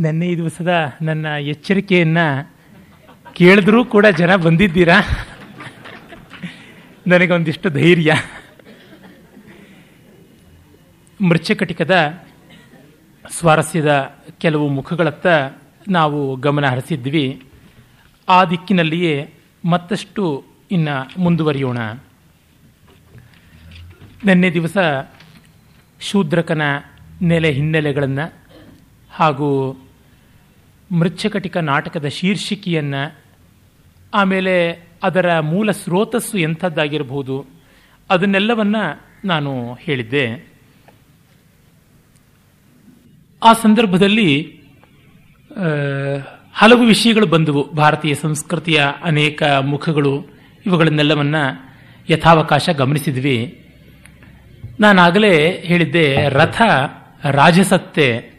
ನೆನ್ನೆ ದಿವಸದ ನನ್ನ ಎಚ್ಚರಿಕೆಯನ್ನು ಕೇಳಿದ್ರೂ ಕೂಡ ಜನ ಬಂದಿದ್ದೀರಾ? ನನಗೊಂದಿಷ್ಟು ಧೈರ್ಯ. ಮೃಚ್ಛಕಟಿಕದ ಸ್ವಾರಸ್ಯದ ಕೆಲವು ಮುಖಗಳತ್ತ ನಾವು ಗಮನ ಹರಿಸಿದ್ವಿ. ಆ ದಿಕ್ಕಿನಲ್ಲಿಯೇ ಮತ್ತಷ್ಟು ಇನ್ನು ಮುಂದುವರಿಯೋಣ. ನಿನ್ನೆ ದಿವಸ ಶೂದ್ರಕನ ನೆಲೆ ಹಿನ್ನೆಲೆಗಳನ್ನು ಹಾಗೂ ಮೃಚ್ಛಕಟಿಕ ನಾಟಕದ ಶೀರ್ಷಿಕೆಯನ್ನು, ಆಮೇಲೆ ಅದರ ಮೂಲ ಸ್ರೋತಸ್ಸು ಎಂಥದ್ದಾಗಿರಬಹುದು, ಅದನ್ನೆಲ್ಲವನ್ನು ನಾನು ಹೇಳಿದ್ದೆ. ಆ ಸಂದರ್ಭದಲ್ಲಿ ಹಲವು ವಿಷಯಗಳು ಬಂದವು. ಭಾರತೀಯ ಸಂಸ್ಕೃತಿಯ ಅನೇಕ ಮುಖಗಳು, ಇವುಗಳನ್ನೆಲ್ಲವನ್ನ ಯಥಾವಕಾಶ ಗಮನಿಸಿದ್ವಿ. ನಾನಾಗಲೇ ಹೇಳಿದ್ದೆ, ರಥ ರಾಜಸತ್ತೆ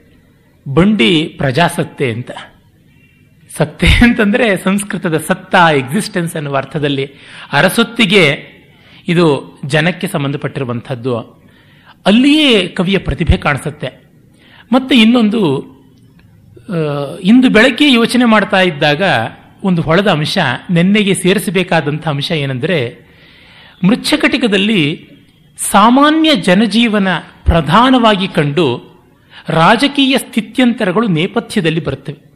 ಬಂಡಿ ಪ್ರಜಾಸತ್ತೆ ಅಂತ. ಸತ್ತೆ ಅಂತಂದ್ರೆ ಸಂಸ್ಕೃತದ ಸತ್ತ ಎಕ್ಸಿಸ್ಟೆನ್ಸ್ ಅನ್ನುವ ಅರ್ಥದಲ್ಲಿ ಅರಸೊತ್ತಿಗೆ ಇದು ಜನಕ್ಕೆ ಸಂಬಂಧಪಟ್ಟಿರುವಂಥದ್ದು. ಅಲ್ಲಿಯೇ ಕವಿಯ ಪ್ರತಿಭೆ ಕಾಣಿಸುತ್ತೆ. ಮತ್ತೆ ಇನ್ನೊಂದು ಇಂದು ಬೆಳಗ್ಗೆ ಯೋಚನೆ ಮಾಡ್ತಾ ಇದ್ದಾಗ ಒಂದು ಹೊಳದ ಅಂಶ, ನೆನ್ನೆಗೆ ಸೇರಿಸಬೇಕಾದಂಥ ಅಂಶ ಏನೆಂದರೆ, ಮೃಚ್ಛಕಟಿಕದಲ್ಲಿ ಸಾಮಾನ್ಯ ಜನಜೀವನ ಪ್ರಧಾನವಾಗಿ ಕಂಡು ರಾಜಕೀಯ ಸ್ಥಿತ್ಯಂತರಗಳು ನೇಪಥ್ಯದಲ್ಲಿ ಬರುತ್ತವೆ.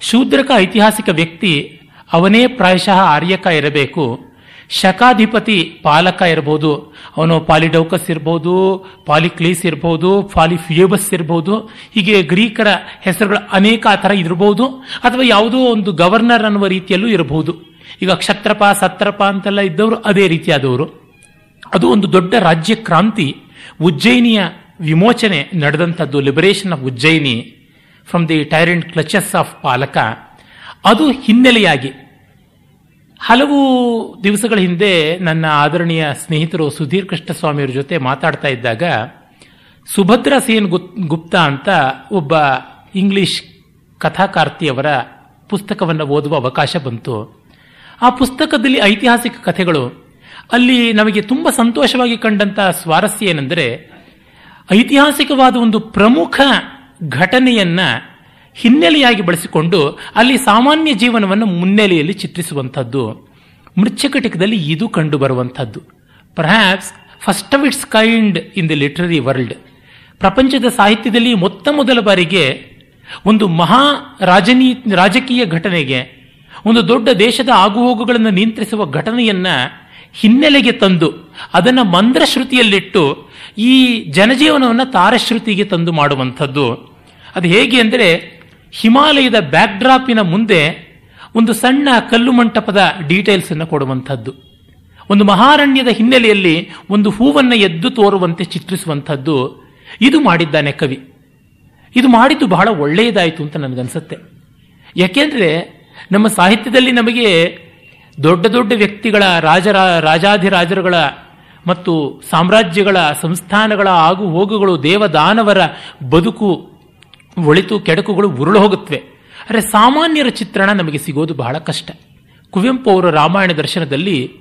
ಶೂದ್ರಕ ಐತಿಹಾಸಿಕ ವ್ಯಕ್ತಿ ಅವನೇ ಪ್ರಾಯಶಃ ಆರ್ಯಕ ಇರಬೇಕು. ಶಕಾಧಿಪತಿ ಪಾಲಕ ಇರಬಹುದು. ಅವನು ಪಾಲಿಡೌಕಸ್ ಇರಬಹುದು, ಪಾಲಿಕ್ಲೀಸ್ ಇರಬಹುದು, ಪಾಲಿಫಿಯೋಬಸ್ ಇರಬಹುದು. ಹೀಗೆ ಗ್ರೀಕರ ಹೆಸರುಗಳು ಅನೇಕ ಆ ಥರ ಇರಬಹುದು ಅಥವಾ ಯಾವುದೋ ಒಂದು ಗವರ್ನರ್ ಅನ್ನುವ ರೀತಿಯಲ್ಲೂ ಇರಬಹುದು. ಈಗ ಕ್ಷತ್ರಪ, ಸತ್ರಪ ಅಂತೆಲ್ಲ ಇದ್ದವರು ಅದೇ ರೀತಿಯಾದವರು. ಅದು ಒಂದು ದೊಡ್ಡ ರಾಜ್ಯ ಕ್ರಾಂತಿ ಉಜ್ಜಯಿನಿಯ ವಿಮೋಚನೆ ನಡೆದಂಥದ್ದು liberation of Ujjayini from the tyrant clutches of Palaka ಅದು ಹಿನ್ನೆಲೆಯಾಗಿ. ಹಲವು ದಿವಸಗಳ ಹಿಂದೆ ನನ್ನ ಆದರಣೀಯ ಸ್ನೇಹಿತರು ಸುಧೀರ್ ಕೃಷ್ಣಸ್ವಾಮಿಯವರ ಜೊತೆ ಮಾತಾಡ್ತಾ ಇದ್ದಾಗ, ಸುಭದ್ರ ಸೇನ್ ಗುಪ್ತಾ ಅಂತ ಒಬ್ಬ ಇಂಗ್ಲಿಷ್ ಕಥಾಕಾರ್ತಿಯವರ ಪುಸ್ತಕವನ್ನು ಓದುವ ಅವಕಾಶ ಬಂತು. ಆ ಪುಸ್ತಕದಲ್ಲಿ ಐತಿಹಾಸಿಕ ಕಥೆಗಳು. ಅಲ್ಲಿ ನಮಗೆ ತುಂಬ ಸಂತೋಷವಾಗಿ ಕಂಡಂತ ಸ್ವಾರಸ್ಯ ಏನೆಂದರೆ ಐತಿಹಾಸಿಕವಾದ ಒಂದು ಪ್ರಮುಖ ಘಟನೆಯನ್ನ ಹಿನ್ನೆಲೆಯಾಗಿ ಬಳಸಿಕೊಂಡು ಅಲ್ಲಿ ಸಾಮಾನ್ಯ ಜೀವನವನ್ನು ಮುನ್ನೆಲೆಯಲ್ಲಿ ಚಿತ್ರಿಸುವಂಥದ್ದು. ಮೃಚ್ಛಕಟಿಕದಲ್ಲಿ ಇದು ಕಂಡು ಬರುವಂಥದ್ದು perhaps first of its kind in the literary world ಪ್ರಪಂಚದ ಸಾಹಿತ್ಯದಲ್ಲಿ ಮೊತ್ತ ಮೊದಲ ಬಾರಿಗೆ ಒಂದು ಮಹಾ ರಾಜನೀ ರಾಜಕೀಯ ಘಟನೆಗೆ, ಒಂದು ದೊಡ್ಡ ದೇಶದ ಆಗುಹೋಗುಗಳನ್ನು ನಿಯಂತ್ರಿಸುವ ಘಟನೆಯನ್ನ ಹಿನ್ನೆಲೆಗೆ ತಂದು ಅದನ್ನು ಮಂದ್ರಶ್ರುತಿಯಲ್ಲಿಟ್ಟು ಈ ಜನಜೀವನವನ್ನು ತಾರಶ್ರುತಿಗೆ ತಂದು ಮಾಡುವಂಥದ್ದು. ಅದು ಹೇಗೆ ಅಂದರೆ ಹಿಮಾಲಯದ ಬ್ಯಾಕ್ಡ್ರಾಪಿನ ಮುಂದೆ ಒಂದು ಸಣ್ಣ ಕಲ್ಲು ಮಂಟಪದ ಡೀಟೇಲ್ಸ್ ಅನ್ನು ಕೊಡುವಂಥದ್ದು. ಒಂದು ಮಹಾರಣ್ಯದ ಹಿನ್ನೆಲೆಯಲ್ಲಿ ಒಂದು ಹೂವನ್ನು ಎದ್ದು ತೋರುವಂತೆ ಚಿತ್ರಿಸುವಂಥದ್ದು. ಇದು ಮಾಡಿದ್ದಾನೆ ಕವಿ. ಇದು ಮಾಡಿದ್ದು ಬಹಳ ಒಳ್ಳೆಯದಾಯಿತು ಅಂತ ನನಗನ್ಸುತ್ತೆ. ಯಾಕೆಂದರೆ ನಮ್ಮ ಸಾಹಿತ್ಯದಲ್ಲಿ ನಮಗೆ ದೊಡ್ಡ ದೊಡ್ಡ ವ್ಯಕ್ತಿಗಳ ರಾಜರ, ರಾಜಾಧಿರಾಜರುಗಳ ಮತ್ತು ಸಾಮ್ರಾಜ್ಯಗಳ ಸಂಸ್ಥಾನಗಳ ಆಗು ಹೋಗುಗಳು ದೇವದಾನವರ ಬದುಕು ಒಳಿತು ಕೆಡಕುಗಳು ಉರುಳು ಹೋಗುತ್ತವೆ. ಆದರೆ ಸಾಮಾನ್ಯರ ಚಿತ್ರಣ ನಮಗೆ ಸಿಗೋದು ಬಹಳ ಕಷ್ಟ. ಕುವೆಂಪು ಅವರ ರಾಮಾಯಣ ದರ್ಶನದಲ್ಲಿ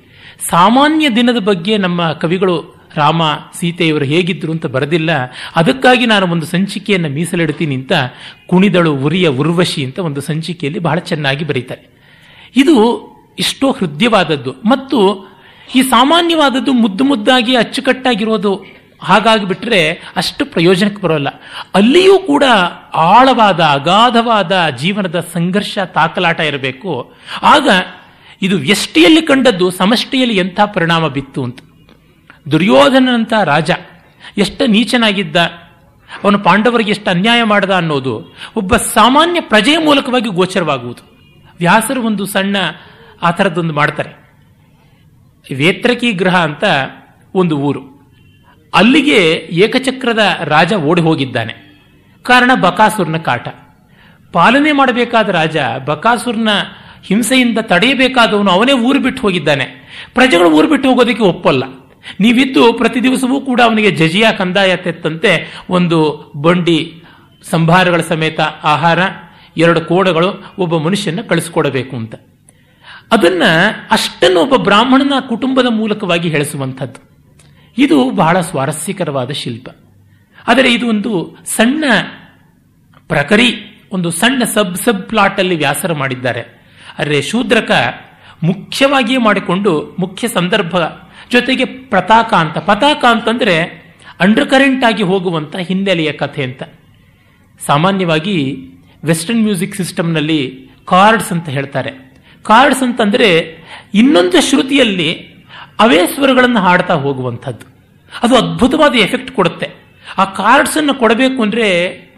ಸಾಮಾನ್ಯ ದಿನದ ಬಗ್ಗೆ ನಮ್ಮ ಕವಿಗಳು ರಾಮ, ಸೀತೆಯವರು ಹೇಗಿದ್ರು ಅಂತ ಬರೆದಿಲ್ಲ. ಅದಕ್ಕಾಗಿ ನಾನು ಒಂದು ಸಂಚಿಕೆಯನ್ನು ಮೀಸಲಿಡ್ತೀನಿ ಅಂತ ಕುಣಿದಳು ಉರಿಯ ಉರ್ವಶಿ ಅಂತ ಒಂದು ಸಂಚಿಕೆಯಲ್ಲಿ ಬಹಳ ಚೆನ್ನಾಗಿ ಬರೀತಾರೆ. ಇದು ಎಷ್ಟೋ ಹೃದಯವಾದದ್ದು. ಮತ್ತು ಈ ಸಾಮಾನ್ಯವಾದದ್ದು ಮುದ್ದು ಮುದ್ದಾಗಿ ಅಚ್ಚುಕಟ್ಟಾಗಿರೋದು ಹಾಗಾಗಿ ಬಿಟ್ಟರೆ ಅಷ್ಟು ಪ್ರಯೋಜನಕ್ಕೆ ಬರೋಲ್ಲ. ಅಲ್ಲಿಯೂ ಕೂಡ ಆಳವಾದ, ಅಗಾಧವಾದ ಜೀವನದ ಸಂಘರ್ಷ, ತಾಕಲಾಟ ಇರಬೇಕು. ಆಗ ಇದು ವ್ಯಷ್ಟಿಯಲ್ಲಿ ಕಂಡದ್ದು, ಸಮಷ್ಟಿಯಲ್ಲಿ ಎಂಥ ಪರಿಣಾಮ ಬಿತ್ತು ಅಂತ. ದುರ್ಯೋಧನಂತ ರಾಜ ಎಷ್ಟು ನೀಚನಾಗಿದ್ದ, ಅವನು ಪಾಂಡವರಿಗೆ ಎಷ್ಟು ಅನ್ಯಾಯ ಮಾಡದ ಅನ್ನೋದು, ಒಬ್ಬ ಸಾಮಾನ್ಯ ಪ್ರಜೆಯ ಮೂಲಕವಾಗಿ ಗೋಚರವಾಗುವುದು. ವ್ಯಾಸರು ಒಂದು ಸಣ್ಣ ಆ ಥರದ್ದೊಂದು ಮಾಡ್ತಾರೆ. ವೇತ್ರಕಿ ಗ್ರಹ ಅಂತ ಒಂದು ಊರು. ಅಲ್ಲಿಗೆ ಏಕಚಕ್ರದ ರಾಜ ಓಡಿ ಹೋಗಿದ್ದಾನೆ. ಕಾರಣ ಬಕಾಸುರನ ಕಾಟ. ಪಾಲನೆ ಮಾಡಬೇಕಾದ ರಾಜ ಬಕಾಸುರ್ನ ಹಿಂಸೆಯಿಂದ ತಡೆಯಬೇಕಾದವನು ಅವನೇ ಊರು ಬಿಟ್ಟು ಹೋಗಿದ್ದಾನೆ. ಪ್ರಜೆಗಳು ಊರು ಬಿಟ್ಟು ಹೋಗೋದಕ್ಕೆ ಒಪ್ಪಲ್ಲ. ನೀವಿದ್ದು ಪ್ರತಿ ದಿವಸವೂ ಕೂಡ ಅವನಿಗೆ ಜಜಿಯ ಕಂದಾಯ ತೆತ್ತಂತೆ ಒಂದು ಬಂಡಿ, ಸಂಭಾರಗಳ ಸಮೇತ ಆಹಾರ, ಎರಡು ಕೋಡಗಳು ಒಬ್ಬ ಮನುಷ್ಯನ ಕಳಿಸ್ಕೊಡಬೇಕು ಅಂತ. ಅದನ್ನ ಅಷ್ಟನ್ನು ಒಬ್ಬ ಬ್ರಾಹ್ಮಣನ ಕುಟುಂಬದ ಮೂಲಕವಾಗಿ ಹೇಳಿಸುವಂಥದ್ದು. ಇದು ಬಹಳ ಸ್ವಾರಸ್ಯಕರವಾದ ಶಿಲ್ಪ. ಆದರೆ ಇದು ಒಂದು ಸಣ್ಣ ಪ್ರಕರಿ, ಒಂದು ಸಣ್ಣ ಸಬ್ ಸಬ್ ಪ್ಲಾಟ್ ಅಲ್ಲಿ ವ್ಯಾಸರ ಮಾಡಿದ್ದಾರೆ. ಆದರೆ ಶೂದ್ರಕ ಮುಖ್ಯವಾಗಿಯೇ ಮಾಡಿಕೊಂಡು ಮುಖ್ಯ ಸಂದರ್ಭ ಜೊತೆಗೆ ಪ್ರತಾಕ ಅಂತ. ಪತಾಕ ಅಂತಂದ್ರೆ ಅಂಡರ್ ಕರೆಂಟ್ ಆಗಿ ಹೋಗುವಂತ ಹಿನ್ನೆಲೆಯ ಕಥೆ ಅಂತ. ಸಾಮಾನ್ಯವಾಗಿ ವೆಸ್ಟರ್ನ್ ಮ್ಯೂಸಿಕ್ ಸಿಸ್ಟಮ್ನಲ್ಲಿ ಕಾರ್ಡ್ಸ್ ಅಂತ ಹೇಳ್ತಾರೆ. ಕಾರ್ಡ್ಸ್ ಅಂತಂದ್ರೆ ಇನ್ನೊಂದು ಶ್ರುತಿಯಲ್ಲಿ ಅವೇ ಸ್ವರಗಳನ್ನು ಹಾಡ್ತಾ ಹೋಗುವಂಥದ್ದು. ಅದು ಅದ್ಭುತವಾದ ಎಫೆಕ್ಟ್ ಕೊಡುತ್ತೆ. ಆ ಕಾರ್ಡ್ಸ್ ಅನ್ನು ಕೊಡಬೇಕು ಅಂದ್ರೆ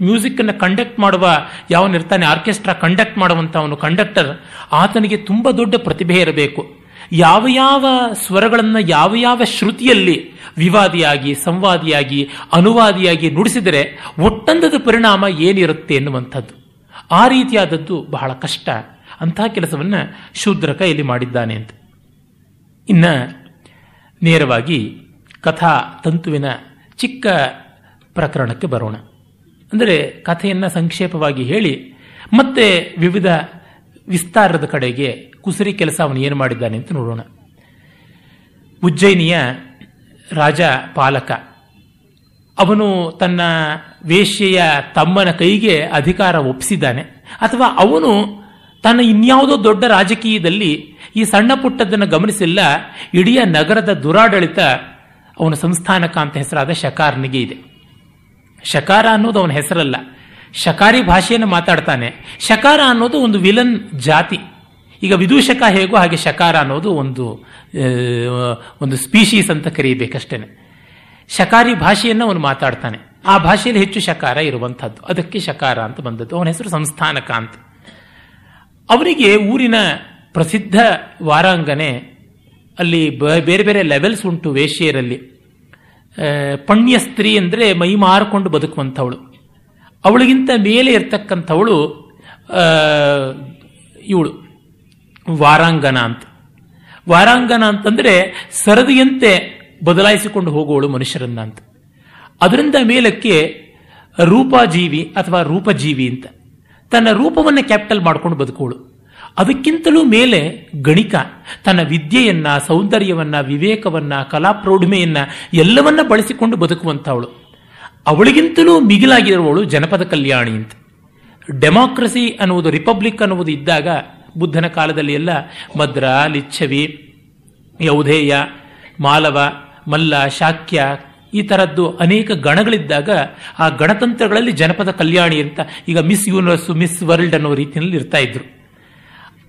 ಮ್ಯೂಸಿಕ್ ಅನ್ನು ಕಂಡಕ್ಟ್ ಮಾಡುವ ಯಾವನಿರ್ತಾನೆ ಆರ್ಕೆಸ್ಟ್ರಾ ಕಂಡಕ್ಟ್ ಮಾಡುವಂಥ ಅವನು ಕಂಡಕ್ಟರ್, ಆತನಿಗೆ ತುಂಬಾ ದೊಡ್ಡ ಪ್ರತಿಭೆ ಇರಬೇಕು. ಯಾವ ಯಾವ ಸ್ವರಗಳನ್ನು ಯಾವ ಯಾವ ಶ್ರುತಿಯಲ್ಲಿ ವಿವಾದಿಯಾಗಿ, ಸಂವಾದಿಯಾಗಿ, ಅನುವಾದಿಯಾಗಿ ನುಡಿಸಿದರೆ ಒಟ್ಟಂದದ ಪರಿಣಾಮ ಏನಿರುತ್ತೆ ಎನ್ನುವಂಥದ್ದು. ಆ ರೀತಿಯಾದದ್ದು ಬಹಳ ಕಷ್ಟ. ಅಂತಹ ಕೆಲಸವನ್ನು ಶೂದ್ರಕ ಇಲ್ಲಿ ಮಾಡಿದ್ದಾನೆ ಅಂತ. ಇನ್ನು ನೇರವಾಗಿ ಕಥಾ ತಂತುವಿನ ಚಿಕ್ಕ ಪ್ರಕರಣಕ್ಕೆ ಬರೋಣ. ಅಂದರೆ ಕಥೆಯನ್ನು ಸಂಕ್ಷೇಪವಾಗಿ ಹೇಳಿ, ಮತ್ತೆ ವಿವಿಧ ವಿಸ್ತಾರದ ಕಡೆಗೆ ಕುಸರಿ ಕೆಲಸ ಅವನು ಏನು ಮಾಡಿದ್ದಾನೆ ಅಂತ ನೋಡೋಣ. ಉಜ್ಜಯಿನಿಯ ರಾಜ ಪಾಲಕ, ಅವನು ತನ್ನ ವೇಶ್ಯೆಯ ತಮ್ಮನ ಕೈಗೆ ಅಧಿಕಾರ ಒಪ್ಪಿಸಿದ್ದಾನೆ ಅಥವಾ ಅವನು ತನ್ನ ಇನ್ಯಾವುದೋ ದೊಡ್ಡ ರಾಜಕೀಯದಲ್ಲಿ ಈ ಸಣ್ಣ ಪುಟ್ಟದನ್ನು ಗಮನಿಸಿಲ್ಲ. ಇಡೀ ನಗರದ ದುರಾಡಳಿತ ಅವನ ಸಂಸ್ಥಾನಕ ಅಂತ ಹೆಸರಾದ ಶಕಾರನಿಗೆ ಇದೆ. ಶಕಾರ ಅನ್ನೋದು ಅವನ ಹೆಸರಲ್ಲ. ಶಕಾರಿ ಭಾಷೆಯನ್ನು ಮಾತಾಡ್ತಾನೆ. ಶಕಾರ ಅನ್ನೋದು ಒಂದು ವಿಲನ್ ಜಾತಿ. ಈಗ ವಿದೂಷಕ ಹೇಗೋ ಹಾಗೆ ಶಕಾರ ಅನ್ನೋದು ಒಂದು ಒಂದು ಸ್ಪೀಶೀಸ್ ಅಂತ ಕರೀಬೇಕಷ್ಟೇನೆ. ಶಕಾರಿ ಭಾಷೆಯನ್ನು ಅವನು ಮಾತಾಡ್ತಾನೆ. ಆ ಭಾಷೆಯಲ್ಲಿ ಹೆಚ್ಚು ಶಕಾರ ಇರುವಂತಹದ್ದು ಅದಕ್ಕೆ ಶಕಾರ ಅಂತ ಬಂದದ್ದು. ಅವನ ಹೆಸರು ಸಂಸ್ಥಾನಕ ಅಂತ. ಅವನಿಗೆ ಊರಿನ ಪ್ರಸಿದ್ಧ ವಾರಾಂಗನೆ ಅಲ್ಲಿ ಬೇರೆ ಬೇರೆ ಲೆವೆಲ್ಸ್ ಉಂಟು ವೇಶ್ಯರಲ್ಲಿ ಪಣ್ಯ ಸ್ತ್ರೀ ಅಂದರೆ ಮೈ ಮಾರಿಕೊಂಡು ಬದುಕುವಂಥವಳು. ಅವಳಿಗಿಂತ ಮೇಲೆ ಇರ್ತಕ್ಕಂಥವಳು ಇವಳು. ವಾರಾಂಗನ ಅಂತ. ವಾರಾಂಗನ ಅಂತಂದರೆ ಸರದಿಯಂತೆ ಬದಲಾಯಿಸಿಕೊಂಡು ಹೋಗುವಳು ಮನುಷ್ಯರನ್ನ ಅಂತ. ಅದರಿಂದ ಮೇಲಕ್ಕೆ ರೂಪಜೀವಿ ಅಥವಾ ರೂಪಜೀವಿ ಅಂತ. ತನ್ನ ರೂಪವನ್ನು ಕ್ಯಾಪಿಟಲ್ ಮಾಡ್ಕೊಂಡು ಬದುಕೋಳು ಅದಕ್ಕಿಂತಲೂ ಮೇಲೆ ಗಣಿಕ ತನ್ನ ವಿದ್ಯೆಯನ್ನ, ಸೌಂದರ್ಯವನ್ನ, ವಿವೇಕವನ್ನ ಕಲಾಪ್ರೌಢಿಮೆಯನ್ನ ಎಲ್ಲವನ್ನ ಬಳಸಿಕೊಂಡು ಬದುಕುವಂಥವಳು ಅವಳಿಗಿಂತಲೂ ಮಿಗಿಲಾಗಿರುವವಳು ಜನಪದ ಕಲ್ಯಾಣಿ ಅಂತ. ಡೆಮಾಕ್ರಸಿ ಅನ್ನುವುದು, ರಿಪಬ್ಲಿಕ್ ಅನ್ನುವುದು ಇದ್ದಾಗ ಬುದ್ಧನ ಕಾಲದಲ್ಲಿ ಎಲ್ಲ ಮದ್ರ ಲಿಚ್ಛವಿ ಯೌಧೇಯ, ಮಾಲವ, ಮಲ್ಲ, ಶಾಕ್ಯ ಈ ಥರದ್ದು ಅನೇಕ ಗಣಗಳಿದ್ದಾಗ ಆ ಗಣತಂತ್ರಗಳಲ್ಲಿ ಜನಪದ ಕಲ್ಯಾಣಿ ಅಂತ ಈಗ ಮಿಸ್ ಯೂನಿವರ್ಸ್ ಮಿಸ್ ವರ್ಲ್ಡ್ ಅನ್ನೋ ರೀತಿಯಲ್ಲಿ ಇರ್ತಾ ಇದ್ರು.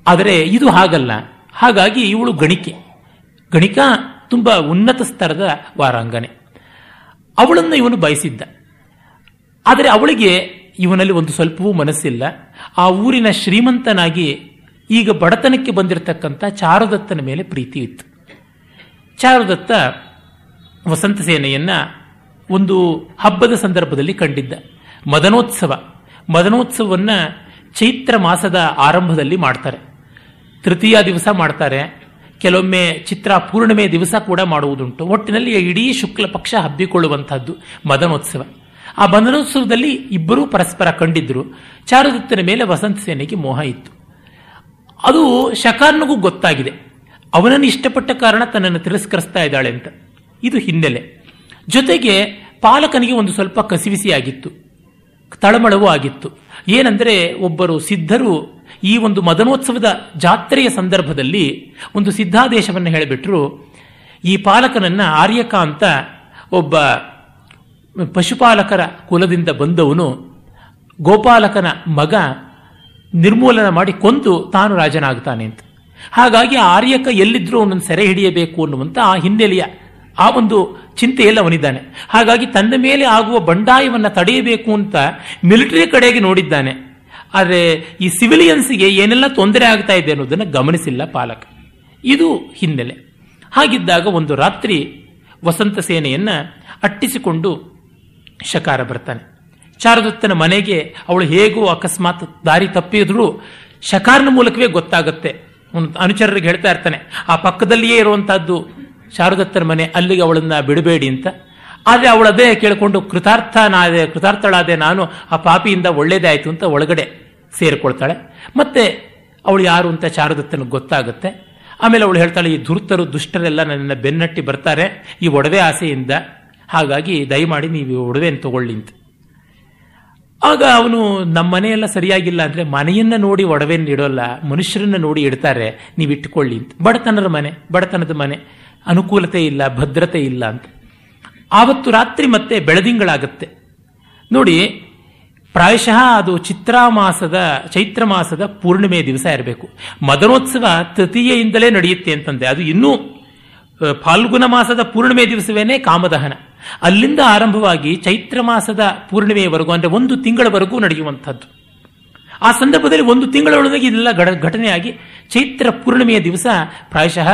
ಆದರೆ ಇದು ಹಾಗಲ್ಲ. ಹಾಗಾಗಿ ಇವಳು ಗಣಿಕೆ. ಗಣಿಕ ತುಂಬ ಉನ್ನತ ಸ್ತರದ ವಾರಾಂಗನೆ ಅವಳನ್ನು ಇವನು ಬಯಸಿದ್ದ. ಆದರೆ ಅವಳಿಗೆ ಇವನಲ್ಲಿ ಒಂದು ಸ್ವಲ್ಪವೂ ಮನಸ್ಸಿಲ್ಲ. ಆ ಊರಿನ ಶ್ರೀಮಂತನಾಗಿ ಈಗ ಬಡತನಕ್ಕೆ ಬಂದಿರತಕ್ಕಂಥ ಚಾರುದತ್ತನ ಮೇಲೆ ಪ್ರೀತಿ ಇತ್ತು. ಚಾರುದತ್ತ ವಸಂತ ಸೇನೆಯನ್ನ ಒಂದು ಹಬ್ಬದ ಸಂದರ್ಭದಲ್ಲಿ ಕಂಡಿದ್ದ. ಮದನೋತ್ಸವ. ಮದನೋತ್ಸವವನ್ನ ಚೈತ್ರ ಮಾಸದ ಆರಂಭದಲ್ಲಿ ಮಾಡ್ತಾರೆ. ತೃತೀಯ ದಿವಸ ಮಾಡ್ತಾರೆ. ಕೆಲವೊಮ್ಮೆ ಚಿತ್ರ ಪೂರ್ಣಿಮೆ ದಿವಸ ಕೂಡ ಮಾಡುವುದುಂಟು. ಒಟ್ಟಿನಲ್ಲಿ ಇಡೀ ಶುಕ್ಲ ಪಕ್ಷ ಹಬ್ಬಿಕೊಳ್ಳುವಂತಹದ್ದು ಮದನೋತ್ಸವ. ಆ ಮದನೋತ್ಸವದಲ್ಲಿ ಇಬ್ಬರೂ ಪರಸ್ಪರ ಕಂಡಿದ್ರು. ಚಾರುದತ್ತನ ಮೇಲೆ ವಸಂತ ಸೇನೆಗೆ ಮೋಹ ಇತ್ತು. ಅದು ಶಕಾರ್ನಿಗೂ ಗೊತ್ತಾಗಿದೆ. ಅವನನ್ನು ಇಷ್ಟಪಟ್ಟ ಕಾರಣ ತನ್ನನ್ನು ತಿರಸ್ಕರಿಸ್ತಾ ಇದ್ದಾಳೆ ಅಂತ. ಇದು ಹಿನ್ನೆಲೆ. ಜೊತೆಗೆ ಪಾಲಕನಿಗೆ ಒಂದು ಸ್ವಲ್ಪ ಕಸಿವಿಸಿ ಆಗಿತ್ತು ತಳಮಳವೂ ಆಗಿತ್ತು. ಏನಂದರೆ ಒಬ್ಬರು ಸಿದ್ಧರು ಈ ಒಂದು ಮದನೋತ್ಸವದ ಜಾತ್ರೆಯ ಸಂದರ್ಭದಲ್ಲಿ ಒಂದು ಸಿದ್ಧಾದೇಶವನ್ನು ಹೇಳಿಬಿಟ್ರು. ಈ ಪಾಲಕನನ್ನ ಆರ್ಯಕ ಅಂತ ಒಬ್ಬ ಪಶುಪಾಲಕರ ಕುಲದಿಂದ ಬಂದವನು, ಗೋಪಾಲಕನ ಮಗ ನಿರ್ಮೂಲನ ಮಾಡಿ ಕೊಂದು ತಾನು ರಾಜನಾಗ್ತಾನೆ ಅಂತ. ಹಾಗಾಗಿ ಆರ್ಯಕ ಎಲ್ಲಿದ್ರೂ ಅವನನ್ನು ಸೆರೆ ಹಿಡಿಯಬೇಕು ಅನ್ನುವಂಥ ಆ ಹಿನ್ನೆಲೆಯ ಆ ಒಂದು ಚಿಂತೆಯಲ್ಲಿ ಅವನಿದ್ದಾನೆ. ಹಾಗಾಗಿ ತನ್ನ ಮೇಲೆ ಆಗುವ ಬಂಡಾಯವನ್ನು ತಡೆಯಬೇಕು ಅಂತ ಮಿಲಿಟರಿ ಕಡೆಗೆ ನೋಡಿದ್ದಾನೆ. ಆದರೆ ಈ ಸಿವಿಲಿಯನ್ಸ್ಗೆ ಏನೆಲ್ಲ ತೊಂದರೆ ಆಗ್ತಾ ಇದೆ ಅನ್ನೋದನ್ನು ಗಮನಿಸಿಲ್ಲ ಪಾಲಕ. ಇದು ಹಿನ್ನೆಲೆ. ಹಾಗಿದ್ದಾಗ ಒಂದು ರಾತ್ರಿ ವಸಂತ ಸೇನೆಯನ್ನು ಅಟ್ಟಿಸಿಕೊಂಡು ಶಕಾರ ಬರ್ತಾನೆ. ಚಾರದತ್ತನ ಮನೆಗೆ ಅವಳು ಹೇಗೋ ಅಕಸ್ಮಾತ್ ದಾರಿ ತಪ್ಪಿದ್ರು ಶಕಾರನ ಮೂಲಕವೇ ಗೊತ್ತಾಗುತ್ತೆ. ಅನುಚರರಿಗೆ ಹೇಳ್ತಾ ಇರ್ತಾನೆ, ಆ ಪಕ್ಕದಲ್ಲಿಯೇ ಇರುವಂತಹದ್ದು ಶಾರದತ್ತನ ಮನೆ, ಅಲ್ಲಿಗೆ ಅವಳನ್ನ ಬಿಡಬೇಡಿ ಅಂತ. ಆದರೆ ಅವಳದೇ ಕೇಳಿಕೊಂಡು, ಕೃತಾರ್ಥನಾದೆ, ಕೃತಾರ್ಥಳಾದೆ ನಾನು ಆ ಪಾಪಿಯಿಂದ ಒಳ್ಳೇದೇ ಆಯಿತು ಅಂತ ಒಳಗಡೆ ಸೇರಿಕೊಳ್ತಾಳೆ. ಮತ್ತೆ ಅವಳು ಯಾರು ಅಂತ ಶಾರದತ್ತನಿಗೆ ಗೊತ್ತಾಗುತ್ತೆ. ಆಮೇಲೆ ಅವಳು ಹೇಳ್ತಾಳೆ, ಈ ಧೂರ್ತರು, ದುಷ್ಟರೆಲ್ಲ ನನ್ನ ಬೆನ್ನಟ್ಟಿ ಬರ್ತಾರೆ, ಈ ಒಡವೆ ಆಸೆಯಿಂದ. ಹಾಗಾಗಿ ದಯಮಾಡಿ ನೀವು ಒಡವೆಯನ್ನು ತಗೊಳ್ಳಿ ಅಂತ. ಆಗ ಅವನು, ನಮ್ಮ ಮನೆಯೆಲ್ಲ ಸರಿಯಾಗಿಲ್ಲ ಅಂದರೆ ಮನೆಯನ್ನ ನೋಡಿ ಒಡವೆಯನ್ನು ಇಡೋಲ್ಲ, ಮನುಷ್ಯರನ್ನ ನೋಡಿ ಇಡ್ತಾರೆ ನೀವು ಇಟ್ಟುಕೊಳ್ಳಿ ಅಂತ. ಬಡತನದ ಮನೆ ಬಡತನದ ಮನೆ. ಅನುಕೂಲತೆ ಇಲ್ಲ, ಭದ್ರತೆ ಇಲ್ಲ ಅಂತ. ಆವತ್ತು ರಾತ್ರಿ ಮತ್ತೆ ಬೆಳದಿಂಗಳಾಗತ್ತೆ. ನೋಡಿ, ಪ್ರಾಯಶಃ ಅದು ಚಿತ್ರಾ ಮಾಸದ ಚೈತ್ರ ಮಾಸದ ಪೂರ್ಣಿಮೆ ದಿವಸ ಇರಬೇಕು. ಮದನೋತ್ಸವ ತೃತೀಯಿಂದಲೇ ನಡೆಯುತ್ತೆ ಅಂತಂದೆ. ಅದು ಇನ್ನೂ ಫಾಲ್ಗುಣ ಮಾಸದ ಪೂರ್ಣಿಮೆ ದಿವಸವೇನೆ ಕಾಮದಹನ. ಅಲ್ಲಿಂದ ಆರಂಭವಾಗಿ ಚೈತ್ರ ಮಾಸದ ಪೂರ್ಣಿಮೆಯವರೆಗೂ, ಅಂದರೆ ಒಂದು ತಿಂಗಳವರೆಗೂ ನಡೆಯುವಂಥದ್ದು. ಆ ಸಂದರ್ಭದಲ್ಲಿ ಒಂದು ತಿಂಗಳೊಳಗೆ ಇದೆಲ್ಲ ಘಟನೆಯಾಗಿ ಚೈತ್ರ ಪೂರ್ಣಿಮೆಯ ದಿವಸ ಪ್ರಾಯಶಃ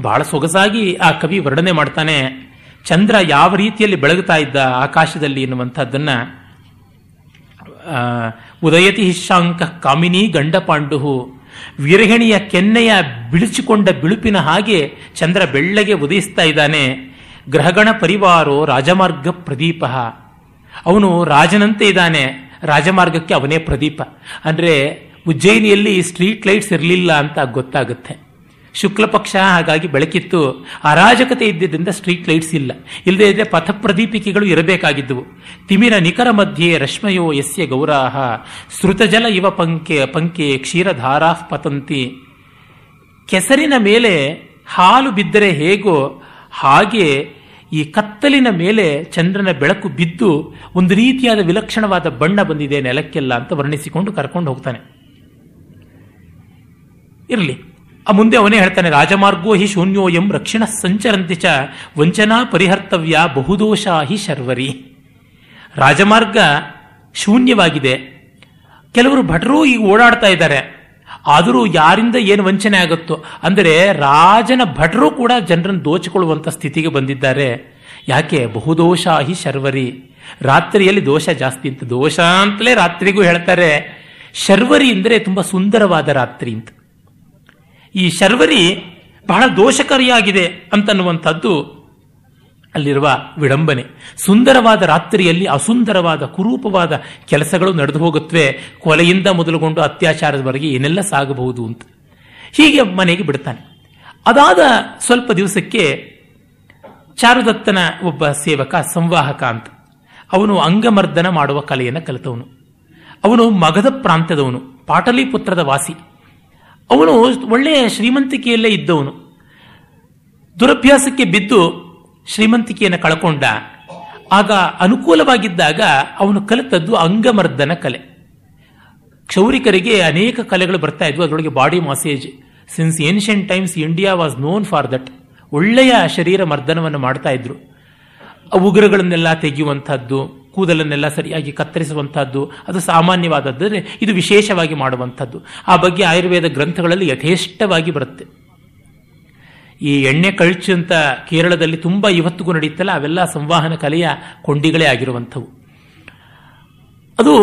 ಬಹಳ ಸೊಗಸಾಗಿ ಆ ಕವಿ ವರ್ಣನೆ ಮಾಡ್ತಾನೆ, ಚಂದ್ರ ಯಾವ ರೀತಿಯಲ್ಲಿ ಬೆಳಗುತ್ತಾ ಇದ್ದ ಆಕಾಶದಲ್ಲಿ ಎನ್ನುವಂಥದ್ದನ್ನ ಉದಯತಿ ಹಿಶಾಂಕ ಕಾಮಿನಿ ಗಂಡಪಾಂಡುಹು, ವಿರಹಿಣಿಯ ಕೆನ್ನೆಯ ಬಿಳಿಸಿಕೊಂಡ ಬಿಳುಪಿನ ಹಾಗೆ ಚಂದ್ರ ಬೆಳ್ಳಗೆ ಉದಯಿಸ್ತಾ ಇದ್ದಾನೆ, ಗ್ರಹಗಣ ಪರಿವಾರೋ ರಾಜಮಾರ್ಗ ಪ್ರದೀಪ. ಅವನು ರಾಜನಂತೆ ಇದ್ದಾನೆ, ರಾಜಮಾರ್ಗಕ್ಕೆ ಅವನೇ ಪ್ರದೀಪ. ಅಂದ್ರೆ ಉಜ್ಜಯಿನಿಯಲ್ಲಿ ಸ್ಟ್ರೀಟ್ ಲೈಟ್ಸ್ ಇರಲಿಲ್ಲ ಅಂತ ಗೊತ್ತಾಗುತ್ತೆ. ಶುಕ್ಲ ಪಕ್ಷ ಹಾಗಾಗಿ ಬೆಳಕಿತ್ತು. ಅರಾಜಕತೆ ಇದ್ದಿದ್ದರಿಂದ ಸ್ಟ್ರೀಟ್ ಲೈಟ್ಸ್ ಇಲ್ಲ. ಇಲ್ಲದೇ ಇದ್ರೆ ಪಥಪ್ರದೀಪಿಕೆಗಳು ಇರಬೇಕಾಗಿದ್ದವು. ತಿಮಿರ ನಿಖರ ಮಧ್ಯೆ ರಶ್ಮಯೋ ಯಸ್ಯ ಗೌರಾಹ. ಶ್ರುತಜಲ ಇವ ಪಂಕೆ ಪಂಕೆ ಕ್ಷೀರಧಾರಾ ಪತಂತಿ. ಕೆಸರಿನ ಮೇಲೆ ಹಾಲು ಬಿದ್ದರೆ ಹೇಗೋ ಹಾಗೆ ಈ ಕತ್ತಲಿನ ಮೇಲೆ ಚಂದ್ರನ ಬೆಳಕು ಬಿದ್ದು ಒಂದು ರೀತಿಯಾದ ವಿಲಕ್ಷಣವಾದ ಬಣ್ಣ ಬಂದಿದೆ ನೆಲಕ್ಕೆಲ್ಲ ಅಂತ ವರ್ಣಿಸಿಕೊಂಡು ಕರ್ಕೊಂಡು ಹೋಗ್ತಾನೆ. ಇರಲಿ. ಆ ಮುಂದೆ ಅವನೇ ಹೇಳ್ತಾನೆ, ರಾಜಮಾರ್ಗೋ ಹಿ ಶೂನ್ಯೋಯಂ ರಕ್ಷಿಣ ಸಂಚರಂತಿ ಚ ವಂಚನಾ ಪರಿಹರ್ತವ್ಯ ಬಹುದೋಷ ಹಿ ಶರ್ವರಿ. ರಾಜಮಾರ್ಗ ಶೂನ್ಯವಾಗಿದೆ. ಕೆಲವರು ಭಟರು ಈಗ ಓಡಾಡ್ತಾ ಇದ್ದಾರೆ. ಆದರೂ ಯಾರಿಂದ ಏನು ವಂಚನೆ ಆಗುತ್ತೋ, ಅಂದರೆ ರಾಜನ ಭಟರು ಕೂಡ ಜನರನ್ನು ದೋಚಿಕೊಳ್ಳುವಂಥ ಸ್ಥಿತಿಗೆ ಬಂದಿದ್ದಾರೆ. ಯಾಕೆ? ಬಹುದೋಷ ಹಿ ಶರ್ವರಿ. ರಾತ್ರಿಯಲ್ಲಿ ದೋಷ ಜಾಸ್ತಿ ಅಂತ ದೋಷ ಅಂತಲೇ ರಾತ್ರಿಗೂ ಹೇಳ್ತಾರೆ. ಶರ್ವರಿ ಅಂದರೆ ತುಂಬ ಸುಂದರವಾದ ರಾತ್ರಿ ಅಂತ. ಈ ಶರ್ವರಿ ಬಹಳ ದೋಷಕಾರಿಯಾಗಿದೆ ಅಂತನ್ನುವಂಥದ್ದು ಅಲ್ಲಿರುವ ವಿಡಂಬನೆ. ಸುಂದರವಾದ ರಾತ್ರಿಯಲ್ಲಿ ಅಸುಂದರವಾದ ಕುರೂಪವಾದ ಕೆಲಸಗಳು ನಡೆದು ಹೋಗುತ್ತವೆ. ಕೊಲೆಯಿಂದ ಮೊದಲುಗೊಂಡು ಅತ್ಯಾಚಾರದವರೆಗೆ ಏನೆಲ್ಲ ಸಾಗಬಹುದು ಅಂತ. ಹೀಗೆ ಮನೆಗೆ ಬಿಡ್ತಾನೆ ಅದಾದ ಸ್ವಲ್ಪ ದಿವಸಕ್ಕೆ ಚಾರುದತ್ತನ ಒಬ್ಬ ಸೇವಕ ಸಂವಾಹಕ ಅಂತ. ಅವನು ಅಂಗಮರ್ದನ ಮಾಡುವ ಕಲೆಯನ್ನು ಕಲಿತವನು. ಅವನು ಮಗಧ ಪ್ರಾಂತ್ಯದವನು, ಪಾಟಲಿಪುತ್ರದ ವಾಸಿ. ಅವನು ಒಳ್ಳೆಯ ಶ್ರೀಮಂತಿಕೆಯಲ್ಲೇ ಇದ್ದವನು. ದುರಭ್ಯಾಸಕ್ಕೆ ಬಿದ್ದು ಶ್ರೀಮಂತಿಕೆಯನ್ನು ಕಳ್ಕೊಂಡ. ಆಗ ಅನುಕೂಲವಾಗಿದ್ದಾಗ ಅವನು ಕಲಿತದ್ದು ಅಂಗಮರ್ದನ ಕಲೆ. ಕ್ಷೌರಿಕರಿಗೆ ಅನೇಕ ಕಲೆಗಳು ಬರ್ತಾ ಇದ್ವು. ಅದರೊಳಗೆ body massage since ancient times India was known for that ಒಳ್ಳೆಯ ಶರೀರ ಮರ್ದನವನ್ನು ಮಾಡ್ತಾ ಇದ್ರು. ಉಗುರುಗಳನ್ನೆಲ್ಲ ತೆಗೆಯುವಂಥದ್ದು ಕೂದಲನ್ನೆಲ್ಲ ಸರಿಯಾಗಿ ಕತ್ತರಿಸುವಂತಹದ್ದು, ಅದು ಸಾಮಾನ್ಯವಾದದ್ದು ಇದು ವಿಶೇಷವಾಗಿ ಮಾಡುವಂಥದ್ದು ಆ ಬಗ್ಗೆ ಆಯುರ್ವೇದ ಗ್ರಂಥಗಳಲ್ಲಿ ಯಥೇಷ್ಟವಾಗಿ ಬರುತ್ತೆ. ಈ ಎಣ್ಣೆ ಕಳ್ಚು ಅಂತ ಕೇರಳದಲ್ಲಿ ತುಂಬಾ ಇವತ್ತಿಗೂ ನಡೆಯುತ್ತಲ್ಲ ಅವೆಲ್ಲ ಸಂವಹನ ಕಲೆಯ ಕೊಂಡಿಗಳೇ ಆಗಿರುವಂಥವು. ಅದು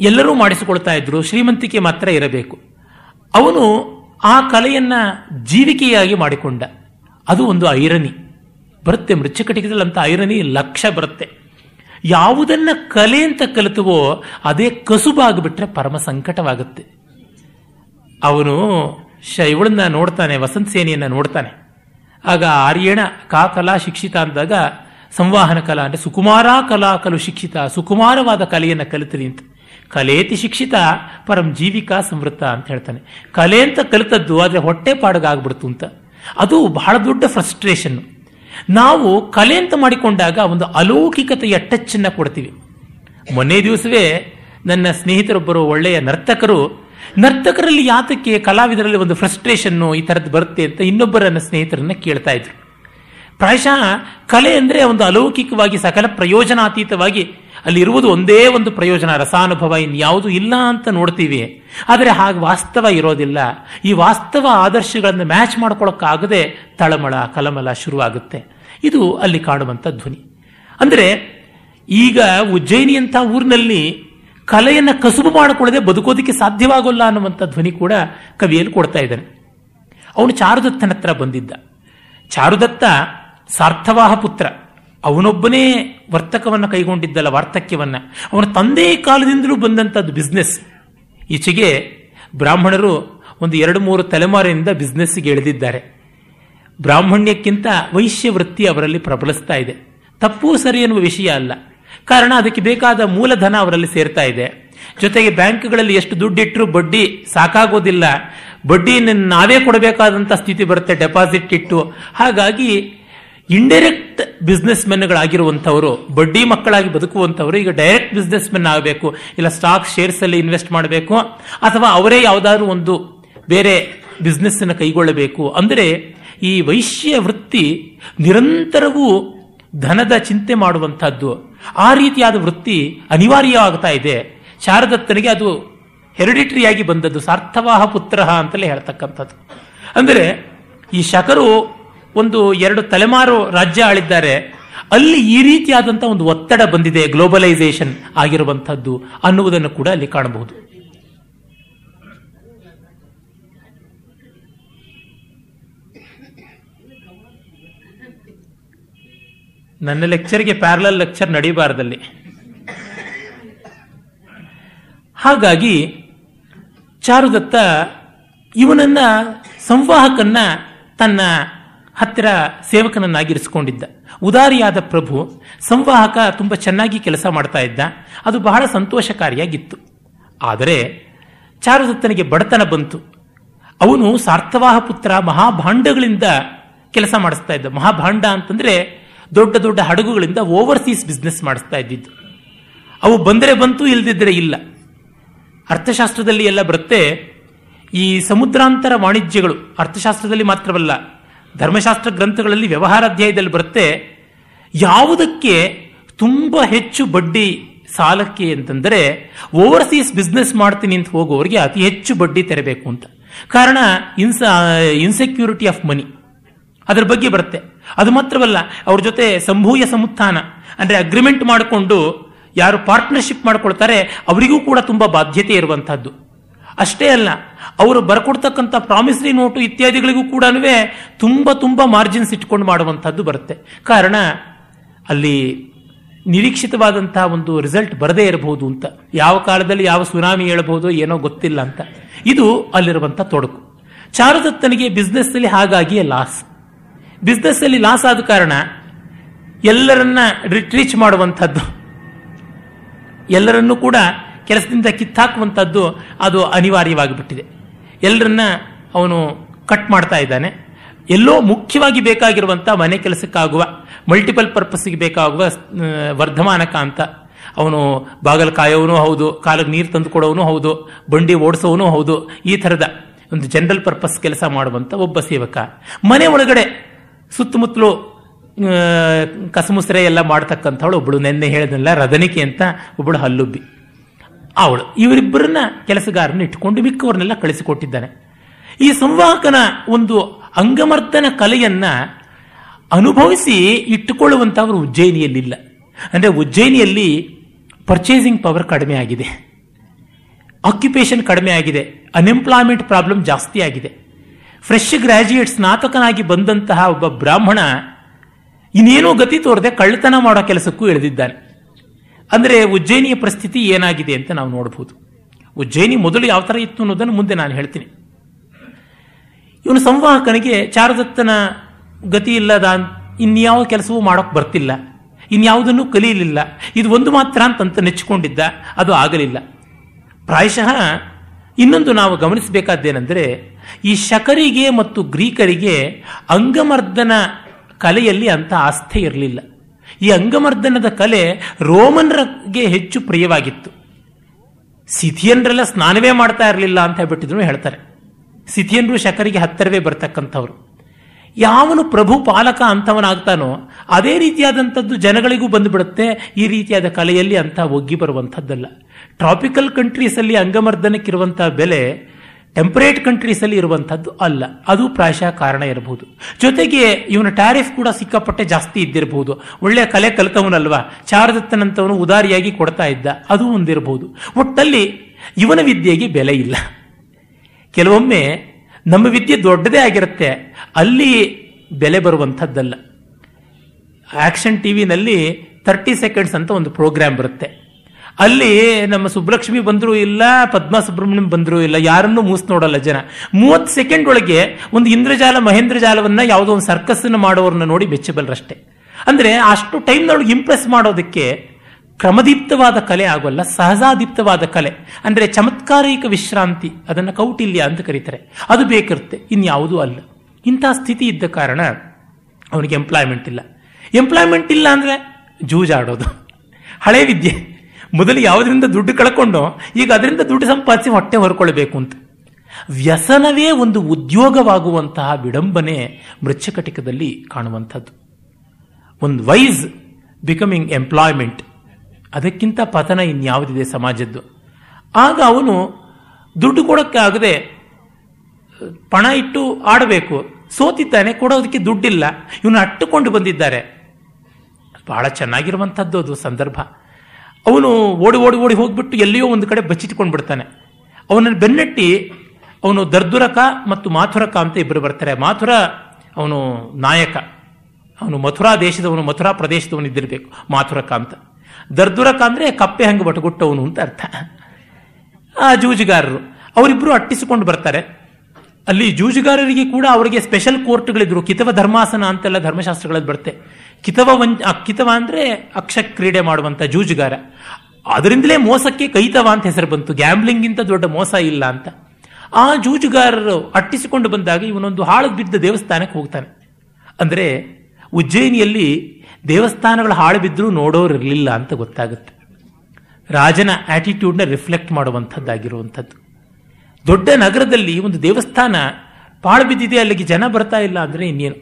ಎಲ್ಲರೂ ಮಾಡಿಸಿಕೊಳ್ತಾ ಇದ್ರು, ಶ್ರೀಮಂತಿಕೆ ಮಾತ್ರ ಇರಬೇಕು. ಅವನು ಆ ಕಲೆಯನ್ನ ಜೀವಿಕೆಯಾಗಿ ಮಾಡಿಕೊಂಡ. ಅದು ಒಂದು ಐರನಿ. ಬರುತ್ತೆ, ಮೃಚ್ಛಕಟಿಕದಲ್ಲಂತ ಐರನಿ ಲಕ್ಷ ಬರುತ್ತೆ. ಯಾವುದನ್ನ ಕಲೆ ಅಂತ ಕಲಿತವೋ ಅದೇ ಕಸುಬಾಗ್ಬಿಟ್ರೆ ಪರಮ ಸಂಕಟವಾಗುತ್ತೆ. ಅವನು ಇವಳನ್ನ ನೋಡ್ತಾನೆ, ವಸಂತ ಸೇನೆಯನ್ನ ನೋಡ್ತಾನೆ. ಆಗ ಆರ್ಯಣ ಕಾ ಕಲಾ ಶಿಕ್ಷಿತ ಅಂದಾಗ, ಸಂವಾಹನ ಕಲಾ ಅಂದ್ರೆ ಸುಕುಮಾರ ಕಲಾ ಕಲು ಶಿಕ್ಷಿತ, ಸುಕುಮಾರವಾದ ಕಲೆಯನ್ನು ಕಲಿತರಿ ಅಂತ. ಕಲೇತಿ ಶಿಕ್ಷಿತ, ಪರಂ ಜೀವಿಕಾ ಸಂವೃತ್ತ ಅಂತ ಹೇಳ್ತಾನೆ. ಕಲೆ ಅಂತ ಕಲಿತದ್ದು ಆದರೆ ಹೊಟ್ಟೆ ಪಾಡಗಾಗ್ಬಿಡ್ತು ಅಂತ. ಅದು ಬಹಳ ದೊಡ್ಡ ಫ್ರಸ್ಟ್ರೇಷನ್ ನಾವು ಕಲೆ ಅಂತ ಮಾಡಿಕೊಂಡಾಗ ಒಂದು ಅಲೌಕಿಕತೆಯ ಟಚ್ ಅನ್ನ ಕೊಡ್ತೀವಿ. ಮೊನ್ನೆ ದಿವಸವೇ ನನ್ನ ಸ್ನೇಹಿತರೊಬ್ಬರು ಒಳ್ಳೆಯ ನರ್ತಕರು, ನರ್ತಕರಲ್ಲಿ ಯಾತಕ್ಕೆ ಕಲಾವಿದರಲ್ಲಿ ಒಂದು ಫ್ರಸ್ಟ್ರೇಷನ್ನು ಈ ಥರದ್ದು ಬರುತ್ತೆ ಅಂತ ಇನ್ನೊಬ್ಬರ ನನ್ನ ಸ್ನೇಹಿತರನ್ನ ಕೇಳ್ತಾ ಇದ್ರು. ಪ್ರಾಯಶಃ ಕಲೆ ಅಂದರೆ ಒಂದು ಅಲೌಕಿಕವಾಗಿ ಸಕಲ ಪ್ರಯೋಜನಾತೀತವಾಗಿ ಅಲ್ಲಿ ಇರುವುದು ಒಂದೇ ಒಂದು ಪ್ರಯೋಜನ. ರಸಾನುಭವ ಇನ್ಯಾವುದು ಇಲ್ಲ ಅಂತ ನೋಡ್ತೀವಿ. ಆದರೆ ಹಾಗೆ ವಾಸ್ತವ ಇರೋದಿಲ್ಲ. ಈ ವಾಸ್ತವ ಆದರ್ಶಗಳನ್ನು ಮ್ಯಾಚ್ ಮಾಡ್ಕೊಳ್ಳೋಕ್ಕಾಗದೆ ತಳಮಳ, ಕಲಮಲ ಶುರುವಾಗುತ್ತೆ. ಇದು ಅಲ್ಲಿ ಕಾಣುವಂಥ ಧ್ವನಿ. ಅಂದರೆ ಈಗ ಉಜ್ಜಯಿನಿ ಅಂತ ಊರಿನಲ್ಲಿ ಕಲೆಯನ್ನು ಕಸುಬು ಮಾಡಿಕೊಳ್ಳದೆ ಬದುಕೋದಕ್ಕೆ ಸಾಧ್ಯವಾಗೋಲ್ಲ ಅನ್ನುವಂಥ ಧ್ವನಿ ಕೂಡ ಕವಿಯಲ್ಲಿ ಕೊಡ್ತಾ ಇದ್ದಾನೆ. ಅವನು ಚಾರುದತ್ತನ ಹತ್ರ ಬಂದಿದ್ದ. ಚಾರುದತ್ತ ಸಾರ್ಥವಾಹ ಪುತ್ರ. ಅವನೊಬ್ಬನೇ ವರ್ತಕವನ್ನು ಕೈಗೊಂಡಿದ್ದಲ್ಲ ವಾರ್ತಕ್ಯವನ್ನು ಅವನ ತಂದೆ ಕಾಲದಿಂದಲೂ ಬಂದಂಥದ್ದು ಬಿಸ್ನೆಸ್ ಈಚೆಗೆ ಬ್ರಾಹ್ಮಣರು ಒಂದು ಎರಡು ಮೂರು ತಲೆಮಾರಿನಿಂದ ಬಿಸ್ನೆಸ್ಗೆ ಎಳೆದಿದ್ದಾರೆ. ಬ್ರಾಹ್ಮಣ್ಯಕ್ಕಿಂತ ವೈಶ್ಯ ವೃತ್ತಿ ಅವರಲ್ಲಿ ಪ್ರಬಲಿಸ್ತಾ ಇದೆ. ತಪ್ಪು ಸರಿ ಎನ್ನುವ ವಿಷಯ ಅಲ್ಲ. ಕಾರಣ ಅದಕ್ಕೆ ಬೇಕಾದ ಮೂಲಧನ ಅವರಲ್ಲಿ ಸೇರ್ತಾ ಇದೆ. ಜೊತೆಗೆ ಬ್ಯಾಂಕ್ಗಳಲ್ಲಿ ಎಷ್ಟು ದುಡ್ಡಿಟ್ಟರೂ ಬಡ್ಡಿ ಸಾಕಾಗೋದಿಲ್ಲ. ಬಡ್ಡಿ ನಾವೇ ಕೊಡಬೇಕಾದಂಥ ಸ್ಥಿತಿ ಬರುತ್ತೆ, ಡೆಪಾಸಿಟ್ ಇಟ್ಟು. ಹಾಗಾಗಿ ಇಂಡೈರೆಕ್ಟ್ ಬಿಸ್ನೆಸ್ ಮೆನ್ಗಳಾಗಿರುವಂಥವರು ಬಡ್ಡಿ ಮಕ್ಕಳಾಗಿ ಬದುಕುವಂಥವರು ಈಗ ಡೈರೆಕ್ಟ್ ಬಿಸ್ನೆಸ್ ಮೆನ್ ಆಗಬೇಕು. ಇಲ್ಲ ಸ್ಟಾಕ್ ಶೇರ್ಸ್ ಅಲ್ಲಿ ಇನ್ವೆಸ್ಟ್ ಮಾಡಬೇಕು. ಅಥವಾ ಅವರೇ ಯಾವುದಾದ್ರೂ ಒಂದು ಬೇರೆ ಬಿಸ್ನೆಸ್ ಅನ್ನು ಕೈಗೊಳ್ಳಬೇಕು. ಅಂದರೆ ಈ ವೈಶ್ಯ ವೃತ್ತಿ ನಿರಂತರವೂ ಧನದ ಚಿಂತೆ ಮಾಡುವಂತಹದ್ದು ಆ ರೀತಿಯಾದ ವೃತ್ತಿ ಅನಿವಾರ್ಯವಾಗ್ತಾ ಇದೆ. ಶಾರದತ್ತನಿಗೆ ಅದು ಹೆರಿಡಿಟರಿಯಾಗಿ ಬಂದದ್ದು, ಸಾರ್ಥವಾಹ ಪುತ್ರ ಅಂತಲೇ ಹೇಳ್ತಕ್ಕಂಥದ್ದು. ಅಂದರೆ ಈ ಶಕರು ಒಂದು ಎರಡು ತಲೆಮಾರು ರಾಜ್ಯ ಆಳಿದ್ದಾರೆ. ಅಲ್ಲಿ ಈ ರೀತಿಯಾದಂತಹ ಒಂದು ಒತ್ತಡ ಬಂದಿದೆ ಗ್ಲೋಬಲೈಸೇಷನ್ ಆಗಿರುವಂತಹದ್ದು ಅನ್ನುವುದನ್ನು ಕೂಡ ಅಲ್ಲಿ ಕಾಣಬಹುದು. ನನ್ನ ಲೆಕ್ಚರ್ಗೆ ಪ್ಯಾರಲಲ್ ಲೆಕ್ಚರ್ ನಡೀಬಾರದಲ್ಲಿ. ಹಾಗಾಗಿ ಚಾರುದತ್ತ ಇವನನ್ನ ಸಂವಾಹಕನ್ನ ತನ್ನ ಹತ್ತಿರ ಸೇವಕನನ್ನಾಗಿರಿಸಿಕೊಂಡಿದ್ದ. ಉದಾರಿಯಾದ ಪ್ರಭು ಸಂವಾಹಕ ತುಂಬ ಚೆನ್ನಾಗಿ ಕೆಲಸ ಮಾಡ್ತಾ ಇದ್ದ. ಅದು ಬಹಳ ಸಂತೋಷಕಾರಿಯಾಗಿತ್ತು. ಆದರೆ ಚಾರುದತ್ತನಿಗೆ ಬಡತನ ಬಂತು. ಅವನು ಸಾರ್ಥವಾಹ ಪುತ್ರ ಮಹಾಭಾಂಡಗಳಿಂದ ಕೆಲಸ ಮಾಡಿಸ್ತಾ ಇದ್ದ. ಮಹಾಭಾಂಡ ಅಂತಂದ್ರೆ ದೊಡ್ಡ ದೊಡ್ಡ ಹಡಗುಗಳಿಂದ ಓವರ್ಸೀಸ್ ಬಿಸ್ನೆಸ್ ಮಾಡಿಸ್ತಾ ಇದ್ದಿದ್ದು. ಅವು ಬಂದರೆ ಬಂತು ಇಲ್ಲದಿದ್ದರೆ ಇಲ್ಲ. ಅರ್ಥಶಾಸ್ತ್ರದಲ್ಲಿ ಎಲ್ಲ ಬರುತ್ತೆ. ಈ ಸಮುದ್ರಾಂತರ ವಾಣಿಜ್ಯಗಳು ಅರ್ಥಶಾಸ್ತ್ರದಲ್ಲಿ ಮಾತ್ರವಲ್ಲ ಧರ್ಮಶಾಸ್ತ್ರ ಗ್ರಂಥಗಳಲ್ಲಿ ವ್ಯವಹಾರ ಅಧ್ಯಾಯದಲ್ಲಿ ಬರುತ್ತೆ, ಯಾವುದಕ್ಕೆ ತುಂಬ ಹೆಚ್ಚು ಬಡ್ಡಿ ಸಾಲಕ್ಕೆ ಅಂತಂದರೆ, ಓವರ್ಸೀಸ್ ಬಿಸ್ನೆಸ್ ಮಾಡ್ತೀನಿ ಅಂತ ಹೋಗೋರಿಗೆ ಅತಿ ಹೆಚ್ಚು ಬಡ್ಡಿ ತೆರಬೇಕು ಅಂತ. ಕಾರಣ, ಇನ್ಸ, ಇನ್ಸೆಕ್ಯೂರಿಟಿ ಆಫ್ ಮನಿ. ಅದರ ಬಗ್ಗೆ ಬರುತ್ತೆ. ಅದು ಮಾತ್ರವಲ್ಲ, ಅವ್ರ ಜೊತೆ ಸಂಭೂಯ ಸಮುತ್ಥಾನ ಅಂದರೆ ಅಗ್ರಿಮೆಂಟ್ ಮಾಡಿಕೊಂಡು ಯಾರು ಪಾರ್ಟ್ನರ್ಶಿಪ್ ಮಾಡ್ಕೊಳ್ತಾರೆ, ಅವರಿಗೂ ಕೂಡ ತುಂಬ ಬಾಧ್ಯತೆ ಇರುವಂತಹದ್ದು. ಅಷ್ಟೇ ಅಲ್ಲ ಅವರು ಬರ್ಕೊಡ್ತಕ್ಕಂಥ ಪ್ರಾಮಿಸರಿ ನೋಟು ಇತ್ಯಾದಿಗಳಿಗೂ ಕೂಡ ತುಂಬ ತುಂಬ ಮಾರ್ಜಿನ್ಸ್ ಇಟ್ಕೊಂಡು ಮಾಡುವಂಥದ್ದು ಬರುತ್ತೆ. ಕಾರಣ, ಅಲ್ಲಿ ನಿರೀಕ್ಷಿತವಾದಂತಹ ಒಂದು ರಿಸಲ್ಟ್ ಬರದೇ ಇರಬಹುದು ಅಂತ. ಯಾವ ಕಾಲದಲ್ಲಿ ಯಾವ ಸುನಾಮಿ ಹೇಳಬಹುದು ಏನೋ ಗೊತ್ತಿಲ್ಲ ಅಂತ. ಇದು ಅಲ್ಲಿರುವಂತ ತೊಡಕು. ಚಾರುದತ್ತನಿಗೆ ಬಿಸ್ನೆಸ್ ಅಲ್ಲಿ ಹಾಗಾಗಿಯೇ ಲಾಸ್ ಬಿಸ್ನೆಸ್ ಅಲ್ಲಿ ಲಾಸ್ ಆದ ಕಾರಣ ಎಲ್ಲರನ್ನ ರಿಟ್ರೀಚ್ ಮಾಡುವಂಥದ್ದು. ಎಲ್ಲರನ್ನೂ ಕೂಡ ಕೆಲಸದಿಂದ ಕಿತ್ತಾಕುವಂಥದ್ದು ಅದು ಅನಿವಾರ್ಯವಾಗಿಬಿಟ್ಟಿದೆ. ಎಲ್ಲರನ್ನ ಅವನು ಕಟ್ ಮಾಡ್ತಾ ಇದ್ದಾನೆ. ಎಲ್ಲೋ ಮುಖ್ಯವಾಗಿ ಬೇಕಾಗಿರುವಂಥ ಮನೆ ಕೆಲಸಕ್ಕಾಗುವ ಮಲ್ಟಿಪಲ್ ಪರ್ಪಸ್ಗೆ ಬೇಕಾಗುವ ವರ್ಧಮಾನಕ ಅಂತ. ಅವನು ಬಾಗಲ್ ಕಾಯೋವನು ಹೌದು, ಕಾಲಿಗೆ ನೀರು ತಂದು ಕೊಡೋನು ಹೌದು, ಬಂಡಿ ಓಡಿಸೋನು ಹೌದು, ಈ ಥರದ ಒಂದು ಜನರಲ್ ಪರ್ಪಸ್ ಕೆಲಸ ಮಾಡುವಂತ ಒಬ್ಬ ಸೇವಕ. ಮನೆ ಒಳಗಡೆ ಸುತ್ತಮುತ್ತಲು ಕಸಮುಸರೆ ಎಲ್ಲ ಮಾಡ್ತಕ್ಕಂಥವಳು ಒಬ್ಬಳು ನೆನ್ನೆ ಹೇಳಿದ್ನಲ್ಲ ರದನಿಕೆ ಅಂತ ಒಬ್ಬಳು ಹಲ್ಲುಬ್ಬಿ. ಅವಳು, ಇವರಿಬ್ಬರನ್ನ ಕೆಲಸಗಾರನ ಇಟ್ಟುಕೊಂಡು ಮಿಕ್ಕವರನ್ನೆಲ್ಲ ಕಳಿಸಿಕೊಟ್ಟಿದ್ದಾನೆ ಈ ಸಂವಾಹಕನ ಒಂದು ಅಂಗಮರ್ದನ ಕಲೆಯನ್ನ ಅನುಭವಿಸಿ ಇಟ್ಟುಕೊಳ್ಳುವಂತವರು ಉಜ್ಜಯಿನಿಯಲ್ಲಿಲ್ಲ. ಅಂದ್ರೆ ಉಜ್ಜಯಿನಿಯಲ್ಲಿ ಪರ್ಚೇಸಿಂಗ್ ಪವರ್ ಕಡಿಮೆ ಆಗಿದೆ. ಆಕ್ಯುಪೇಷನ್ ಕಡಿಮೆ ಆಗಿದೆ. ಅನ್ಎಂಪ್ಲಾಯ್ಮೆಂಟ್ ಪ್ರಾಬ್ಲಮ್ ಜಾಸ್ತಿ ಆಗಿದೆ. ಫ್ರೆಶ್ ಗ್ರಾಜ್ಯುಯೇಟ್ ಸ್ನಾತಕನಾಗಿ ಬಂದಂತಹ ಒಬ್ಬ ಬ್ರಾಹ್ಮಣ ಇನ್ನೇನೋ ಗತಿ ತೋರದೆ ಕಳ್ಳತನ ಮಾಡೋ ಕೆಲಸಕ್ಕೂ ಇಳಿದಿದ್ದಾನೆ. ಅಂದ್ರೆ ಉಜ್ಜಯಿನಿಯ ಪರಿಸ್ಥಿತಿ ಏನಾಗಿದೆ ಅಂತ ನಾವು ನೋಡಬಹುದು ಉಜ್ಜಯಿನಿ ಮೊದಲು ಯಾವ ಥರ ಇತ್ತು ಅನ್ನೋದನ್ನು ಮುಂದೆ ನಾನು ಹೇಳ್ತೀನಿ. ಇವನು ಸಂವಾಹಕನಿಗೆ ಚಾರದತ್ತನ ಗತಿ ಇಲ್ಲದ ಇನ್ಯಾವ ಕೆಲಸವೂ ಮಾಡೋಕ್ಕೆ ಬರ್ತಿಲ್ಲ. ಇನ್ಯಾವುದನ್ನು ಕಲಿಯಲಿಲ್ಲ. ಇದು ಒಂದು ಮಾತ್ರ ಅಂತಂತ ನೆಚ್ಚಿಕೊಂಡಿದ್ದ. ಅದು ಆಗಲಿಲ್ಲ. ಪ್ರಾಯಶಃ ಇನ್ನೊಂದು ನಾವು ಗಮನಿಸಬೇಕಾದ್ದೇನೆಂದರೆ, ಈ ಶಕರಿಗೆ ಮತ್ತು ಗ್ರೀಕರಿಗೆ ಅಂಗಮರ್ದನ ಕಲೆಯಲ್ಲಿ ಅಂತ ಆಸ್ಥೆ ಇರಲಿಲ್ಲ. ಈ ಅಂಗಮರ್ದನದ ಕಲೆ ರೋಮನ್ರಿಗೆ ಹೆಚ್ಚು ಪ್ರಿಯವಾಗಿತ್ತು. ಸಿಥಿಯನ್ರೆಲ್ಲ ಸ್ನಾನವೇ ಮಾಡ್ತಾ ಇರಲಿಲ್ಲ ಅಂತ ಹೇಳ್ಬಿಟ್ಟಿದ್ರು ಹೇಳ್ತಾರೆ. ಸಿಥಿಯನ್ರು ಶಕರಿಗೆ ಹತ್ತಿರವೇ ಬರ್ತಕ್ಕಂಥವ್ರು. ಯಾವನು ಪ್ರಭು ಪಾಲಕ ಅಂತವನಾಗ್ತಾನೋ ಅದೇ ರೀತಿಯಾದಂಥದ್ದು ಜನಗಳಿಗೂ ಬಂದುಬಿಡುತ್ತೆ. ಈ ರೀತಿಯಾದ ಕಲೆಯಲ್ಲಿ ಅಂತ ಒಗ್ಗಿ ಬರುವಂಥದ್ದಲ್ಲ. ಟ್ರಾಪಿಕಲ್ ಕಂಟ್ರೀಸಲ್ಲಿ ಅಂಗಮರ್ದನಕ್ಕಿರುವಂಥ ಬೆಲೆ ಟೆಂಪರೇಟ್ ಕಂಟ್ರೀಸಲ್ಲಿ ಇರುವಂಥದ್ದು ಅಲ್ಲ. ಅದು ಪ್ರಾಯಶಃ ಕಾರಣ ಇರಬಹುದು. ಜೊತೆಗೆ ಇವನ ಟ್ಯಾರಿಫ್ ಕೂಡ ಸಿಕ್ಕಾಪಟ್ಟೆ ಜಾಸ್ತಿ ಇದ್ದಿರಬಹುದು. ಒಳ್ಳೆಯ ಕಲೆ ಕಲಿತವನಲ್ವಾ? ಚಾರದತ್ತನಂತವನು ಉದಾರಿಯಾಗಿ ಕೊಡ್ತಾ ಇದ್ದ. ಅದು ಒಂದಿರಬಹುದು. ಒಟ್ಟಲ್ಲಿ ಇವನ ವಿದ್ಯೆಗೆ ಬೆಲೆ ಇಲ್ಲ. ಕೆಲವೊಮ್ಮೆ ನಮ್ಮ ವಿದ್ಯೆ ದೊಡ್ಡದೇ ಆಗಿರುತ್ತೆ. ಅಲ್ಲಿ ಬೆಲೆ ಬರುವಂಥದ್ದಲ್ಲ. ಆಕ್ಷನ್ ಟಿವಿನಲ್ಲಿ ತರ್ಟಿ ಸೆಕೆಂಡ್ಸ್ ಅಂತ ಒಂದು ಪ್ರೋಗ್ರಾಮ್ ಬರುತ್ತೆ. ಅಲ್ಲಿ ನಮ್ಮ ಸುಬ್ಲಕ್ಷ್ಮಿ ಬಂದರೂ ಇಲ್ಲ ಪದ್ಮ ಸುಬ್ರಹ್ಮಣ್ಯಂ ಬಂದರೂ ಇಲ್ಲ, ಯಾರನ್ನೂ ಮೂಸ್ ನೋಡಲ್ಲ ಜನ. ಮೂವತ್ತು ಸೆಕೆಂಡ್ ಒಳಗೆ ಒಂದು ಇಂದ್ರಜಾಲ ಮಹೇಂದ್ರಜಾಲವನ್ನ ಯಾವುದೋ ಒಂದು ಸರ್ಕಸ್ ಮಾಡೋರನ್ನ ನೋಡಿ ಬೆಚ್ಚಬಲ್ರಷ್ಟೇ ಅಂದ್ರೆ ಅಷ್ಟು ಟೈಮ್ನೊಳಗೆ ಇಂಪ್ರೆಸ್ ಮಾಡೋದಕ್ಕೆ ಕ್ರಮದೀಪ್ತವಾದ ಕಲೆ ಆಗೋಲ್ಲ, ಸಹಜಾದೀಪ್ತವಾದ ಕಲೆ. ಅಂದರೆ ಚಮತ್ಕಾರಿಕ ವಿಶ್ರಾಂತಿ, ಅದನ್ನು ಕೌಟಿಲ್ಯ ಅಂತ ಕರೀತಾರೆ. ಅದು ಬೇಕಿರುತ್ತೆ, ಇನ್ಯಾವುದೂ ಅಲ್ಲ. ಇಂಥ ಸ್ಥಿತಿ ಇದ್ದ ಕಾರಣ ಅವನಿಗೆ ಎಂಪ್ಲಾಯ್ಮೆಂಟ್ ಇಲ್ಲ. ಎಂಪ್ಲಾಯ್ಮೆಂಟ್ ಇಲ್ಲ ಅಂದರೆ ಜೂಜಾಡೋದು. ಹಳೆ ವಿದ್ಯೆ. ಮೊದಲು ಯಾವುದರಿಂದ ದುಡ್ಡು ಕಳ್ಕೊಂಡು, ಈಗ ಅದರಿಂದ ದುಡ್ಡು ಸಂಪಾದಿಸಿ ಹೊಟ್ಟೆ ಹೊರ್ಕೊಳ್ಬೇಕು ಅಂತ. ವ್ಯಸನವೇ ಒಂದು ಉದ್ಯೋಗವಾಗುವಂತಹ ವಿಡಂಬನೆ ಮೃಚ್ಛಕಟಿಕದಲ್ಲಿ ಕಾಣುವಂಥದ್ದು. ಒಂದು ವೈಸ್ ಬಿಕಮಿಂಗ್ ಎಂಪ್ಲಾಯ್ಮೆಂಟ್, ಅದಕ್ಕಿಂತ ಪತನ ಇನ್ಯಾವುದಿದೆ ಸಮಾಜದ್ದು. ಆಗ ಅವನು ದುಡ್ಡು ಕೊಡೋಕ್ಕಾಗದೆ ಪಣ ಇಟ್ಟು ಆಡಬೇಕು. ಸೋತಿದ್ದಾನೆ, ಕೊಡೋದಕ್ಕೆ ದುಡ್ಡಿಲ್ಲ. ಇವನು ಅಟ್ಟುಕೊಂಡು ಬಂದಿದ್ದಾರೆ. ಬಹಳ ಚೆನ್ನಾಗಿರುವಂಥದ್ದು ಅದು ಸಂದರ್ಭ. ಅವನು ಓಡಿ ಓಡಿ ಓಡಿ ಹೋಗ್ಬಿಟ್ಟು ಎಲ್ಲಿಯೋ ಒಂದು ಕಡೆ ಬಚ್ಚಿಟ್ಕೊಂಡು ಬಿಡ್ತಾನೆ ಅವನನ್ನು ಬೆನ್ನಟ್ಟಿ ಅವನು ದರ್ದುರಕ ಮತ್ತು ಮಾಥುರಕ ಅಂತ ಇಬ್ಬರು ಬರ್ತಾರೆ. ಮಾಥುರ ಅವನು ನಾಯಕ. ಅವನು ಮಥುರಾ ದೇಶದವನು, ಮಥುರಾ ಪ್ರದೇಶದವನು ಇದ್ದಿರಬೇಕು, ಮಾಥುರಕ ಅಂತ. ದರ್ದುರಕ ಅಂದರೆ ಕಪ್ಪೆ ಹಂಗೆ ಬಟಗುಟ್ಟವನು ಅಂತ ಅರ್ಥ. ಆ ಜೂಜುಗಾರರು ಅವರಿಬ್ಬರು ಅಟ್ಟಿಸಿಕೊಂಡು ಬರ್ತಾರೆ. ಅಲ್ಲಿ ಜೂಜುಗಾರರಿಗೆ ಕೂಡ ಅವರಿಗೆ ಸ್ಪೆಷಲ್ ಕೋರ್ಟ್ಗಳಿದ್ರು ಕಿತವ ಧರ್ಮಾಸನ ಅಂತೆಲ್ಲ ಧರ್ಮಶಾಸ್ತ್ರಗಳಲ್ಲಿ ಬರುತ್ತೆ. ಕಿತವ ಕಿತವ ಅಂದರೆ ಅಕ್ಷ ಕ್ರೀಡೆ ಮಾಡುವಂಥ ಜೂಜುಗಾರ. ಅದರಿಂದಲೇ ಮೋಸಕ್ಕೆ ಕೈತವ ಅಂತ ಹೆಸರು ಬಂತು. ಗ್ಯಾಂಬ್ಲಿಂಗ್ಗಿಂತ ದೊಡ್ಡ ಮೋಸ ಇಲ್ಲ ಅಂತ. ಆ ಜೂಜುಗಾರರು ಅಟ್ಟಿಸಿಕೊಂಡು ಬಂದಾಗ ಇವನೊಂದು ಹಾಳು ಬಿದ್ದ ದೇವಸ್ಥಾನಕ್ಕೆ ಹೋಗ್ತಾನೆ. ಅಂದರೆ ಉಜ್ಜಯಿನಿಯಲ್ಲಿ ದೇವಸ್ಥಾನಗಳು ಹಾಳು ಬಿದ್ದರೂ ನೋಡೋರಿರಲಿಲ್ಲ ಅಂತ ಗೊತ್ತಾಗುತ್ತೆ. ರಾಜನ ಆಟಿಟ್ಯೂಡ್ನ ರಿಫ್ಲೆಕ್ಟ್ ಮಾಡುವಂಥದ್ದಾಗಿರುವಂಥದ್ದು. ದೊಡ್ಡ ನಗರದಲ್ಲಿ ಒಂದು ದೇವಸ್ಥಾನ ಪಾಳು ಬಿದ್ದಿದೆ, ಅಲ್ಲಿಗೆ ಜನ ಬರ್ತಾ ಇಲ್ಲ ಅಂದರೆ ಇನ್ನೇನು?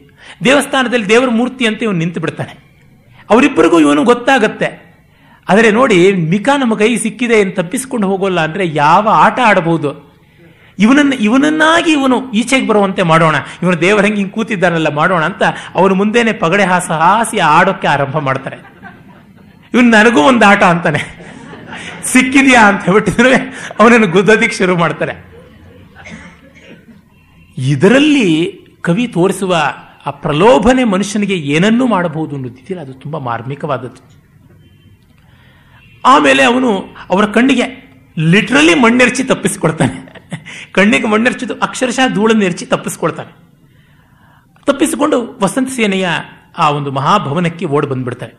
ದೇವಸ್ಥಾನದಲ್ಲಿ ದೇವರ ಮೂರ್ತಿ ಅಂತ ಇವನು ನಿಂತು ಬಿಡ್ತಾನೆ. ಅವರಿಬ್ಬರಿಗೂ ಇವನು ಗೊತ್ತಾಗತ್ತೆ. ಆದರೆ ನೋಡಿ, ಮಿಕ ನಮ್ಮ ಕೈ ಸಿಕ್ಕಿದೆ ಏನು ತಪ್ಪಿಸ್ಕೊಂಡು ಹೋಗೋಲ್ಲ ಅಂದರೆ ಯಾವ ಆಟ ಆಡಬಹುದು? ಇವನನ್ನ, ಇವನನ್ನಾಗಿ ಇವನು ಈಚೆಗೆ ಬರುವಂತೆ ಮಾಡೋಣ. ಇವನು ದೇವರ ಹಂಗೆ ಹಿಂಗೆ ಕೂತಿದ್ದಾನಲ್ಲ, ಮಾಡೋಣ ಅಂತ ಅವನು ಮುಂದೆನೆ ಪಗಡೆ ಹಾಸ ಹಾಸಿ ಆಡೋಕ್ಕೆ ಆರಂಭ ಮಾಡ್ತಾರೆ. ಇವನು ನನಗೂ ಒಂದು ಆಟ ಅಂತಾನೆ. ಸಿಕ್ಕಿದೆಯಾ ಅಂತ ಹೇಳ್ಬಿಟ್ಟಿದ್ರೆ ಅವನನ್ನು ಗುದ್ದೋದಿಕ್ಕೆ ಶುರು ಮಾಡ್ತಾರೆ. ಇದರಲ್ಲಿ ಕವಿ ತೋರಿಸುವ ಆ ಪ್ರಲೋಭನೆ ಮನುಷ್ಯನಿಗೆ ಏನನ್ನೂ ಮಾಡಬಹುದು ಅನ್ನೋದಿದೆಯಲ್ಲ ಅದು ತುಂಬಾ ಮಾರ್ಮಿಕವಾದದ್ದು. ಆಮೇಲೆ ಅವನು ಅವರ ಕಣ್ಣಿಗೆ ಲಿಟ್ರಲಿ ಮಣ್ಣೆರ್ಚಿ ತಪ್ಪಿಸ್ಕೊಳ್ತಾನೆ. ಕಣ್ಣಿಗೆ ಮಣ್ಣೆರ್ಚಿದು ಅಕ್ಷರಶಃ ಧೂಳನ್ನು ಎರಚಿ ತಪ್ಪಿಸ್ಕೊಳ್ತಾನೆ. ತಪ್ಪಿಸಿಕೊಂಡು ವಸಂತ ಸೇನೆಯ ಆ ಒಂದು ಮಹಾಭವನಕ್ಕೆ ಓಡ್ ಬಂದ್ಬಿಡ್ತಾರೆ.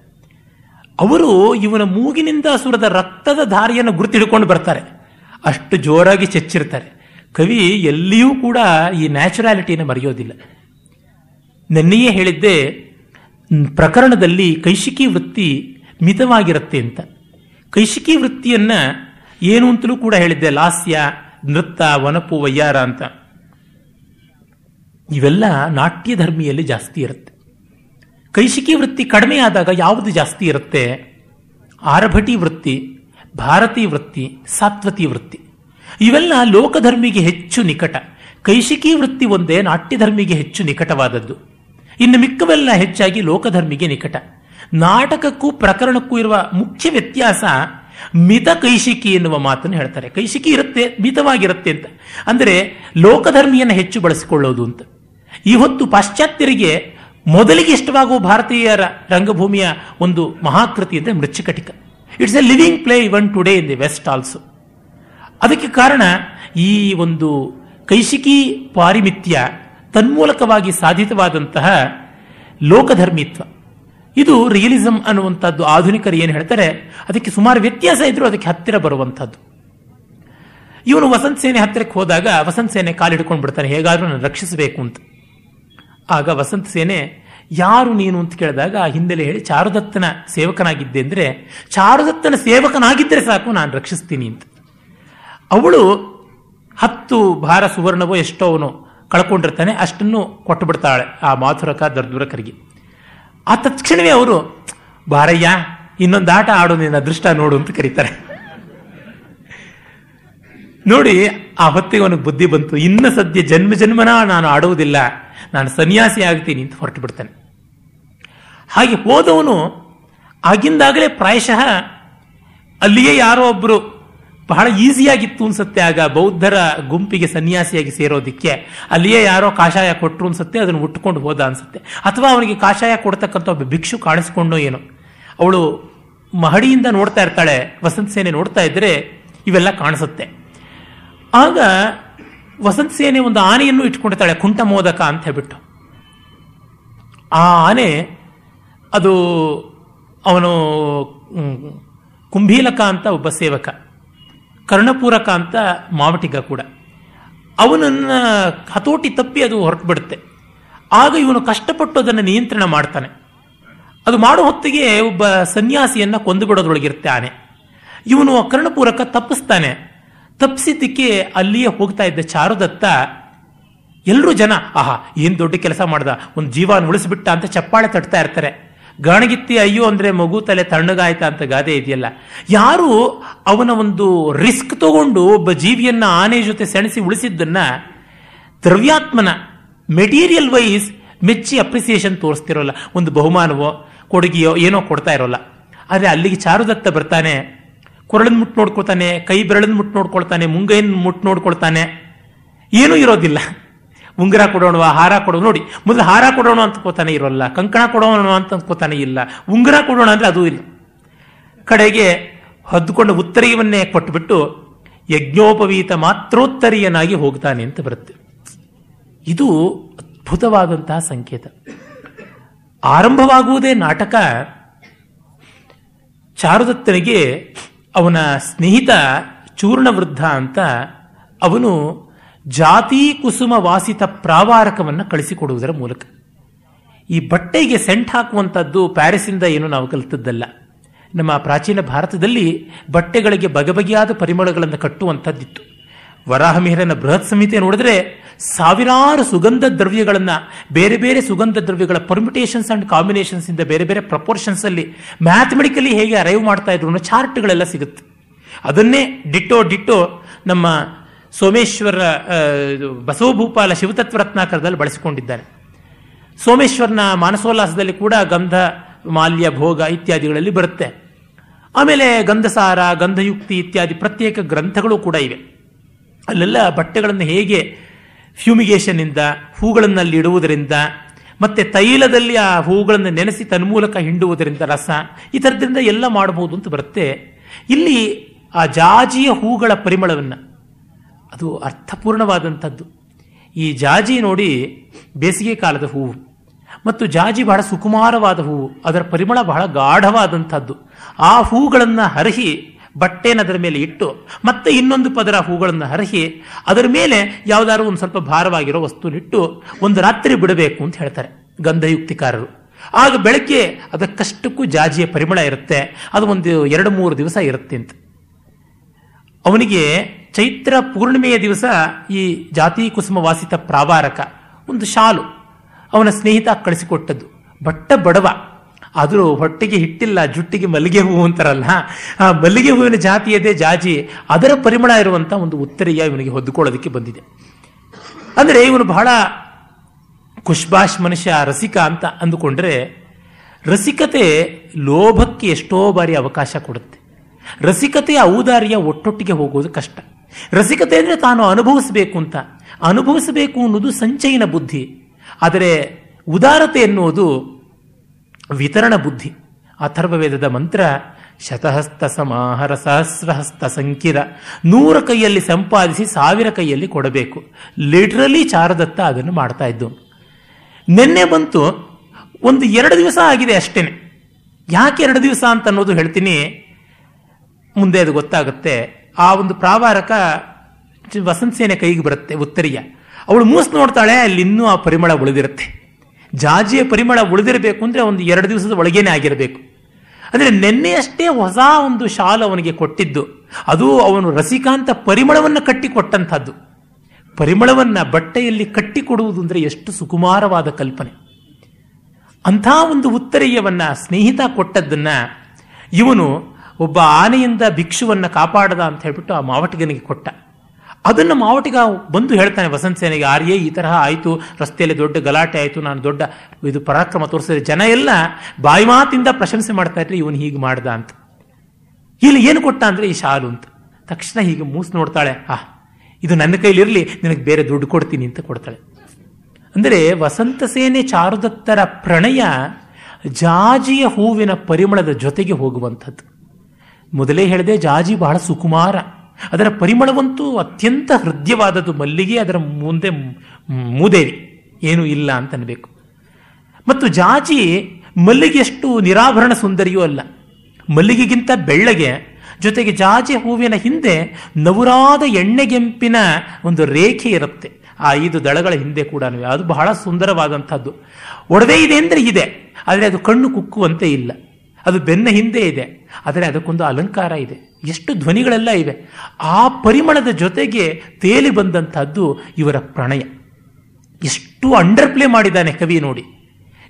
ಅವರು ಇವನ ಮೂಗಿನಿಂದ ಸುರದ ರಕ್ತದ ಧಾರಿಯನ್ನು ಗುರುತಿಡ್ಕೊಂಡು ಬರ್ತಾರೆ. ಅಷ್ಟು ಜೋರಾಗಿ ಚೆಚ್ಚಿರ್ತಾರೆ. ಕವಿ ಎಲ್ಲಿಯೂ ಕೂಡ ಈ ನ್ಯಾಚುರಾಲಿಟಿಯನ್ನು ಮರೆಯೋದಿಲ್ಲ. ನೆನ್ನೆಯೇ ಹೇಳಿದ್ದೆ, ಪ್ರಕರಣದಲ್ಲಿ ಕೈಶಿಕಿ ವೃತ್ತಿ ಮಿತವಾಗಿರುತ್ತೆ ಅಂತ. ಕೈಶಿಕಿ ವೃತ್ತಿಯನ್ನ ಏನು ಅಂತಲೂ ಕೂಡ ಹೇಳಿದ್ದೆ, ಲಾಸ್ಯ ನೃತ್ಯ ವನಪು, ವಯ್ಯಾರ ಅಂತ. ಇವೆಲ್ಲ ನಾಟ್ಯ ಧರ್ಮಿಯಲ್ಲಿ ಜಾಸ್ತಿ ಇರುತ್ತೆ. ಕೈಶಿಕಿ ವೃತ್ತಿ ಕಡಿಮೆ ಆದಾಗ ಯಾವುದು ಜಾಸ್ತಿ ಇರುತ್ತೆ? ಆರಭಟಿ ವೃತ್ತಿ, ಭಾರತೀ ವೃತ್ತಿ, ಸಾತ್ವತಿ ವೃತ್ತಿ. ಇವೆಲ್ಲ ಲೋಕಧರ್ಮಿಗೆ ಹೆಚ್ಚು ನಿಕಟ. ಕೈಶಿಕಿ ವೃತ್ತಿ ಒಂದೇ ನಾಟ್ಯಧರ್ಮಿಗೆ ಹೆಚ್ಚು ನಿಕಟವಾದದ್ದು. ಇನ್ನು ಮಿಕ್ಕವೆಲ್ಲ ಹೆಚ್ಚಾಗಿ ಲೋಕಧರ್ಮಿಗೆ ನಿಕಟ. ನಾಟಕಕ್ಕೂ ಪ್ರಕರಣಕ್ಕೂ ಇರುವ ಮುಖ್ಯ ವ್ಯತ್ಯಾಸ ಮಿತ ಕೈಶಿಕಿ ಎನ್ನುವ ಮಾತನ್ನು ಹೇಳ್ತಾರೆ. ಕೈಶಿಕಿ ಇರುತ್ತೆ, ಮಿತವಾಗಿರುತ್ತೆ ಅಂತ. ಅಂದರೆ ಲೋಕಧರ್ಮಿಯನ್ನು ಹೆಚ್ಚು ಬಳಸಿಕೊಳ್ಳೋದು ಅಂತ. ಈ ಹೊತ್ತು ಪಾಶ್ಚಾತ್ಯರಿಗೆ ಮೊದಲಿಗೆ ಇಷ್ಟವಾಗುವ ಭಾರತೀಯರ ರಂಗಭೂಮಿಯ ಒಂದು ಮಹಾಕೃತಿ ಅಂದರೆ Mrichchhakatika. It's a living play even today in the West also ಅದಕ್ಕೆ ಕಾರಣ ಈ ಒಂದು ಕೈಶಿಕಿ ಪಾರಿಮಿತ್ಯ ತನ್ಮೂಲಕವಾಗಿ ಸಾಧಿತವಾದಂತಹ ಲೋಕಧರ್ಮಿತ್ವ. ಇದು ರಿಯಲಿಸಂ ಅನ್ನುವಂಥದ್ದು. ಆಧುನಿಕರು ಏನು ಹೇಳ್ತಾರೆ, ಅದಕ್ಕೆ ಸುಮಾರು ವ್ಯತ್ಯಾಸ ಇದ್ರೂ ಅದಕ್ಕೆ ಹತ್ತಿರ ಬರುವಂಥದ್ದು. ಇವನು ವಸಂತ ಸೇನೆ ಹತ್ತಿರಕ್ಕೆ ಹೋದಾಗ ವಸಂತ ಸೇನೆ ಕಾಲು ಹಿಡ್ಕೊಂಡು ಬಿಡ್ತಾನೆ, ಹೇಗಾದರೂ ನಾನು ರಕ್ಷಿಸಬೇಕು ಅಂತ. ಆಗ ವಸಂತ ಸೇನೆ, ಯಾರು ನೀನು? ಅಂತ ಕೇಳಿದಾಗ ಆ ಹಿನ್ನೆಲೆ ಹೇಳಿ, ಚಾರುದತ್ತನ ಸೇವಕನಾಗಿದ್ದೆ. ಅಂದರೆ, ಚಾರುದತ್ತನ ಸೇವಕನಾಗಿದ್ದರೆ ಸಾಕು, ನಾನು ರಕ್ಷಿಸ್ತೀನಿ ಅಂತ. ಅವಳು ಹತ್ತು ಭಾರ ಸುವರ್ಣವೋ ಎಷ್ಟೋ ಅವನು ಕಳ್ಕೊಂಡಿರ್ತಾನೆ, ಅಷ್ಟನ್ನು ಕೊಟ್ಟು ಬಿಡ್ತಾಳೆ ಆ ಮಾಥುರಕ ದರ್ದುರಕರಿಗೆ. ಆ ತಕ್ಷಣವೇ ಅವರು ಬಾರಯ್ಯ ಇನ್ನೊಂದು ಆಟ ಆಡು, ನಿನ್ನ ಅದೃಷ್ಟ ನೋಡು ಅಂತ ಕರೀತಾರೆ. ನೋಡಿ, ಆ ಹೊತ್ತಿಗೆ ಅವನಿಗೆ ಬುದ್ಧಿ ಬಂತು, ಇನ್ನ ಸದ್ಯ ಜನ್ಮ ಜನ್ಮನ ನಾನು ಆಡುವುದಿಲ್ಲ, ನಾನು ಸನ್ಯಾಸಿ ಆಗ್ತೀನಿ ಅಂತ ಹೊರಟು ಬಿಡ್ತಾನೆ ಹಾಗೆ ಹೋದವನು, ಆಗಿಂದಾಗಲೇ ಪ್ರಾಯಶಃ ಅಲ್ಲಿಯೇ ಯಾರೋ ಒಬ್ಬರು ಬಹಳ ಈಸಿಯಾಗಿತ್ತು ಅನ್ಸುತ್ತೆ ಆಗ ಬೌದ್ಧರ ಗುಂಪಿಗೆ ಸನ್ಯಾಸಿಯಾಗಿ ಸೇರೋದಿಕ್ಕೆ. ಅಲ್ಲಿಯೇ ಯಾರೋ ಕಾಷಾಯ ಕೊಟ್ಟರು ಅನ್ಸುತ್ತೆ, ಅದನ್ನು ಉಟ್ಕೊಂಡು ಹೋದ ಅನ್ಸುತ್ತೆ. ಅಥವಾ ಅವನಿಗೆ ಕಾಷಾಯ ಕೊಡ್ತಕ್ಕಂಥ ಒಬ್ಬ ಭಿಕ್ಷು ಕಾಣಿಸ್ಕೊಂಡು ಏನೋ. ಅವಳು ಮಹಡಿಯಿಂದ ನೋಡ್ತಾ ಇರ್ತಾಳೆ, ವಸಂತ ಸೇನೆ ನೋಡ್ತಾ ಇದ್ರೆ ಇವೆಲ್ಲ ಕಾಣಿಸುತ್ತೆ. ಆಗ ವಸಂತ ಸೇನೆ ಒಂದು ಆನೆಯನ್ನು ಇಟ್ಕೊಂಡಿರ್ತಾಳೆ, ಕುಂಟ ಮೋದಕ ಅಂತ ಹೇಳ್ಬಿಟ್ಟು. ಆ ಆನೆ ಅದು ಅವನು ಕುಂಭೀಲಕ ಅಂತ ಒಬ್ಬ ಸೇವಕ. ಕರ್ಣಪೂರಕ ಅಂತ ಮಾವಟಿಗ ಕೂಡ. ಅವನನ್ನ ಹತೋಟಿ ತಪ್ಪಿ ಅದು ಹೊರಟು ಬಿಡುತ್ತೆ ಆಗ ಇವನು ಕಷ್ಟಪಟ್ಟು ಅದನ್ನು ನಿಯಂತ್ರಣ ಮಾಡ್ತಾನೆ. ಅದು ಮಾಡೋ ಹೊತ್ತಿಗೆ ಒಬ್ಬ ಸನ್ಯಾಸಿಯನ್ನ ಕೊಂದು ಬಿಡೋದ್ರೊಳಗಿರುತ್ತೆ ಆನೆ ಇವನು ಕರ್ಣಪೂರಕ ತಪ್ಪಿಸ್ತಾನೆ. ತಪ್ಪಿಸಿದ್ದಕ್ಕೆ ಅಲ್ಲಿಯೇ ಹೋಗ್ತಾ ಇದ್ದ ಚಾರುದತ್ತ ಎಲ್ಲರೂ ಜನ, ಆಹಾ, ಏನು ದೊಡ್ಡ ಕೆಲಸ ಮಾಡ್ದ? ಒಂದು ಜೀವನ ಉಳಿಸ್ಬಿಟ್ಟ ಅಂತ ಚಪ್ಪಾಳೆ ತಟ್ತಾ ಇರ್ತಾರೆ. ಗಾಣಗಿತ್ತಿ ಅಯ್ಯೋ ಅಂದ್ರೆ ಮಗು ತಲೆ ತಣ್ಣಗಾಯ್ತಾ ಅಂತ ಗಾದೆ ಇದೆಯಲ್ಲ? ಯಾರು ಅವನ ಒಂದು ರಿಸ್ಕ್ ತಗೊಂಡು ಒಬ್ಬ ಜೀವಿಯನ್ನ ಆನೆ ಜೊತೆ ಸೆಣಸಿ ಉಳಿಸಿದ್ದನ್ನ ದ್ರವ್ಯಾತ್ಮನ ಮೆಟೀರಿಯಲ್ ವೈಸ್ ಮೆಚ್ಚಿ ಅಪ್ರಿಸಿಯೇಷನ್ ತೋರಿಸ್ತಿರೋಲ್ಲ? ಒಂದು ಬಹುಮಾನವೋ, ಕೊಡುಗೆಯೋ, ಏನೋ ಕೊಡ್ತಾ ಇರೋಲ್ಲ. ಆದರೆ ಅಲ್ಲಿಗೆ ಚಾರುದತ್ತ ಬರ್ತಾನೆ, ಕೊರಳನ್ ಮುಟ್ಟು ನೋಡ್ಕೊಳ್ತಾನೆ, ಕೈ ಬೆರಳನ್ ಮುಟ್ಟು ನೋಡ್ಕೊಳ್ತಾನೆ, ಮುಂಗೈನ್ ಮುಟ್ಟು ನೋಡ್ಕೊಳ್ತಾನೆ. ಏನೂ ಇರೋದಿಲ್ಲ. ಉಂಗುರ ಕೊಡೋಣ ಹಾರ ಕೊಡೋಣ ನೋಡಿ. ಮೊದಲು ಹಾರ ಕೊಡೋಣ ಅಂತ ಕೋತಾನೆ ಇರೋಲ್ಲ. ಕಂಕಣ ಕೊಡೋಣ ಅಂತ ಕೋತಾನೆ ಇಲ್ಲ. ಉಂಗುರ ಕೊಡೋಣ ಅಂದ್ರೆ ಅದು ಇಲ್ಲ. ಕಡೆಗೆ ಹೊದ್ದುಕೊಂಡು ಉತ್ತರೀಯವನ್ನೇ ಕೊಟ್ಟುಬಿಟ್ಟು ಯಜ್ಞೋಪವೀತ ಮಾತ್ರೋತ್ತರಿಯನಾಗಿ ಹೋಗ್ತಾನೆ ಅಂತ ಬರುತ್ತೆ. ಇದು ಅದ್ಭುತವಾದಂತಹ ಸಂಕೇತ. ಆರಂಭವಾಗುವುದೇ ನಾಟಕ. ಚಾರುದತ್ತನಿಗೆ ಅವನ ಸ್ನೇಹಿತ ಚೂರ್ಣವೃದ್ಧ ಅಂತ ಅವನು ಜಾತಿ ಕುಸುಮ ವಾಸಿತ ಪ್ರಾವಾರಕವನ್ನು ಕಳಿಸಿಕೊಡುವುದರ ಮೂಲಕ. ಈ ಬಟ್ಟೆಗೆ ಸೆಂಟ್ ಹಾಕುವಂಥದ್ದು ಪ್ಯಾರಿಸಿಂದ ಏನು ನಾವು ಕಲಿತದ್ದಲ್ಲ. ನಮ್ಮ ಪ್ರಾಚೀನ ಭಾರತದಲ್ಲಿ ಬಟ್ಟೆಗಳಿಗೆ ಬಗೆಬಗೆಯಾದ ಪರಿಮಳಗಳನ್ನು ಕಟ್ಟುವಂಥದ್ದಿತ್ತು ವರಾಹಮಿಹಿರನ ಬೃಹತ್ ಸಂಹಿತೆ ನೋಡಿದ್ರೆ ಸಾವಿರಾರು ಸುಗಂಧ ದ್ರವ್ಯಗಳನ್ನು, ಬೇರೆ ಬೇರೆ ಸುಗಂಧ ದ್ರವ್ಯಗಳ ಪರ್ಮಿಟೇಷನ್ಸ್ ಅಂಡ್ ಕಾಂಬಿನೇಷನ್ಸ್ ಇಂದ ಬೇರೆ ಬೇರೆ ಪ್ರಪೋರ್ಷನ್ಸ್ ಅಲ್ಲಿ ಮ್ಯಾಥಮೆಟಿಕಲಿ ಹೇಗೆ ಅರೈವ್ ಮಾಡ್ತಾ ಇದ್ರು ಚಾರ್ಟ್ಗಳೆಲ್ಲ ಸಿಗುತ್ತೆ. ಅದನ್ನೇ ಡಿಟ್ಟೋ ಡಿಟ್ಟೋ ನಮ್ಮ ಸೋಮೇಶ್ವರ ಬಸವಭೂಪಾಲ ಶಿವತತ್ವ ರತ್ನಾಕರದಲ್ಲಿ ಬಳಸಿಕೊಂಡಿದ್ದಾನೆ ಸೋಮೇಶ್ವರನ ಮಾನಸೋಲ್ಲಾಸದಲ್ಲಿ ಕೂಡ ಗಂಧ, ಮಾಲ್ಯ, ಭೋಗ ಇತ್ಯಾದಿಗಳಲ್ಲಿ ಬರುತ್ತೆ. ಆಮೇಲೆ ಗಂಧಸಾರ, ಗಂಧಯುಕ್ತಿ ಇತ್ಯಾದಿ ಪ್ರತ್ಯೇಕ ಗ್ರಂಥಗಳು ಕೂಡ ಇವೆ. ಅಲ್ಲೆಲ್ಲ ಬಟ್ಟೆಗಳನ್ನು ಹೇಗೆ ಫ್ಯೂಮಿಗೇಷನ್ ಇಂದ ಹೂಗಳನ್ನಲ್ಲಿ ಇಡುವುದರಿಂದ, ಮತ್ತೆ ತೈಲದಲ್ಲಿ ಆ ಹೂಗಳನ್ನು ನೆನೆಸಿ ತನ್ಮೂಲಕ ಹಿಂಡುವುದರಿಂದ ರಸ, ಈ ಥರದ್ರಿಂದ ಎಲ್ಲ ಮಾಡಬಹುದು ಅಂತ ಬರುತ್ತೆ. ಇಲ್ಲಿ ಆ ಜಾಜಿಯ ಹೂಗಳ ಪರಿಮಳವನ್ನು ಅದು ಅರ್ಥಪೂರ್ಣವಾದಂಥದ್ದು. ಈ ಜಾಜಿ ನೋಡಿ ಬೇಸಿಗೆ ಕಾಲದ ಹೂವು ಮತ್ತು ಜಾಜಿ ಬಹಳ ಸುಕುಮಾರವಾದ ಹೂವು, ಅದರ ಪರಿಮಳ ಬಹಳ ಗಾಢವಾದಂಥದ್ದು. ಆ ಹೂಗಳನ್ನು ಹರಹಿ ಬಟ್ಟೆನ ಅದರ ಮೇಲೆ ಇಟ್ಟು ಮತ್ತೆ ಇನ್ನೊಂದು ಪದರ ಹೂಗಳನ್ನು ಹರಹಿ ಅದರ ಮೇಲೆ ಯಾವುದಾದ್ರು ಒಂದು ಸ್ವಲ್ಪ ಭಾರವಾಗಿರೋ ವಸ್ತುನಿಟ್ಟು ಒಂದು ರಾತ್ರಿ ಬಿಡಬೇಕು ಅಂತ ಹೇಳ್ತಾರೆ ಗಂಧಯುಕ್ತಿಕಾರರು. ಆಗ ಬೆಳಗ್ಗೆ ಅದಕ್ಕಷ್ಟಕ್ಕೂ ಜಾಜಿಯ ಪರಿಮಳ ಇರುತ್ತೆ, ಅದು ಒಂದು ಎರಡು ಮೂರು ದಿವಸ ಇರುತ್ತೆ ಅಂತ. ಅವನಿಗೆ ಚೈತ್ರ ಪೂರ್ಣಿಮೆಯ ದಿವಸ ಈ ಜಾತಿ ಕುಸುಮ ವಾಸಿತ ಪ್ರಾವಾರಕ, ಒಂದು ಶಾಲು, ಅವನ ಸ್ನೇಹಿತ ಕಳಿಸಿಕೊಟ್ಟದ್ದು. ಬಟ್ಟ ಬಡವ. ಆದರೂ ಹೊಟ್ಟೆಗೆ ಹಿಟ್ಟಿಲ್ಲ, ಜುಟ್ಟಿಗೆ ಮಲ್ಲಿಗೆ ಹೂವು ಅಂತಾರಲ್ಲ. ಆ ಮಲ್ಲಿಗೆ ಹೂವಿನ ಜಾತಿಯದೇ ಜಾಜಿ, ಅದರ ಪರಿಮಳ ಇರುವಂತ ಒಂದು ಉತ್ತರೀಯ ಇವನಿಗೆ ಹೊದ್ದುಕೊಳ್ಳೋದಕ್ಕೆ ಬಂದಿದೆ. ಅಂದರೆ ಇವನು ಬಹಳ ಖುಷ್ಬಾಷ್ ಮನುಷ್ಯ, ರಸಿಕ ಅಂತ ಅಂದುಕೊಂಡ್ರೆ ರಸಿಕತೆ ಲೋಭಕ್ಕೆ ಎಷ್ಟೋ ಬಾರಿ ಅವಕಾಶ ಕೊಡುತ್ತೆ. ರಸಿಕತೆಯ ಔದಾರ್ಯ ಒಟ್ಟೊಟ್ಟಿಗೆ ಹೋಗೋದು ಕಷ್ಟ. ರಸಿಕತೆ ಅಂದರೆ ತಾನು ಅನುಭವಿಸಬೇಕು ಅಂತ. ಅನುಭವಿಸಬೇಕು ಅನ್ನೋದು ಸಂಚಯನ ಬುದ್ಧಿ. ಆದರೆ ಉದಾರತೆ ಎನ್ನುವುದು ವಿತರಣ ಬುದ್ಧಿ. ಅಥರ್ವವೇದದ ಮಂತ್ರ, ಶತಹಸ್ತ ಸಮಾಹರ ಸಹಸ್ರಹಸ್ತ ಸಂಕಿರ. ನೂರ ಕೈಯಲ್ಲಿ ಸಂಪಾದಿಸಿ ಸಾವಿರ ಕೈಯಲ್ಲಿ ಕೊಡಬೇಕು. ಲಿಟ್ರಲಿ ಚಾರದತ್ತ ಅದನ್ನು ಮಾಡ್ತಾ ಇದ್ದು. ನಿನ್ನೆ ಬಂತು, ಒಂದು ಎರಡು ದಿವಸ ಆಗಿದೆ ಅಷ್ಟೇನೆ. ಯಾಕೆ ಎರಡು ದಿವಸ ಅಂತ ಅನ್ನೋದು ಹೇಳ್ತೀನಿ. ಮುಂದೆ ಅದು ಗೊತ್ತಾಗುತ್ತೆ. ಆ ಒಂದು ಪ್ರಾವಾರಕ ವಸಂತ ಸೇನೆ ಕೈಗೆ ಬರುತ್ತೆ, ಉತ್ತರಿಯ. ಅವಳು ಮೂಸ್ ನೋಡ್ತಾಳೆ, ಅಲ್ಲಿ ಇನ್ನೂ ಆ ಪರಿಮಳ ಉಳಿದಿರುತ್ತೆ. ಜಾಜಿಯ ಪರಿಮಳ ಉಳಿದಿರಬೇಕು ಅಂದರೆ ಒಂದು ಎರಡು ದಿವಸದ ಒಳಗೇನೆ ಆಗಿರಬೇಕು. ಅಂದರೆ ನಿನ್ನೆಯಷ್ಟೇ ಹೊಸ ಒಂದು ಶಾಲು ಅವನಿಗೆ ಕೊಟ್ಟಿದ್ದು. ಅದು ಅವನು ರಸಿಕಾಂತ ಪರಿಮಳವನ್ನು ಕಟ್ಟಿಕೊಟ್ಟಂಥದ್ದು. ಪರಿಮಳವನ್ನು ಬಟ್ಟೆಯಲ್ಲಿ ಕಟ್ಟಿಕೊಡುವುದು ಅಂದರೆ ಎಷ್ಟು ಸುಕುಮಾರವಾದ ಕಲ್ಪನೆ. ಅಂಥ ಒಂದು ಉತ್ತರೀಯವನ್ನ ಸ್ನೇಹಿತ ಕೊಟ್ಟದ್ದನ್ನ ಇವನು ಒಬ್ಬ ಆನೆಯಿಂದ ಭಿಕ್ಷುವನ್ನು ಕಾಪಾಡದ ಅಂತ ಹೇಳ್ಬಿಟ್ಟು ಆ ಮಾವಟಿಗನಿಗೆ ಕೊಟ್ಟ. ಅದನ್ನು ಮಾವಟಿಗ ಬಂದು ಹೇಳ್ತಾನೆ ವಸಂತ ಸೇನೆಗೆ, ಆರ್ಯೇ, ಈ ತರಹ ಆಯಿತು, ರಸ್ತೆಯಲ್ಲಿ ದೊಡ್ಡ ಗಲಾಟೆ ಆಯಿತು, ನಾನು ದೊಡ್ಡ ಇದು ಪರಾಕ್ರಮ ತೋರಿಸಿದ್ರೆ ಜನ ಎಲ್ಲ ಬಾಯಿ ಮಾತಿಂದ ಪ್ರಶಂಸೆ ಮಾಡ್ತಾ ಇದ್ರೆ ಇವನು ಹೀಗೆ ಮಾಡ್ದ ಅಂತ. ಇಲ್ಲಿ ಏನು ಕೊಟ್ಟ ಅಂದ್ರೆ ಈ ಶಾಲು ಅಂತ. ತಕ್ಷಣ ಹೀಗೆ ಮೂಸ್ ನೋಡ್ತಾಳೆ, ಆ, ಇದು ನನ್ನ ಕೈಲಿರಲಿ, ನಿನಗೆ ಬೇರೆ ದುಡ್ಡು ಕೊಡ್ತೀನಿ ಅಂತ ಕೊಡ್ತಾಳೆ. ಅಂದರೆ ವಸಂತ ಸೇನೆ ಚಾರುದತ್ತರ ಪ್ರಣಯ ಜಾಜಿಯ ಹೂವಿನ ಪರಿಮಳದ ಜೊತೆಗೆ ಹೋಗುವಂಥದ್ದು. ಮೊದಲೇ ಹೇಳಿದೆ, ಜಾಜಿ ಬಹಳ ಸುಕುಮಾರ. ಅದರ ಪರಿಮಳವಂತೂ ಅತ್ಯಂತ ಹೃದಯವಾದದ್ದು ಮಲ್ಲಿಗೆ, ಅದರ ಮುಂದೆ ಮೂದೇವಿ. ಏನೂ ಇಲ್ಲ ಅಂತ ಅನ್ಬೇಕು ಮತ್ತು ಜಾಜಿ ಮಲ್ಲಿಗೆಯಷ್ಟು ನಿರಾಭರಣ ಸುಂದರಿಯೂ ಅಲ್ಲ. ಮಲ್ಲಿಗೆಗಿಂತ ಬೆಳ್ಳಗೆ, ಜೊತೆಗೆ ಜಾಜಿ ಹೂವಿನ ಹಿಂದೆ ನವರಾದ ಎಣ್ಣೆಗೆಂಪಿನ ಒಂದು ರೇಖೆ ಇರುತ್ತೆ. ಆ ಐದು ದಳಗಳ ಹಿಂದೆ ಕೂಡ ಅದು ಬಹಳ ಸುಂದರವಾದಂಥದ್ದು. ಒಡವೆ ಇದೆ ಅಂದರೆ ಇದೆ, ಆದರೆ ಅದು ಕಣ್ಣು ಕುಕ್ಕುವಂತೆ ಇಲ್ಲ. ಅದು ಬೆನ್ನ ಹಿಂದೆ ಇದೆ. ಆದರೆ ಅದಕ್ಕೊಂದು ಅಲಂಕಾರ ಇದೆ. ಎಷ್ಟು ಧ್ವನಿಗಳೆಲ್ಲ ಇವೆ. ಆ ಪರಿಮಳದ ಜೊತೆಗೆ ತೇಲಿ ಬಂದಂಥದ್ದು ಇವರ ಪ್ರಣಯ. ಎಷ್ಟು ಅಂಡರ್ ಪ್ಲೇ ಮಾಡಿದ್ದಾನೆ ಕವಿ ನೋಡಿ.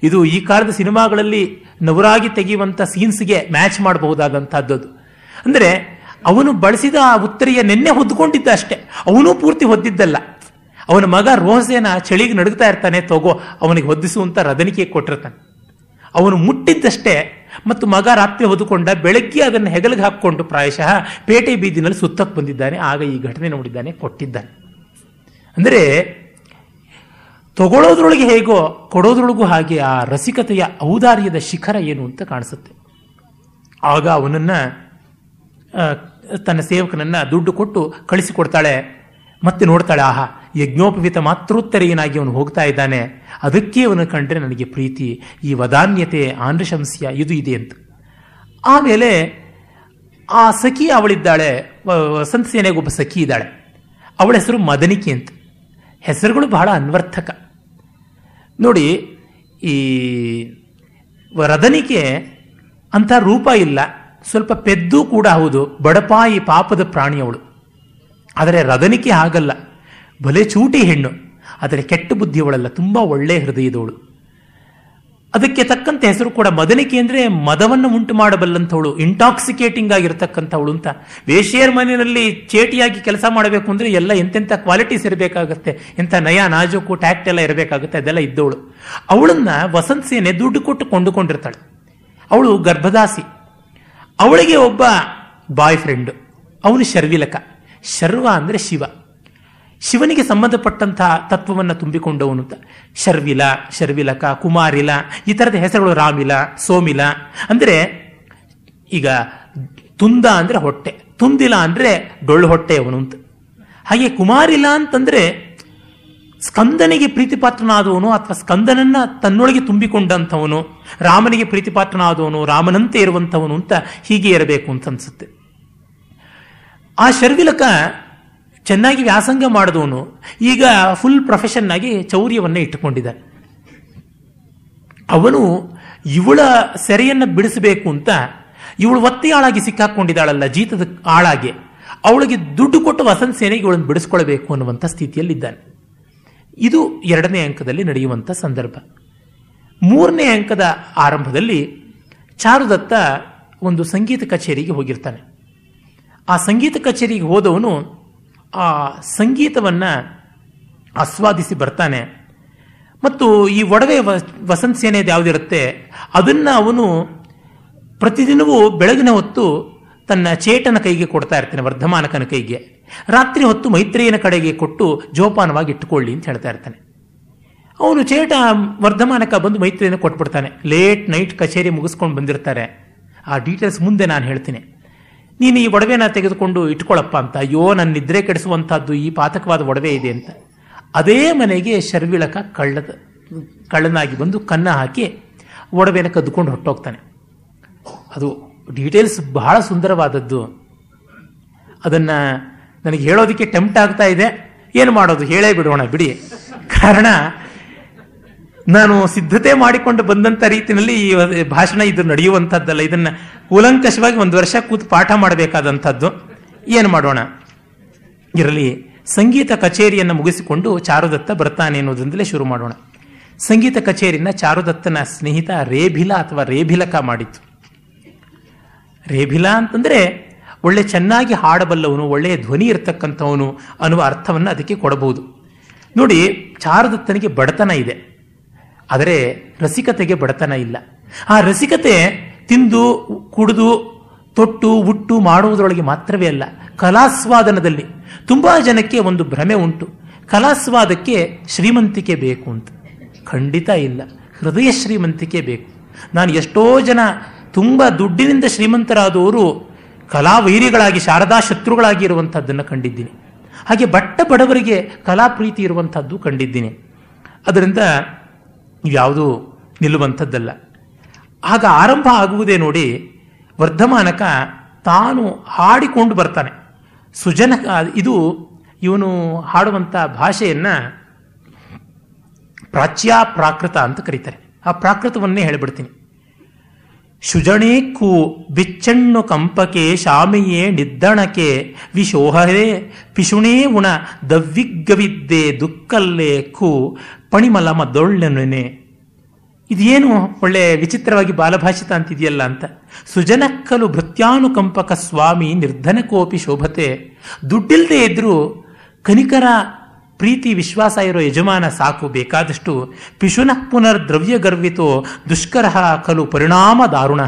ಇದು ಈ ಕಾಲದ ಸಿನಿಮಾಗಳಲ್ಲಿ ನವರಾಗಿ ತೆಗೆಯುವಂಥ ಸೀನ್ಸ್ಗೆ ಮ್ಯಾಚ್ ಮಾಡಬಹುದಾದಂಥದ್ದು ಅಂದರೆ ಅವನು ಬಳಸಿದ ಆ ಉತ್ತರಿಯ ನೆನ್ನೆ ಹೊದ್ಕೊಂಡಿದ್ದ ಅಷ್ಟೇ. ಅವನು ಪೂರ್ತಿ ಹೊದ್ದಿದ್ದಲ್ಲ. ಅವನ ಮಗ ರೋಹಸೇನ ಚಳಿಗೆ ನಡುಗ್ತಾ ಇರ್ತಾನೆ, ತಗೋ, ಅವನಿಗೆ ಹೊದ್ದಿಸುವಂತ ರದನಿಕೆ ಕೊಟ್ಟಿರ್ತಾನೆ. ಅವನು ಮುಟ್ಟಿದ್ದಷ್ಟೇ ಮತ್ತು ಮಗ ರಾತ್ರಿ ಹೊದುಕೊಂಡ ಬೆಳಗ್ಗೆ ಅದನ್ನು ಹೆಗಲಿಗೆ ಹಾಕ್ಕೊಂಡು ಪ್ರಾಯಶಃ ಪೇಟೆ ಬೀದಿನಲ್ಲಿ ಸುತ್ತಕ್ಕೆ ಬಂದಿದ್ದಾನೆ. ಆಗ ಈ ಘಟನೆ ನೋಡಿದ್ದಾನೆ, ಕೊಟ್ಟಿದ್ದಾನೆ. ಅಂದರೆ ತಗೊಳ್ಳೋದ್ರೊಳಗೆ ಹೇಗೋ, ಕೊಡೋದ್ರೊಳಗೂ ಹಾಗೆ ಆ ರಸಿಕತೆಯ ಔದಾರ್ಯದ ಶಿಖರ ಏನು ಅಂತ ಕಾಣಿಸುತ್ತೆ. ಆಗ ಅವನನ್ನ ತನ್ನ ಸೇವಕನನ್ನ ದುಡ್ಡು ಕೊಟ್ಟು ಕಳಿಸಿಕೊಡ್ತಾಳೆ, ಮತ್ತೆ ನೋಡ್ತಾಳೆ, ಆಹಾ ಯಜ್ಞೋಪವಿತ ಮಾತೃತ್ತರೆಯನಾಗಿ ಅವನು ಹೋಗ್ತಾ ಇದ್ದಾನೆ. ಅದಕ್ಕೆ ಅವನು ಕಂಡ್ರೆ ನನಗೆ ಪ್ರೀತಿ, ಈ ವದಾನ್ಯತೆ ಆನೃಶಂಸ್ಯ ಇದು ಇದೆ ಅಂತ. ಆಮೇಲೆ ಆ ಸಖಿ ಅವಳಿದ್ದಾಳೆ ವಸಂತ ಸೇನೆಗೆ ಒಬ್ಬ ಸಖಿ ಇದ್ದಾಳೆ. ಅವಳ ಹೆಸರು ಮದನಿಕೆ ಅಂತ. ಹೆಸರುಗಳು ಬಹಳ ಅನ್ವರ್ಥಕ. ನೋಡಿ, ಈ ರದನಿಕೆ ಅಂತ ರೂಪ ಇಲ್ಲ. ಸ್ವಲ್ಪ ಪೆದ್ದು ಕೂಡ ಹೌದು. ಬಡಪಾಯಿ ಪಾಪದ ಪ್ರಾಣಿಯವಳು ಆದರೆ ರದನಿಕೆ ಹಾಗಲ್ಲ. ಭಲೆ ಚೂಟಿ ಹೆಣ್ಣು, ಆದರೆ ಕೆಟ್ಟ ಬುದ್ಧಿಯವಳಲ್ಲ, ತುಂಬ ಒಳ್ಳೆಯ ಹೃದಯದವಳು. ಅದಕ್ಕೆ ತಕ್ಕಂತೆ ಹೆಸರು ಕೂಡ ಮದನಿಕೆ ಅಂದರೆ ಮದವನ್ನು ಉಂಟು ಮಾಡಬಲ್ಲಂಥವಳು ಇಂಟಾಕ್ಸಿಕೇಟಿಂಗ್ ಆಗಿರತಕ್ಕಂಥವಳು ಅಂತ. ವೇಷಿಯರ್ ಮನೆಯಲ್ಲಿ ಚೇಟಿಯಾಗಿ ಕೆಲಸ ಮಾಡಬೇಕು ಅಂದರೆ ಎಲ್ಲ ಎಂತೆಂಥ ಕ್ವಾಲಿಟೀಸ್ ಇರಬೇಕಾಗತ್ತೆ, ಎಂಥ ನಯ, ನಾಜೂಕು ಟ್ಯಾಕ್ಟ್ ಎಲ್ಲ ಇರಬೇಕಾಗುತ್ತೆ, ಅದೆಲ್ಲ ಇದ್ದವಳು. ಅವಳನ್ನ ವಸಂತ ಸೇನೆ ದುಡ್ಡು ಕೊಟ್ಟು ಕೊಂಡುಕೊಂಡಿರ್ತಾಳೆ. ಅವಳು ಗರ್ಭದಾಸಿ. ಅವಳಿಗೆ ಒಬ್ಬ ಬಾಯ್ ಫ್ರೆಂಡ್ ಅವನು ಶರ್ವಿಲಕ. ಶರ್ವ ಅಂದರೆ ಶಿವ. ಶಿವನಿಗೆ ಸಂಬಂಧಪಟ್ಟಂತಹ ತತ್ವವನ್ನು ತುಂಬಿಕೊಂಡವನು ಅಂತ ಶರ್ವಿಲ, ಶರ್ವಿಲಕ, ಕುಮಾರಿಲ, ಈ ಥರದ ಹೆಸರುಗಳು ರಾಮಿಲ, ಸೋಮಿಲ. ಅಂದರೆ ಈಗ ತುಂದ ಅಂದರೆ ಹೊಟ್ಟೆ, ತುಂದಿಲ ಅಂದರೆ ಡೊಳ್ಳು ಹೊಟ್ಟೆಯವನು ಅಂತ. ಹಾಗೆ ಕುಮಾರಿಲ ಅಂತಂದ್ರೆ ಸ್ಕಂದನಿಗೆ ಪ್ರೀತಿಪಾತ್ರನಾದವನು ಅಥವಾ ಸ್ಕಂದನನ್ನ ತನ್ನೊಳಗೆ ತುಂಬಿಕೊಂಡಂಥವನು, ರಾಮನಿಗೆ ಪ್ರೀತಿಪಾತ್ರನಾದವನು, ರಾಮನಂತೆ ಇರುವಂಥವನು ಅಂತ ಹೀಗೆ ಇರಬೇಕು ಅಂತ ಅನ್ಸುತ್ತೆ. ಆ ಶರ್ವಿಲಕ ಚೆನ್ನಾಗಿ ವ್ಯಾಸಂಗ ಮಾಡಿದವನು, ಈಗ ಫುಲ್ ಪ್ರೊಫೆಷನ್ ಆಗಿ ಚೌರ್ಯವನ್ನು ಇಟ್ಟುಕೊಂಡಿದ್ದಾನೆ. ಅವನು ಇವಳ ಸೆರೆಯನ್ನು ಬಿಡಿಸಬೇಕು ಅಂತ ಇವಳು ಒತ್ತೆಯಾಳಾಗಿ ಸಿಕ್ಕಾಕೊಂಡಿದ್ದಾಳಲ್ಲ, ಜೀತದ ಆಳಾಗೆ ಅವಳಿಗೆ ದುಡ್ಡು ಕೊಟ್ಟು ವಸಂತ ಸೇನೆಗೆ ಇವಳನ್ನು ಬಿಡಿಸ್ಕೊಳ್ಬೇಕು ಅನ್ನುವಂಥ ಸ್ಥಿತಿಯಲ್ಲಿದ್ದಾನೆ. ಇದು ಎರಡನೇ ಅಂಕದಲ್ಲಿ ನಡೆಯುವಂಥ ಸಂದರ್ಭ. ಮೂರನೇ ಅಂಕದ ಆರಂಭದಲ್ಲಿ ಚಾರುದತ್ತ ಒಂದು ಸಂಗೀತ ಕಚೇರಿಗೆ ಹೋಗಿರ್ತಾನೆ. ಆ ಸಂಗೀತ ಕಚೇರಿಗೆ ಹೋದವನು ಆ ಸಂಗೀತವನ್ನು ಆಸ್ವಾದಿಸಿ ಬರ್ತಾನೆ. ಮತ್ತು ಈ ಒಡವೆ ವಸಂತ ಸೇನೆದು ಯಾವುದಿರುತ್ತೆ, ಅದನ್ನು ಅವನು ಪ್ರತಿದಿನವೂ ಬೆಳಗಿನ ಹೊತ್ತು ತನ್ನ ಚೇಟನ ಕೈಗೆ ಕೊಡ್ತಾ ಇರ್ತಾನೆ, ವರ್ಧಮಾನಕನ ಕೈಗೆ. ರಾತ್ರಿ ಹೊತ್ತು ಮೈತ್ರಿಯನ ಕಡೆಗೆ ಕೊಟ್ಟು ಜೋಪಾನವಾಗಿ ಇಟ್ಟುಕೊಳ್ಳಿ ಅಂತ ಹೇಳ್ತಾ ಇರ್ತಾನೆ. ಅವನು ಚೇಟ ವರ್ಧಮಾನಕ ಬಂದು ಮೈತ್ರಿಯನ್ನು ಕೊಟ್ಬಿಡ್ತಾನೆ. ಲೇಟ್ ನೈಟ್ ಕಚೇರಿ ಮುಗಿಸ್ಕೊಂಡು ಬಂದಿರ್ತಾರೆ. ಆ ಡೀಟೇಲ್ಸ್ ಮುಂದೆ ನಾನು ಹೇಳ್ತೀನಿ. ನೀನು ಈ ಒಡವೆನ ತೆಗೆದುಕೊಂಡು ಇಟ್ಕೊಳ್ಳಪ್ಪ ಅಂತ. ಅಯ್ಯೋ ನನ್ನ ನಿದ್ರೆ ಕೆಡಿಸುವಂತಹದ್ದು ಈ ಪಾತಕವಾದ ಒಡವೆ ಇದೆ ಅಂತ. ಅದೇ ಮನೆಗೆ ಶರ್ವಿಳಕ ಕಳ್ಳದ, ಕಳ್ಳನಾಗಿ ಬಂದು ಕನ್ನ ಹಾಕಿ ಒಡವೆನ ಕದ್ದುಕೊಂಡು ಹೊಟ್ಟೋಗ್ತಾನೆ ಅದು ಡೀಟೇಲ್ಸ್ ಬಹಳ ಸುಂದರವಾದದ್ದು. ಅದನ್ನ ನನಗೆ ಹೇಳೋದಕ್ಕೆ ಟೆಂಪ್ಟ್ ಆಗ್ತಾ ಇದೆ. ಏನು ಮಾಡೋದು? ಹೇಳೇ ಬಿಡೋಣ, ಬಿಡಿ. ಕಾರಣ ನಾನು ಸಿದ್ಧತೆ ಮಾಡಿಕೊಂಡು ಬಂದಂತ ರೀತಿಯಲ್ಲಿ ಈ ಭಾಷಣ ಇದು ನಡೆಯುವಂಥದ್ದಲ್ಲ. ಇದನ್ನ ಕೂಲಂಕಷವಾಗಿ ಒಂದು ವರ್ಷ ಕೂತು ಪಾಠ ಮಾಡಬೇಕಾದಂಥದ್ದು. ಏನು ಮಾಡೋಣ? ಇರಲಿ, ಸಂಗೀತ ಕಚೇರಿಯನ್ನು ಮುಗಿಸಿಕೊಂಡು ಚಾರುದತ್ತ ಬರ್ತಾನೆ ಅನ್ನೋದ್ರಿಂದಲೇ ಶುರು ಮಾಡೋಣ. ಸಂಗೀತ ಕಚೇರಿನ ಚಾರುದತ್ತನ ಸ್ನೇಹಿತ ರೇಭಿಲ ಅಥವಾ ರೇಭಿಲಕ ಮಾಡಿತ್ತು. ರೇಭಿಲ ಅಂತಂದ್ರೆ ಒಳ್ಳೆ ಚೆನ್ನಾಗಿ ಹಾಡಬಲ್ಲವನು, ಒಳ್ಳೆಯ ಧ್ವನಿ ಇರತಕ್ಕಂಥವನು ಅನ್ನುವ ಅರ್ಥವನ್ನು ಅದಕ್ಕೆ ಕೊಡಬಹುದು. ನೋಡಿ, ಚಾರುದತ್ತನಿಗೆ ಬಡತನ ಇದೆ. ಆದರೆ ರಸಿಕತೆಗೆ ಬಡತನ ಇಲ್ಲ. ಆ ರಸಿಕತೆ ತಿಂದು, ಕುಡಿದು, ತೊಟ್ಟು, ಉಟ್ಟು ಮಾಡುವುದರೊಳಗೆ ಮಾತ್ರವೇ ಅಲ್ಲ, ಕಲಾಸ್ವಾದನದಲ್ಲಿ ತುಂಬಾ ಜನಕ್ಕೆ ಒಂದು ಭ್ರಮೆ ಉಂಟು. ಕಲಾಸ್ವಾದಕ್ಕೆ ಶ್ರೀಮಂತಿಕೆ ಬೇಕು ಅಂತ. ಖಂಡಿತ ಇಲ್ಲ. ಹೃದಯ ಶ್ರೀಮಂತಿಕೆ ಬೇಕು. ನಾನು ಎಷ್ಟೋ ಜನ ತುಂಬ ದುಡ್ಡಿನಿಂದ ಶ್ರೀಮಂತರಾದವರು ಕಲಾವೈರಿಗಳಾಗಿ, ಶಾರದಾ ಶತ್ರುಗಳಾಗಿ ಇರುವಂಥದ್ದನ್ನು ಕಂಡಿದ್ದೀನಿ. ಹಾಗೆ ಬಟ್ಟ ಬಡವರಿಗೆ ಕಲಾ ಪ್ರೀತಿ ಇರುವಂಥದ್ದು ಕಂಡಿದ್ದೀನಿ. ಅದರಿಂದ ಇವ್ಯಾವುದೂ ನಿಲ್ಲುವಂಥದ್ದಲ್ಲ. ಆಗ ಆರಂಭ ಆಗುವುದೇ ನೋಡಿ ವರ್ಧಮಾನಕ ತಾನು ಹಾಡಿಕೊಂಡು ಬರ್ತಾನೆ. ಸುಜನ ಇದು ಇವನು ಹಾಡುವಂಥ ಭಾಷೆಯನ್ನು ಪ್ರಾಚ್ಯ ಪ್ರಾಕೃತ ಅಂತ ಕರೀತಾರೆ. ಆ ಪ್ರಾಕೃತವನ್ನೇ ಹೇಳಿಬಿಡ್ತೀನಿ. ಶುಜಣೇ ಕೂ ಬಿಚ್ಚಣ್ಣು ಕಂಪಕೆ ಶಾಮಿಯೇ ನಿದ್ದಣಕೆ ವಿಶೋಹರೇ ಪಿಶುಣೇ ಉಣ ದವ್ವಿಗ್ಗವಿದ್ದೆ ದುಕ್ಕಲ್ಲೇ ಕು ಪಣಿಮಲಮ ಇದು ಇದೇನು ಒಳ್ಳೆ ವಿಚಿತ್ರವಾಗಿ ಬಾಲಭಾಷಿತ ಅಂತಿದೆಯಲ್ಲ ಅಂತ. ಸುಜನಕ್ಕಲು ಭೃತ್ಯಾನುಕಂಪಕ ಸ್ವಾಮಿ ನಿರ್ಧನಕೋಪಿ ಶೋಭತೆ. ದುಡ್ಡಿಲ್ಲದೆ ಇದ್ರೂ ಕನಿಕರ ಪ್ರೀತಿ ವಿಶ್ವಾಸ ಇರೋ ಯಜಮಾನ ಸಾಕು, ಬೇಕಾದಷ್ಟು ಪಿಶುನಃ ಪುನರ್ ದ್ರವ್ಯ ಗರ್ವಿತೋ ದುಷ್ಕರ ಕಲು ಪರಿಣಾಮ ದಾರುಣ.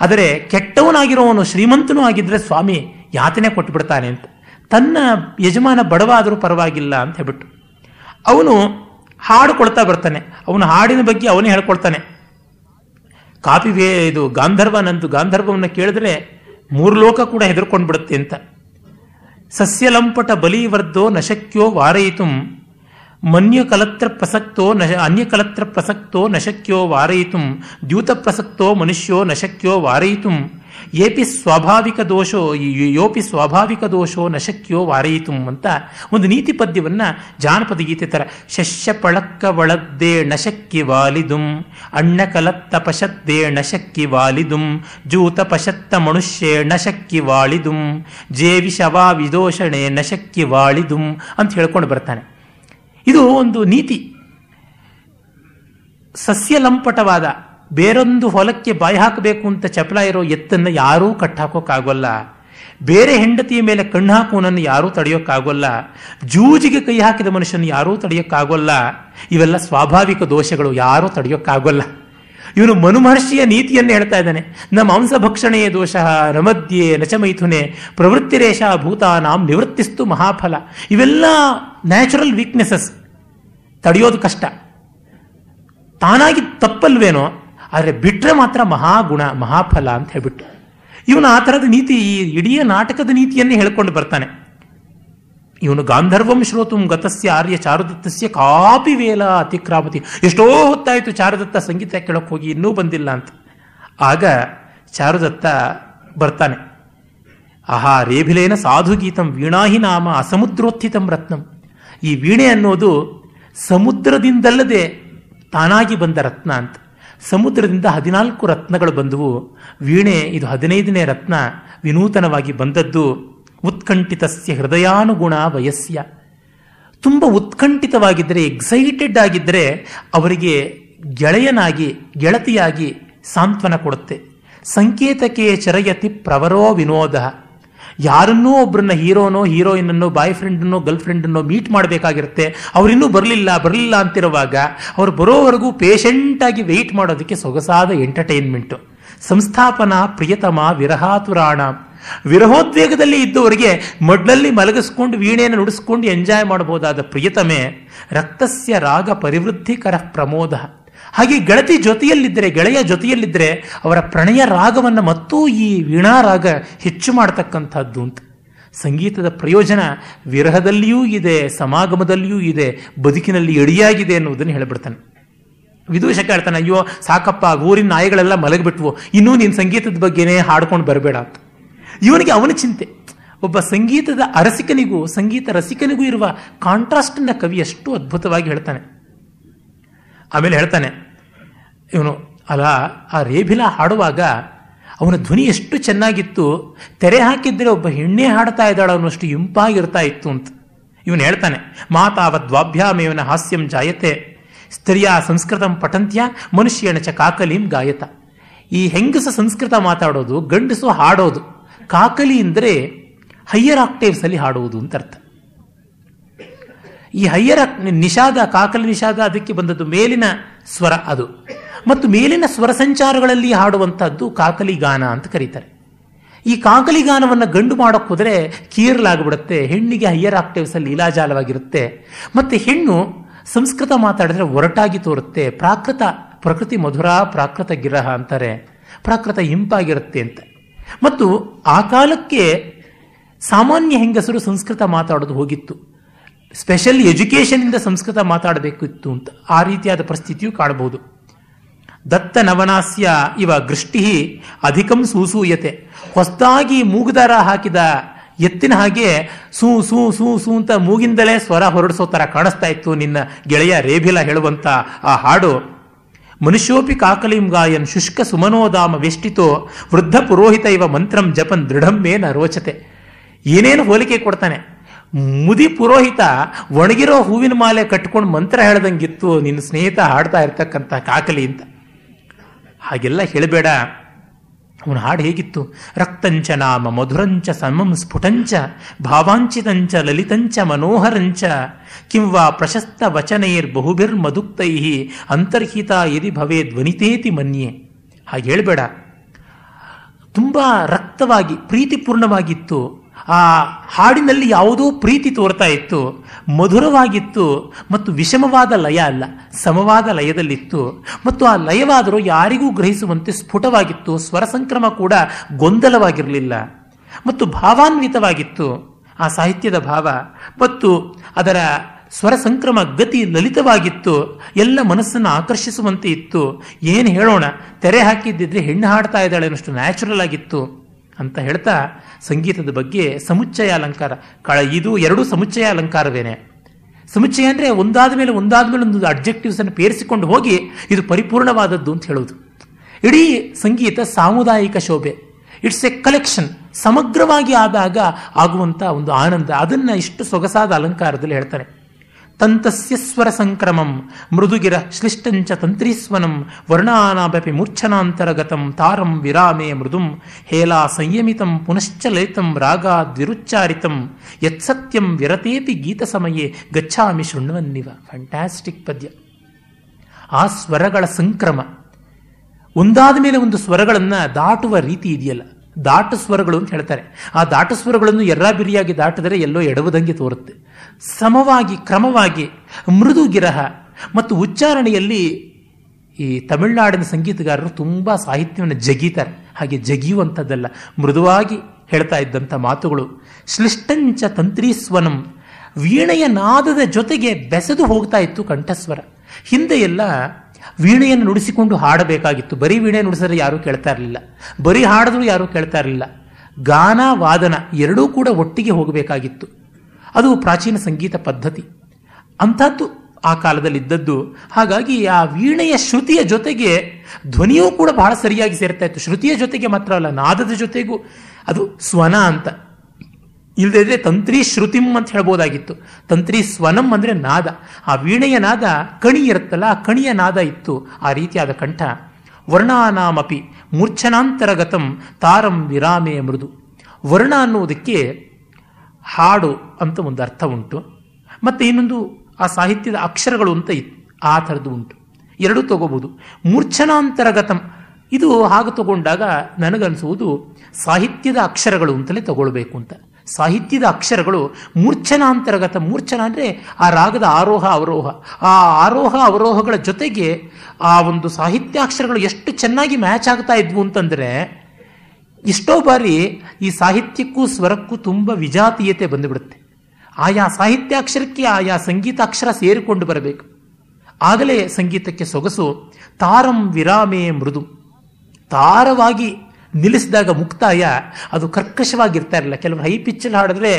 ಆದರೆ ಕೆಟ್ಟವನಾಗಿರೋವನು ಶ್ರೀಮಂತನೂ ಆಗಿದ್ರೆ ಸ್ವಾಮಿ ಯಾತನೆ ಕೊಟ್ಟು ಬಿಡ್ತಾನೆ ಅಂತ. ತನ್ನ ಯಜಮಾನ ಬಡವಾದರೂ ಪರವಾಗಿಲ್ಲ ಅಂತ ಹೇಳ್ಬಿಟ್ಟು. ಅವನು ಹಾಡು ಕೊಡ್ತಾ ಬರ್ತಾನೆ. ಅವನ ಹಾಡಿನ ಬಗ್ಗೆ ಅವನೇ ಹೇಳ್ಕೊಳ್ತಾನೆ ಕಾಪಿವೇ ಇದು ಗಾಂಧರ್ವನಂದು ಗಾಂಧರ್ವವನ್ನು ಕೇಳಿದ್ರೆ ಮೂರು ಲೋಕ ಕೂಡ ಹೆದರ್ಕೊಂಡು ಬಿಡುತ್ತೆ ಅಂತ. ಸಸ್ಯಲಂಪಟ ಬಲಿವರ್ಧೋ ನಶಕ್ಯೋ ವಾರಯಿತು, ಮನ್ಯಕಲತ್ರ ಪ್ರಸಕ್ತೋ ನ ಅನ್ಯ ಕಲತ್ರ ಪ್ರಸಕ್ತೋ ನಶಕ್ಯೋ ವಾರಯಿತು ದ್ಯೂತ ಪ್ರಸಕ್ತೋ ಮನುಷ್ಯೋ ನಶಕ್ಯೋ ವಾರಯಿತು. ಏಪಿ ಸ್ವಾಭಾವಿಕ ದೋಷೋ, ಯೋಪಿ ಸ್ವಾಭಾವಿಕ ದೋಷೋ ನಶಕ್ಯೋ ವಾರಯಿತು ಅಂತ ಒಂದು ನೀತಿ ಪದ್ಯವನ್ನ ಜಾನಪದ ಗೀತೆ ಥರ ಶಸ್ಯ ಪಳಕ್ಕ ಒಳದ್ದೇ ನಶಕ್ಕಿ ವಾಲಿದುಂ, ಅಣ್ಣ ಕಲತ್ತ ಪಶದ್ದೇ ನಶಕ್ಕಿ ವಾಲಿದುಂ, ಜೂತ ಪಶತ್ತ ಮನುಷ್ಯೇ ನಶಕ್ಕಿ ವಾಳಿದುಂ ಜೇವಿ ಶವಾ ವಿದೋಷಣೆ ನಶಕ್ಕಿ ವಾಳಿದುಂ ಅಂತ ಹೇಳ್ಕೊಂಡು ಬರ್ತಾನೆ. ಇದು ಒಂದು ನೀತಿ. ಸಸ್ಯಲಂಪಟವಾದ ಬೇರೊಂದು ಹೊಲಕ್ಕೆ ಬಾಯಿ ಹಾಕಬೇಕು ಅಂತ ಚಪಲ ಇರೋ ಎತ್ತನ್ನು ಯಾರೂ ಕಟ್ಟಾಕೋಕ್ಕಾಗೋಲ್ಲ. ಬೇರೆ ಹೆಂಡತಿಯ ಮೇಲೆ ಕಣ್ಣು ಹಾಕುವನನ್ನು ಯಾರೂ ತಡೆಯೋಕ್ಕಾಗೋಲ್ಲ. ಜೂಜಿಗೆ ಕೈ ಹಾಕಿದ ಮನುಷ್ಯನ ಯಾರೂ ತಡೆಯೋಕ್ಕಾಗೋಲ್ಲ. ಇವೆಲ್ಲ ಸ್ವಾಭಾವಿಕ ದೋಷಗಳು, ಯಾರೂ ತಡೆಯೋಕ್ಕಾಗೋಲ್ಲ. ಇವನು ಮನುಮಹರ್ಷಿಯ ನೀತಿಯನ್ನು ಹೇಳ್ತಾ ಇದ್ದಾನೆ. ಮಾಂಸ ಭಕ್ಷಣೆಯ ದೋಷ, ರಮದ್ಯೆ ನಚಮೈಥುನೆ, ಪ್ರವೃತ್ತಿರೇಷ ಭೂತಾನಾಂ ನಿವೃತ್ತಿಸ್ತು ಮಹಾಫಲ. ಇವೆಲ್ಲ ನ್ಯಾಚುರಲ್ ವೀಕ್ನೆಸಸ್. ತಡೆಯೋದು ಕಷ್ಟ. ತಾನಾಗಿ ತಪ್ಪಲ್ವೇನೋ ಆದರೆ ಬಿಟ್ಟರೆ ಮಾತ್ರ ಮಹಾಗುಣ, ಮಹಾಫಲ ಅಂತ ಹೇಳ್ಬಿಟ್ಟು. ಇವನು ಆ ಥರದ ನೀತಿ, ಈ ಇಡೀ ನಾಟಕದ ನೀತಿಯನ್ನೇ ಹೇಳ್ಕೊಂಡು ಬರ್ತಾನೆ. ಇವನು ಗಾಂಧರ್ವಂ ಶ್ರೋತುಂ ಗತಸ್ಯ ಆರ್ಯ ಚಾರುದತ್ತಸ್ಯ ಕಾಪಿ ವೇಲ ಅತಿಕ್ರಾಮತಿ. ಎಷ್ಟೋ ಹೊತ್ತಾಯಿತು ಚಾರುದತ್ತ ಸಂಗೀತ ಕೇಳಕ್ಕೆ ಹೋಗಿ, ಇನ್ನೂ ಬಂದಿಲ್ಲ ಅಂತ. ಆಗ ಚಾರುದತ್ತ ಬರ್ತಾನೆ. ಆಹಾ, ರೇಭಿಲೇನ ಸಾಧು ಗೀತಂ ವೀಣಾಹಿ ನಾಮ ಅಸಮುದ್ರೋತ್ಥಿತಂ ರತ್ನಂ. ಈ ವೀಣೆ ಅನ್ನೋದು ಸಮುದ್ರದಿಂದಲ್ಲದೆ ತಾನಾಗಿ ಬಂದ ರತ್ನ ಅಂತ. ಸಮುದ್ರದಿಂದ ಹದಿನಾಲ್ಕು ರತ್ನಗಳು ಬಂದವು. ವೀಣೆ, ಇದು ಹದಿನೈದನೇ ರತ್ನ, ವಿನೂತನವಾಗಿ ಬಂದದ್ದು. ಉತ್ಕಂಠಿತಸ್ಯ ಹೃದಯಾನುಗುಣ ವಯಸ್ಯ. ತುಂಬ ಉತ್ಕಂಠಿತವಾಗಿದ್ದರೆ ಎಕ್ಸೈಟೆಡ್ ಆಗಿದ್ದರೆ, ಅವರಿಗೆ ಗೆಳೆಯನಾಗಿ, ಗೆಳತಿಯಾಗಿ ಸಾಂತ್ವನ ಕೊಡುತ್ತೆ. ಸಂಕೇತಕ್ಕೆ ಚರಯತಿ ಪ್ರವರೋ ವಿನೋದ. ಯಾರನ್ನೋ ಒಬ್ಬರನ್ನ ಹೀರೋನೋ ಹೀರೋಯಿನನ್ನೋ ಬಾಯ್ ಫ್ರೆಂಡನ್ನೋ ಗರ್ಲ್ ಫ್ರೆಂಡನ್ನೋ ಮೀಟ್ ಮಾಡಬೇಕಾಗಿರುತ್ತೆ. ಅವರಿನ್ನೂ ಬರಲಿಲ್ಲ ಬರಲಿಲ್ಲ ಅಂತಿರುವಾಗ ಅವ್ರು ಬರೋವರೆಗೂ ಪೇಷಂಟಾಗಿ ವೆಯ್ಟ್ ಮಾಡೋದಕ್ಕೆ ಸೊಗಸಾದ ಎಂಟರ್ಟೈನ್ಮೆಂಟು ಸಂಸ್ಥಾಪನಾ ಪ್ರಿಯತಮ ವಿರಹಾತುರಾಣ ವಿರಹೋದ್ವೇಗದಲ್ಲಿ ಇದ್ದವರಿಗೆ ಮಡ್ಲಲ್ಲಿ ಮಲಗಿಸ್ಕೊಂಡು, ವೀಣೆಯನ್ನು ನುಡಿಸ್ಕೊಂಡು ಎಂಜಾಯ್ ಮಾಡಬಹುದಾದ ಪ್ರಿಯತಮೆ ರಕ್ತಸ್ಯ ರಾಗ ಪರಿವೃದ್ಧಿಕರ ಪ್ರಮೋದ. ಹಾಗೆ ಗೆಳತಿ ಜೊತೆಯಲ್ಲಿದ್ದರೆ, ಗೆಳೆಯ ಜೊತೆಯಲ್ಲಿದ್ದರೆ ಅವರ ಪ್ರಣಯ ರಾಗವನ್ನು ಮತ್ತೂ ಈ ವೀಣಾ ರಾಗ ಹೆಚ್ಚು ಮಾಡತಕ್ಕಂಥದ್ದು ಅಂತ. ಸಂಗೀತದ ಪ್ರಯೋಜನ ವಿರಹದಲ್ಲಿಯೂ ಇದೆ, ಸಮಾಗಮದಲ್ಲಿಯೂ ಇದೆ, ಬದುಕಿನಲ್ಲಿ ಎಡಿಯಾಗಿದೆ ಅನ್ನುವುದನ್ನು ಹೇಳಿಬಿಡ್ತಾನೆ. ವಿದೂಷಕ ಹೇಳ್ತಾನೆ ಅಯ್ಯೋ, ಸಾಕಪ್ಪ, ಊರಿನ ನಾಯಿಗಳೆಲ್ಲ ಮಲಗಿಬಿಟ್ವು, ಇನ್ನೂ ನೀನು ಸಂಗೀತದ ಬಗ್ಗೆನೇ ಹಾಡ್ಕೊಂಡು ಬರಬೇಡ ಅಂತ. ಇವನಿಗೆ ಅವನ ಚಿಂತೆ. ಒಬ್ಬ ಸಂಗೀತದ ಅರಸಿಕನಿಗೂ, ಸಂಗೀತ ರಸಿಕನಿಗೂ ಇರುವ ಕಾಂಟ್ರಾಸ್ಟ್ನ ಕವಿ ಅಷ್ಟು ಅದ್ಭುತವಾಗಿ ಹೇಳ್ತಾನೆ. ಆಮೇಲೆ ಹೇಳ್ತಾನೆ, ಇವನು ಅಲ್ಲ, ಆ ರೇಭಿಲ ಹಾಡುವಾಗ ಅವನ ಧ್ವನಿ ಎಷ್ಟು ಚೆನ್ನಾಗಿತ್ತು, ತೆರೆ ಹಾಕಿದ್ರೆ ಒಬ್ಬ ಹೆಣ್ಣೆ ಹಾಡ್ತಾ ಇದ್ದಾಳ ಅನ್ನೋಷ್ಟು ಇಂಪಾಗಿರ್ತಾ ಇತ್ತು ಅಂತ. ಇವನು ಹೇಳ್ತಾನೆ, ಮಾತಾವದ್ವಾಭ್ಯಾಮೇವನ ಹಾಸ್ಯಂ ಜಾಯತೆ, ಸ್ತ್ರೀಯ ಸಂಸ್ಕೃತಂ ಪಠಂತ್ಯ ಮನುಷ್ಯನ ಚ ಕಾಕಲಿಂ ಗಾಯತ. ಈ ಹೆಂಗಸ ಸಂಸ್ಕೃತ ಮಾತಾಡೋದು, ಗಂಡಸು ಹಾಡೋದು, ಕಾಕಲಿ ಅಂದರೆ ಹೈಯರ್ ಆಕ್ಟೇವ್ಸಲ್ಲಿ ಹಾಡುವುದು ಅಂತ ಅರ್ಥ. ಈ ಹೈಯರ ನಿಷಾದ, ಕಾಕಲ ನಿಷಾದ ಅದಕ್ಕೆ ಬಂದದ್ದು ಮೇಲಿನ ಸ್ವರ ಅದು. ಮತ್ತು ಮೇಲಿನ ಸ್ವರ ಸಂಚಾರಗಳಲ್ಲಿ ಹಾಡುವಂತಹದ್ದು ಕಾಕಲಿ ಗಾನ ಅಂತ ಕರೀತಾರೆ. ಈ ಕಾಕಲಿ ಗಾನವನ್ನು ಗಂಡು ಮಾಡೋಕ್ಕೆ ಹೋದರೆ ಕೀರಲಾಗ್ಬಿಡುತ್ತೆ, ಹೆಣ್ಣಿಗೆ ಹೈಯರ್ ಆಕ್ಟಿವ್ಸಲ್ಲಿ ಅಲ್ಲಿ ಲೀಲಾಜಾಲವಾಗಿರುತ್ತೆ. ಮತ್ತೆ ಹೆಣ್ಣು ಸಂಸ್ಕೃತ ಮಾತಾಡಿದ್ರೆ ಒರಟಾಗಿ ತೋರುತ್ತೆ, ಪ್ರಾಕೃತ ಪ್ರಕೃತಿ ಮಧುರ, ಪ್ರಾಕೃತ ಗಿರಹ ಅಂತಾರೆ, ಪ್ರಾಕೃತ ಇಂಪಾಗಿರುತ್ತೆ ಅಂತ. ಮತ್ತು ಆ ಕಾಲಕ್ಕೆ ಸಾಮಾನ್ಯ ಹೆಂಗಸರು ಸಂಸ್ಕೃತ ಮಾತಾಡೋದು ಹೋಗಿತ್ತು. ಸ್ಪೆಷಲ್ ಎಜುಕೇಷನಿಂದ ಸಂಸ್ಕೃತ ಮಾತಾಡಬೇಕಿತ್ತು ಅಂತ ಆ ರೀತಿಯಾದ ಪರಿಸ್ಥಿತಿಯು ಕಾಣಬಹುದು. ದತ್ತ ನವನಾಸ್ಯ ಇವ ಗೃಷ್ಟಿ ಅಧಿಕಂ ಸೂಸೂಯತೆ. ಹೊಸದಾಗಿ ಮೂಗುದಾರ ಹಾಕಿದ ಎತ್ತಿನ ಹಾಗೆ ಸೂ ಸೂ ಸೂ ಸೂ ಅಂತ ಮೂಗಿಂದಲೇ ಸ್ವರ ಹೊರಡಿಸೋ ಥರ ಕಾಣಿಸ್ತಾ ಇತ್ತು ನಿನ್ನ ಗೆಳೆಯ ರೇಭಿಲ ಹೇಳುವಂತ ಆ ಹಾಡು. ಮನುಷ್ಯೋಪಿ ಕಾಕಲಿಂ ಗಾಯನ್ ಶುಷ್ಕ ಸುಮನೋದಾಮ ವೆಷ್ಟಿತೋ, ವೃದ್ಧ ಪುರೋಹಿತ ಇವ ಮಂತ್ರಂ ಜಪನ್ ದೃಢಂ ಮೇನ ರೋಚತೆ. ಏನೇನು ಹೋಲಿಕೆ ಕೊಡ್ತಾನೆ? ಮುದಿ ಪುರೋಹಿತ ಒಣಗಿರೋ ಹೂವಿನ ಮಾಲೆ ಕಟ್ಕೊಂಡು ಮಂತ್ರ ಹೇಳ್ದಂಗಿತ್ತು, ನಿನ್ನ ಸ್ನೇಹಿತ ಹಾಡ್ತಾ ಇರ್ತಕ್ಕಂಥ ಕಾಕಲಿ ಅಂತ. ಹಾಗೆಲ್ಲ ಹೇಳಬೇಡ. ಅವನ ಹಾಡು ಹೇಗಿತ್ತು? ರಕ್ತಂಚ ನಾಮ, ಮಧುರಂಚ ಸಮಂ ಸ್ಫುಟಂಚ, ಭಾವಾಂಚಿತಂಚ ಲಲಿತಂಚ ಮನೋಹರಂಚ ಕಿಂವಾ ಪ್ರಶಸ್ತ ವಚನೈರ್ ಬಹುಭಿರ್ಮದುಕ್ತೈ ಅಂತರ್ಹಿತ ಯದಿ ಭವೇ ಧ್ವನಿತೇತಿ ಮನ್ಯೆ. ಹಾಗೆ ಹೇಳಬೇಡ. ತುಂಬ ರಕ್ತವಾಗಿ, ಪ್ರೀತಿಪೂರ್ಣವಾಗಿತ್ತು. ಆ ಹಾಡಿನಲ್ಲಿ ಯಾವುದೋ ಪ್ರೀತಿ ತೋರ್ತಾ ಇತ್ತು, ಮಧುರವಾಗಿತ್ತು ಮತ್ತು ವಿಷಮವಾದ ಲಯ ಅಲ್ಲ, ಸಮವಾದ ಲಯದಲ್ಲಿತ್ತು. ಮತ್ತು ಆ ಲಯವಾದರೂ ಯಾರಿಗೂ ಗ್ರಹಿಸುವಂತೆ ಸ್ಫುಟವಾಗಿತ್ತು, ಸ್ವರ ಸಂಕ್ರಮ ಕೂಡ ಗೊಂದಲವಾಗಿರಲಿಲ್ಲ. ಮತ್ತು ಭಾವಾನ್ವಿತವಾಗಿತ್ತು. ಆ ಸಾಹಿತ್ಯದ ಭಾವ ಮತ್ತು ಅದರ ಸ್ವರ ಸಂಕ್ರಮ ಗತಿ ಲಲಿತವಾಗಿತ್ತು. ಎಲ್ಲ ಮನಸ್ಸನ್ನು ಆಕರ್ಷಿಸುವಂತೆ ಇತ್ತು. ಏನು ಹೇಳೋಣ, ತೆರೆ ಹಾಕಿದ್ದಿದ್ರೆ ಹೆಣ್ಣು ಹಾಡ್ತಾ ಇದ್ದಾಳೆ ಅನ್ನೋಷ್ಟು ನ್ಯಾಚುರಲ್ ಆಗಿತ್ತು. ಅಂತ ಹೇಳ್ತಾ ಸಂಗೀತದ ಬಗ್ಗೆ ಸಮುಚ್ಚಯ ಅಲಂಕಾರ. ಕಳ, ಇದು ಎರಡು ಸಮುಚ್ಚಯ ಅಲಂಕಾರವೇನೆ. ಸಮುಚ್ಚಯ ಅಂದರೆ ಒಂದಾದ ಮೇಲೆ ಒಂದಾದ ಮೇಲೆ ಒಂದು ಅಬ್ಜೆಕ್ಟಿವ್ಸ್ ಅನ್ನು ಪೇರಿಸಿಕೊಂಡು ಹೋಗಿ ಇದು ಪರಿಪೂರ್ಣವಾದದ್ದು ಅಂತ ಹೇಳೋದು ಇಡೀ ಸಂಗೀತ ಸಾಮುದಾಯಿಕ ಶೋಭೆ. ಇಟ್ಸ್ ಎ ಕಲೆಕ್ಷನ್ ಸಮಗ್ರವಾಗಿ ಆದಾಗ ಆಗುವಂಥ ಒಂದು ಆನಂದ. ಅದನ್ನು ಇಷ್ಟು ಸೊಗಸಾದ ಅಲಂಕಾರದಲ್ಲಿ ಹೇಳ್ತಾರೆ. ತಂತಸ್ಯ ಸ್ವರ ಸಂಕ್ರಮಂ, ಮೃದುಗಿರ ಶ್ಲಿಷ್ಟಂಚ ತಂತ್ರೀಸ್ವನಂ ವರ್ಣಾನಾಭಪಿ ಮೂರ್ಛನಾಂತರಗತಂ, ತಾರಂ ವಿರಾಮೇ ಮೃದುಂ, ಹೇಲಾ ಸಂಯಮಿತಂ, ಪುನಶ್ಚ ಲಲಿತಂ ರಾಗಾದ್ವಿರುಚ್ಚಾರಿತಂ ಯತ್ಸತ್ಯಂ ವಿರತೇಪಿ ಗೀತ ಸಮಯೇ ಗಚ್ಚಾಮಿ ಶೃಣ್ವನ್ನಿವ. ಫ್ಯಾಂಟಾಸ್ಟಿಕ್ ಪದ್ಯ. ಆ ಸ್ವರಗಳ ಸಂಕ್ರಮ. ಒಂದಾದ ಮೇಲೆ ಒಂದು ಸ್ವರಗಳನ್ನು ದಾಟುವ ರೀತಿ ಇದೆಯಲ್ಲ. ದಾಟು ಸ್ವರಗಳು ಅಂತ ಹೇಳ್ತಾರೆ. ಆ ದಾಟು ಸ್ವರಗಳನ್ನು ಎರ್ರಾಬಿರಿಯಾಗಿ ದಾಟಿದರೆ ಎಲ್ಲೋ ಎಡವದಂಗೆ ತೋರುತ್ತೆ. ಸಮವಾಗಿ, ಕ್ರಮವಾಗಿ ಮೃದು ಗಿರಹ ಮತ್ತು ಉಚ್ಚಾರಣೆಯಲ್ಲಿ ಈ ತಮಿಳುನಾಡಿನ ಸಂಗೀತಗಾರರು ತುಂಬ ಸಾಹಿತ್ಯವನ್ನು ಜಗೀತಾರೆ. ಹಾಗೆ ಜಗಿಯುವಂಥದ್ದಲ್ಲ. ಮೃದುವಾಗಿ ಹೇಳ್ತಾ ಇದ್ದಂಥ ಮಾತುಗಳು. ಶ್ಲಿಷ್ಟಂಚ ತಂತ್ರೀಸ್ವನಂ ವೀಣೆಯ ನಾದದ ಜೊತೆಗೆ ಬೆಸೆದು ಹೋಗ್ತಾ ಇತ್ತು ಕಂಠಸ್ವರ. ಹಿಂದೆ ಎಲ್ಲ ವೀಣೆಯನ್ನು ನುಡಿಸಿಕೊಂಡು ಹಾಡಬೇಕಾಗಿತ್ತು. ಬರೀ ವೀಣೆ ನುಡಿಸಿದ್ರೆ ಯಾರೂ ಕೇಳ್ತಾ ಇರಲಿಲ್ಲ. ಬರೀ ಹಾಡಿದ್ರು ಯಾರೂ ಕೇಳ್ತಾ ಇರಲಿಲ್ಲ. ಗಾನ, ವಾದನ ಎರಡೂ ಕೂಡ ಒಟ್ಟಿಗೆ ಹೋಗಬೇಕಾಗಿತ್ತು. ಅದು ಪ್ರಾಚೀನ ಸಂಗೀತ ಪದ್ಧತಿ. ಅಂಥದ್ದು ಆ ಕಾಲದಲ್ಲಿ ಇದ್ದದ್ದು ಹಾಗಾಗಿ ಆ ವೀಣೆಯ ಶ್ರುತಿಯ ಜೊತೆಗೆ ಧ್ವನಿಯೂ ಕೂಡ ಬಹಳ ಸರಿಯಾಗಿ ಸೇರ್ತಾ ಇತ್ತು. ಶ್ರುತಿಯ ಜೊತೆಗೆ ಮಾತ್ರ ಅಲ್ಲ, ನಾದದ ಜೊತೆಗೂ. ಅದು ಸ್ವನ ಅಂತ. ಇಲ್ಲದೇ ಇದ್ರೆ ತಂತ್ರಿ ಶ್ರುತಿಂ ಅಂತ ಹೇಳ್ಬೋದಾಗಿತ್ತು. ತಂತ್ರಿ ಸ್ವನಂ ಅಂದರೆ ನಾದ. ಆ ವೀಣೆಯ ನಾದ ಕಣಿ ಇರುತ್ತಲ್ಲ, ಆ ಕಣಿಯ ನಾದ ಇತ್ತು. ಆ ರೀತಿಯಾದ ಕಂಠ. ವರ್ಣಾನಾಮಪಿ ಮೂರ್ಛನಾಂತರಗತಂ ತಾರಂ ವಿರಾಮೆ ಮೃದು. ವರ್ಣ ಅನ್ನುವುದಕ್ಕೆ ಹಾಡು ಅಂತ ಒಂದು ಅರ್ಥ ಉಂಟು. ಮತ್ತು ಇನ್ನೊಂದು ಆ ಸಾಹಿತ್ಯದ ಅಕ್ಷರಗಳು ಅಂತ ಇತ್ತು ಆ ಥರದ್ದು ಉಂಟು. ಎರಡೂ ತಗೋಬಹುದು ಮೂರ್ಛನಾಂತರಗತಂ. ಇದು ಹಾಗೆ ತಗೊಂಡಾಗ ನನಗನ್ಸುವುದು ಸಾಹಿತ್ಯದ ಅಕ್ಷರಗಳು ಅಂತಲೇ ತಗೊಳ್ಬೇಕು ಅಂತ. ಸಾಹಿತ್ಯದ ಅಕ್ಷರಗಳು ಮೂರ್ಛನಾಂತರ್ಗತ, ಮೂರ್ಛನ ಅಂದರೆ ಆ ರಾಗದ ಆರೋಹ, ಅವರೋಹ. ಆ ಆರೋಹ, ಅವರೋಹಗಳ ಜೊತೆಗೆ ಆ ಒಂದು ಸಾಹಿತ್ಯಾಕ್ಷರಗಳು ಎಷ್ಟು ಚೆನ್ನಾಗಿ ಮ್ಯಾಚ್ ಆಗ್ತಾ ಇದ್ವು ಅಂತಂದರೆ, ಎಷ್ಟೋ ಬಾರಿ ಈ ಸಾಹಿತ್ಯಕ್ಕೂ ಸ್ವರಕ್ಕೂ ತುಂಬ ವಿಜಾತೀಯತೆ ಬಂದುಬಿಡುತ್ತೆ. ಆಯಾ ಸಾಹಿತ್ಯಾಕ್ಷರಕ್ಕೆ ಆಯಾ ಸಂಗೀತಾಕ್ಷರ ಸೇರಿಕೊಂಡು ಬರಬೇಕು. ಆಗಲೇ ಸಂಗೀತಕ್ಕೆ ಸೊಗಸು, ತಾರಂ ವಿರಾಮೇ ಮೃದು. ತಾರವಾಗಿ ನಿಲ್ಲಿಸಿದಾಗ ಮುಕ್ತಾಯ, ಅದು ಕರ್ಕಶವಾಗಿರ್ತಾ ಇರಲಿಲ್ಲ ಕೆಲವರು ಹೈ ಪಿಚ್ಚಲ್ಲಿ ಹಾಡಿದ್ರೆ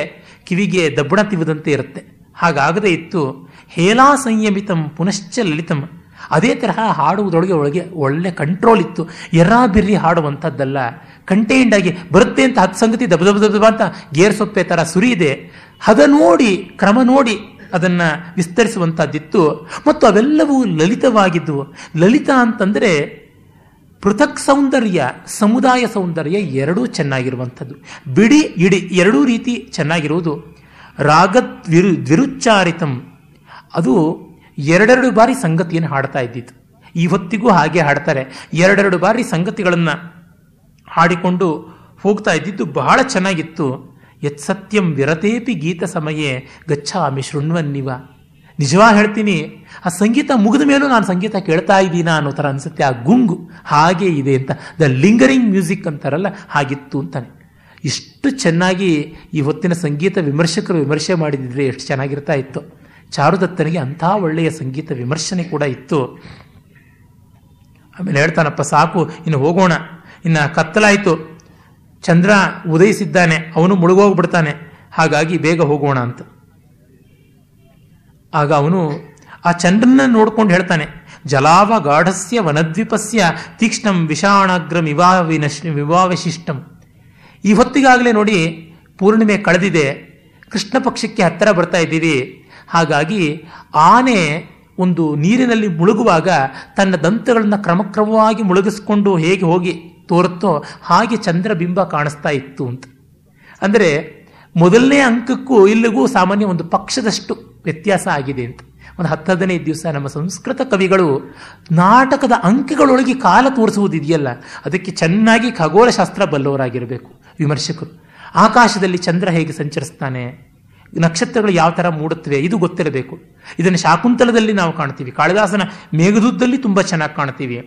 ಕಿವಿಗೆ ದಬ್ಬಣ ತಿವಿದಂತೆ ಇರುತ್ತೆ. ಹಾಗಾಗದೇ ಇತ್ತು, ಹೇಲಾ ಸಂಯಮಿತಂ ಪುನಶ್ಚ ಲಲಿತಂ. ಅದೇ ತರಹ ಹಾಡುವುದೊಳಗೆ ಒಳಗೆ ಒಳ್ಳೆ ಕಂಟ್ರೋಲ್ ಇತ್ತು. ಎರ್ರಾಬಿರ್ರಿ ಹಾಡುವಂಥದ್ದಲ್ಲ. ಕಂಟೈನ್ಡ್ ಆಗಿ ಬರುತ್ತೆ ಅಂತ ಹತ್ತು ಸಂಗತಿ ದಬ್ ದಬ ದಬ ಅಂತ ಗೇರ್ ಸೊಪ್ಪೆ ಥರ ಸುರಿಯಿದೆ ಹದ ನೋಡಿ, ಕ್ರಮ ನೋಡಿ ಅದನ್ನು ವಿಸ್ತರಿಸುವಂಥದ್ದಿತ್ತು. ಮತ್ತು ಅವೆಲ್ಲವೂ ಲಲಿತವಾಗಿದ್ದವು ಲಲಿತ ಅಂತಂದರೆ ಪೃಥಕ್ ಸೌಂದರ್ಯ, ಸಮುದಾಯ ಸೌಂದರ್ಯ ಎರಡೂ ಚೆನ್ನಾಗಿರುವಂಥದ್ದು. ಬಿಡಿ, ಇಡಿ ಎರಡೂ ರೀತಿ ಚೆನ್ನಾಗಿರುವುದು. ರಾಗದ್ವಿರು ದ್ವಿರುಚ್ಚಾರಿತಂ ಅದು ಎರಡೆರಡು ಬಾರಿ ಸಂಗತಿಯನ್ನು ಹಾಡ್ತಾ ಇದ್ದಿತ್ತು. ಇವತ್ತಿಗೂ ಹಾಗೆ ಹಾಡ್ತಾರೆ. ಎರಡೆರಡು ಬಾರಿ ಸಂಗತಿಗಳನ್ನು ಹಾಡಿಕೊಂಡು ಹೋಗ್ತಾ ಇದ್ದಿದ್ದು ಬಹಳ ಚೆನ್ನಾಗಿತ್ತು. ಯತ್ಸತ್ಯಂ ವಿರತೇಪಿ ಗೀತ ಸಮಯೇ ಗಚ್ಚಾಮಿ ಶೃಣ್ವನ್ನಿವ. ನಿಜವಾಗಿ ಹೇಳ್ತೀನಿ, ಆ ಸಂಗೀತ ಮುಗಿದ ಮೇಲೂ ನಾನು ಸಂಗೀತ ಕೇಳ್ತಾ ಇದ್ದೀನಾ ಅನ್ನೋ ಥರ ಅನಿಸುತ್ತೆ. ಆ ಗುಂಗು ಹಾಗೆ ಇದೆ ಅಂತ. ದ ಲಿಂಗರಿಂಗ್ ಮ್ಯೂಸಿಕ್ ಅಂತಾರಲ್ಲ, ಹಾಗಿತ್ತು ಅಂತಾನೆ. ಇಷ್ಟು ಚೆನ್ನಾಗಿ ಈ ಹೊತ್ತಿನ ಸಂಗೀತ ವಿಮರ್ಶಕರು ವಿಮರ್ಶೆ ಮಾಡಿದಿದ್ರೆ ಎಷ್ಟು ಚೆನ್ನಾಗಿರ್ತಾ ಇತ್ತು. ಚಾರುದತ್ತನಿಗೆ ಅಂಥ ಒಳ್ಳೆಯ ಸಂಗೀತ ವಿಮರ್ಶನೆ ಕೂಡ ಇತ್ತು. ಆಮೇಲೆ ಹೇಳ್ತಾನಪ್ಪ, ಸಾಕು, ಇನ್ನು ಹೋಗೋಣ. ಇನ್ನು ಕತ್ತಲಾಯಿತು. ಚಂದ್ರ ಉದಯಿಸಿದ್ದಾನೆ. ಅವನು ಮುಳುಗೋಗ್ಬಿಡ್ತಾನೆ. ಹಾಗಾಗಿ ಬೇಗ ಹೋಗೋಣ ಅಂತ. ಆಗ ಅವನು ಆ ಚಂದ್ರನ ನೋಡ್ಕೊಂಡು ಹೇಳ್ತಾನೆ, ಜಲಾವ ಗಾಢಸ್ಯ ವನದ್ವೀಪಸ್ಯ ತೀಕ್ಷ್ಣಂ ವಿಷಾಣಾಗ್ರಂ ವಿವಾವಿನಶ್ ವಿವಾವಶಿಷ್ಟಂ ಈ ಹೊತ್ತಿಗಾಗಲೇ ನೋಡಿ ಪೂರ್ಣಿಮೆ ಕಳೆದಿದೆ, ಕೃಷ್ಣ ಪಕ್ಷಕ್ಕೆ ಹತ್ತಿರ ಬರ್ತಾ ಇದ್ದೀವಿ. ಹಾಗಾಗಿ ಆನೆ ಒಂದು ನೀರಿನಲ್ಲಿ ಮುಳುಗುವಾಗ ತನ್ನ ದಂತಗಳನ್ನು ಕ್ರಮಕ್ರಮವಾಗಿ ಮುಳುಗಿಸ್ಕೊಂಡು ಹೇಗೆ ಹೋಗಿ ತೋರುತ್ತೋ ಹಾಗೆ ಚಂದ್ರಬಿಂಬ ಕಾಣಿಸ್ತಾ ಇತ್ತು ಅಂತ. ಅಂದರೆ ಮೊದಲನೇ ಅಂಕಕ್ಕೂ ಇಲ್ಲಿಗೂ ಸಾಮಾನ್ಯ ಒಂದು ಪಕ್ಷದಷ್ಟು ವ್ಯತ್ಯಾಸ ಆಗಿದೆ ಅಂತ. ಒಂದು ಹತ್ತು ಹದಿನೈದು ದಿವಸ ನಮ್ಮ ಸಂಸ್ಕೃತ ಕವಿಗಳು ನಾಟಕದ ಅಂಕಿಗಳೊಳಗೆ ಕಾಲ ತೋರಿಸುವುದಿದೆಯಲ್ಲ, ಅದಕ್ಕೆ ಚೆನ್ನಾಗಿ ಖಗೋಳಶಾಸ್ತ್ರ ಬಲ್ಲವರಾಗಿರಬೇಕು ವಿಮರ್ಶಕರು. ಆಕಾಶದಲ್ಲಿ ಚಂದ್ರ ಹೇಗೆ ಸಂಚರಿಸ್ತಾನೆ, ನಕ್ಷತ್ರಗಳು ಯಾವ ಥರ ಮೂಡುತ್ತವೆ, ಇದು ಗೊತ್ತಿರಬೇಕು. ಇದನ್ನು ಶಾಕುಂತಲದಲ್ಲಿ ನಾವು ಕಾಣ್ತೀವಿ, ಕಾಳಿದಾಸನ ಮೇಘದೂತದಲ್ಲಿ ತುಂಬ ಚೆನ್ನಾಗಿ ಕಾಣ್ತೀವಿ,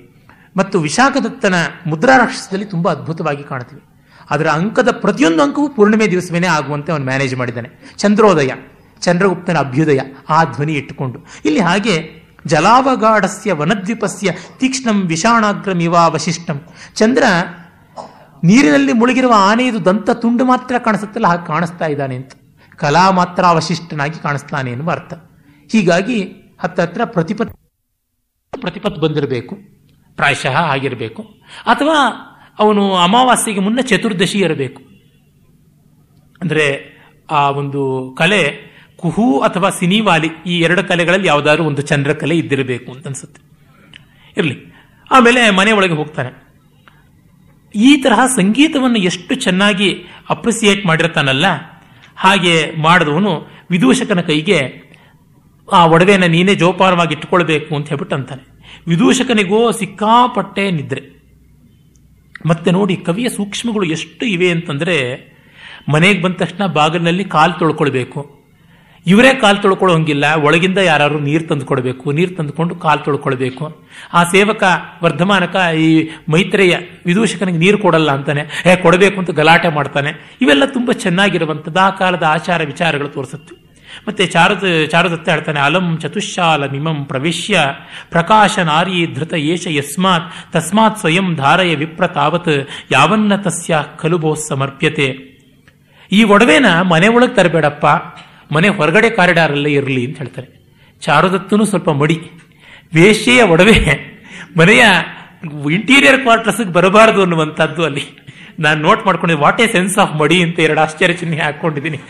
ಮತ್ತು ವಿಶಾಖದತ್ತನ ಮುದ್ರಾರಾಕ್ಷಸದಲ್ಲಿ ತುಂಬ ಅದ್ಭುತವಾಗಿ ಕಾಣ್ತೀವಿ. ಅದರ ಅಂಕದ ಪ್ರತಿಯೊಂದು ಅಂಕವು ಪೂರ್ಣಿಮೆ ದಿವಸವೇನೇ ಆಗುವಂತೆ ಅವನು ಮ್ಯಾನೇಜ್ ಮಾಡಿದ್ದಾನೆ. ಚಂದ್ರೋದಯ. ಚಂದ್ರಗುಪ್ತನ ಅಭ್ಯುದಯ, ಆ ಧ್ವನಿ ಇಟ್ಟುಕೊಂಡು. ಇಲ್ಲಿ ಹಾಗೆ ಜಲಾವಗಾಢಸ್ಯ ವನದ್ವೀಪಸ್ಯ ತೀಕ್ಷ್ಣಂ ವಿಷಾಣಾಗ್ರಮಿವಾ ವಶಿಷ್ಟಂ ಚಂದ್ರ ನೀರಿನಲ್ಲಿ ಮುಳುಗಿರುವ ಆನೆಯದು ದಂತ ತುಂಡು ಮಾತ್ರ ಕಾಣಿಸುತ್ತಲ್ಲ, ಹಾಗೆ ಕಾಣಿಸ್ತಾ ಇದ್ದಾನೆ ಅಂತ. ಕಲಾ ಮಾತ್ರ ಅವಶಿಷ್ಟನಾಗಿ ಕಾಣಿಸ್ತಾನೆ ಎನ್ನುವ ಅರ್ಥ. ಹೀಗಾಗಿ ಹತ್ತತ್ರ ಪ್ರತಿಪತ್ ಪ್ರತಿಪತ್ ಬಂದಿರಬೇಕು, ಪ್ರಾಯಶಃ ಆಗಿರಬೇಕು. ಅಥವಾ ಅವನು ಅಮಾವಾಸ್ಯೆಗೆ ಮುನ್ನ ಚತುರ್ದಶಿ ಇರಬೇಕು. ಅಂದರೆ ಆ ಒಂದು ಕಲೆ ಕುಹು ಅಥವಾ ಸಿನಿವಾಲಿ ಈ ಎರಡು ಕಲೆಗಳಲ್ಲಿ ಯಾವುದಾದ್ರು ಒಂದು ಚಂದ್ರಕಲೆ ಇದ್ದಿರಬೇಕು ಅಂತ ಅನ್ಸುತ್ತೆ. ಇರಲಿ. ಆಮೇಲೆ ಮನೆ ಒಳಗೆ ಹೋಗ್ತಾನೆ ಈ ತರಹ ಸಂಗೀತವನ್ನು ಎಷ್ಟು ಚೆನ್ನಾಗಿ ಅಪ್ರಿಸಿಯೇಟ್ ಮಾಡಿರ್ತಾನಲ್ಲ, ಹಾಗೆ ಮಾಡಿದವನು ವಿದೂಷಕನ ಕೈಗೆ, ಆ ಒಡವೆನ ನೀನೇ ಜೋಪಾನವಾಗಿ ಇಟ್ಕೊಳ್ಬೇಕು ಅಂತ ಹೇಳ್ಬಿಟ್ಟು ಅಂತಾನೆ. ವಿದೂಷಕನಿಗೋ ಸಿಕ್ಕಾಪಟ್ಟೆ ನಿದ್ರೆ. ಮತ್ತೆ ನೋಡಿ, ಕವಿಯ ಸೂಕ್ಷ್ಮಗಳು ಎಷ್ಟು ಇವೆ ಅಂತಂದ್ರೆ, ಮನೆಗೆ ಬಂದ ತಕ್ಷಣ ಬಾಗಿಲಿನಲ್ಲಿ ಕಾಲು ತೊಳ್ಕೊಳ್ಬೇಕು. ಇವರೇ ಕಾಲು ತೊಳ್ಕೊಳ್ಳೋ ಹಂಗಿಲ್ಲ, ಒಳಗಿಂದ ಯಾರು ನೀರು ತಂದು ಕೊಡಬೇಕು ನೀರು ತಂದುಕೊಂಡು ಕಾಲು ತೊಳ್ಕೊಳ್ಬೇಕು. ಆ ಸೇವಕ ವರ್ಧಮಾನಕ ಈ ಮೈತ್ರೇಯ ವಿದೂಷಕನಿಗೆ ನೀರು ಕೊಡಲ್ಲ ಅಂತಾನೆ, ಹೇ, ಕೊಡಬೇಕು ಅಂತ ಗಲಾಟೆ ಮಾಡ್ತಾನೆ. ಇವೆಲ್ಲ ತುಂಬಾ ಚೆನ್ನಾಗಿರುವಂಥದ್ದು, ಆ ಕಾಲದ ಆಚಾರ ವಿಚಾರಗಳು ತೋರಿಸುತ್ತೆ. ಮತ್ತೆ ಚಾರದ, ಚಾರದತ್ತ ಹೇಳ್ತಾನೆ ಅಲಂ ಚತುಶಾಲ ನಿಮಂ ಪ್ರವೇಶ್ಯ ಪ್ರಕಾಶ ನಾರಿ ಧೃತ ಏಷ ಯಸ್ಮಾತ್ ತಸ್ಮಾತ್ ಸ್ವಯಂ ಧಾರಯ ವಿಪ್ರ ತಾವತ್ ಯಾವನ್ನ ತಸ್ಯ ಕಲುಬೋ ಸಮರ್ಪ್ಯತೆ. ಈ ಒಡವೆನ ಮನೆ ಒಳಗೆ ತರಬೇಡಪ್ಪ. ಮನೆ ಹೊರಗಡೆ ಕಾರಿಡಾರಲ್ಲೇ ಇರಲಿ ಅಂತ ಹೇಳ್ತಾರೆ. ಚಾರುದತ್ತನು ಸ್ವಲ್ಪ ಮಡಿ. ವೇಶ್ಯೆಯ ಒಡವೆ. ಮನೆಯ ಇಂಟೀರಿಯರ್ ಕ್ವಾರ್ಟರ್ಸ್ಗೆ ಬರಬಾರದು ಅನ್ನುವಂಥದ್ದು ಅಲ್ಲಿ. ನಾನು ನೋಟ್ ಮಾಡ್ಕೊಂಡಿದ್ದೆ ವಾಟ್ ಎ ಸೆನ್ಸ್ ಆಫ್ ಮಡಿ ಅಂತ ಎರಡು ಆಶ್ಚರ್ಯ ಚಿಹ್ನೆ ಹಾಕೊಂಡಿದ್ದೀನಿ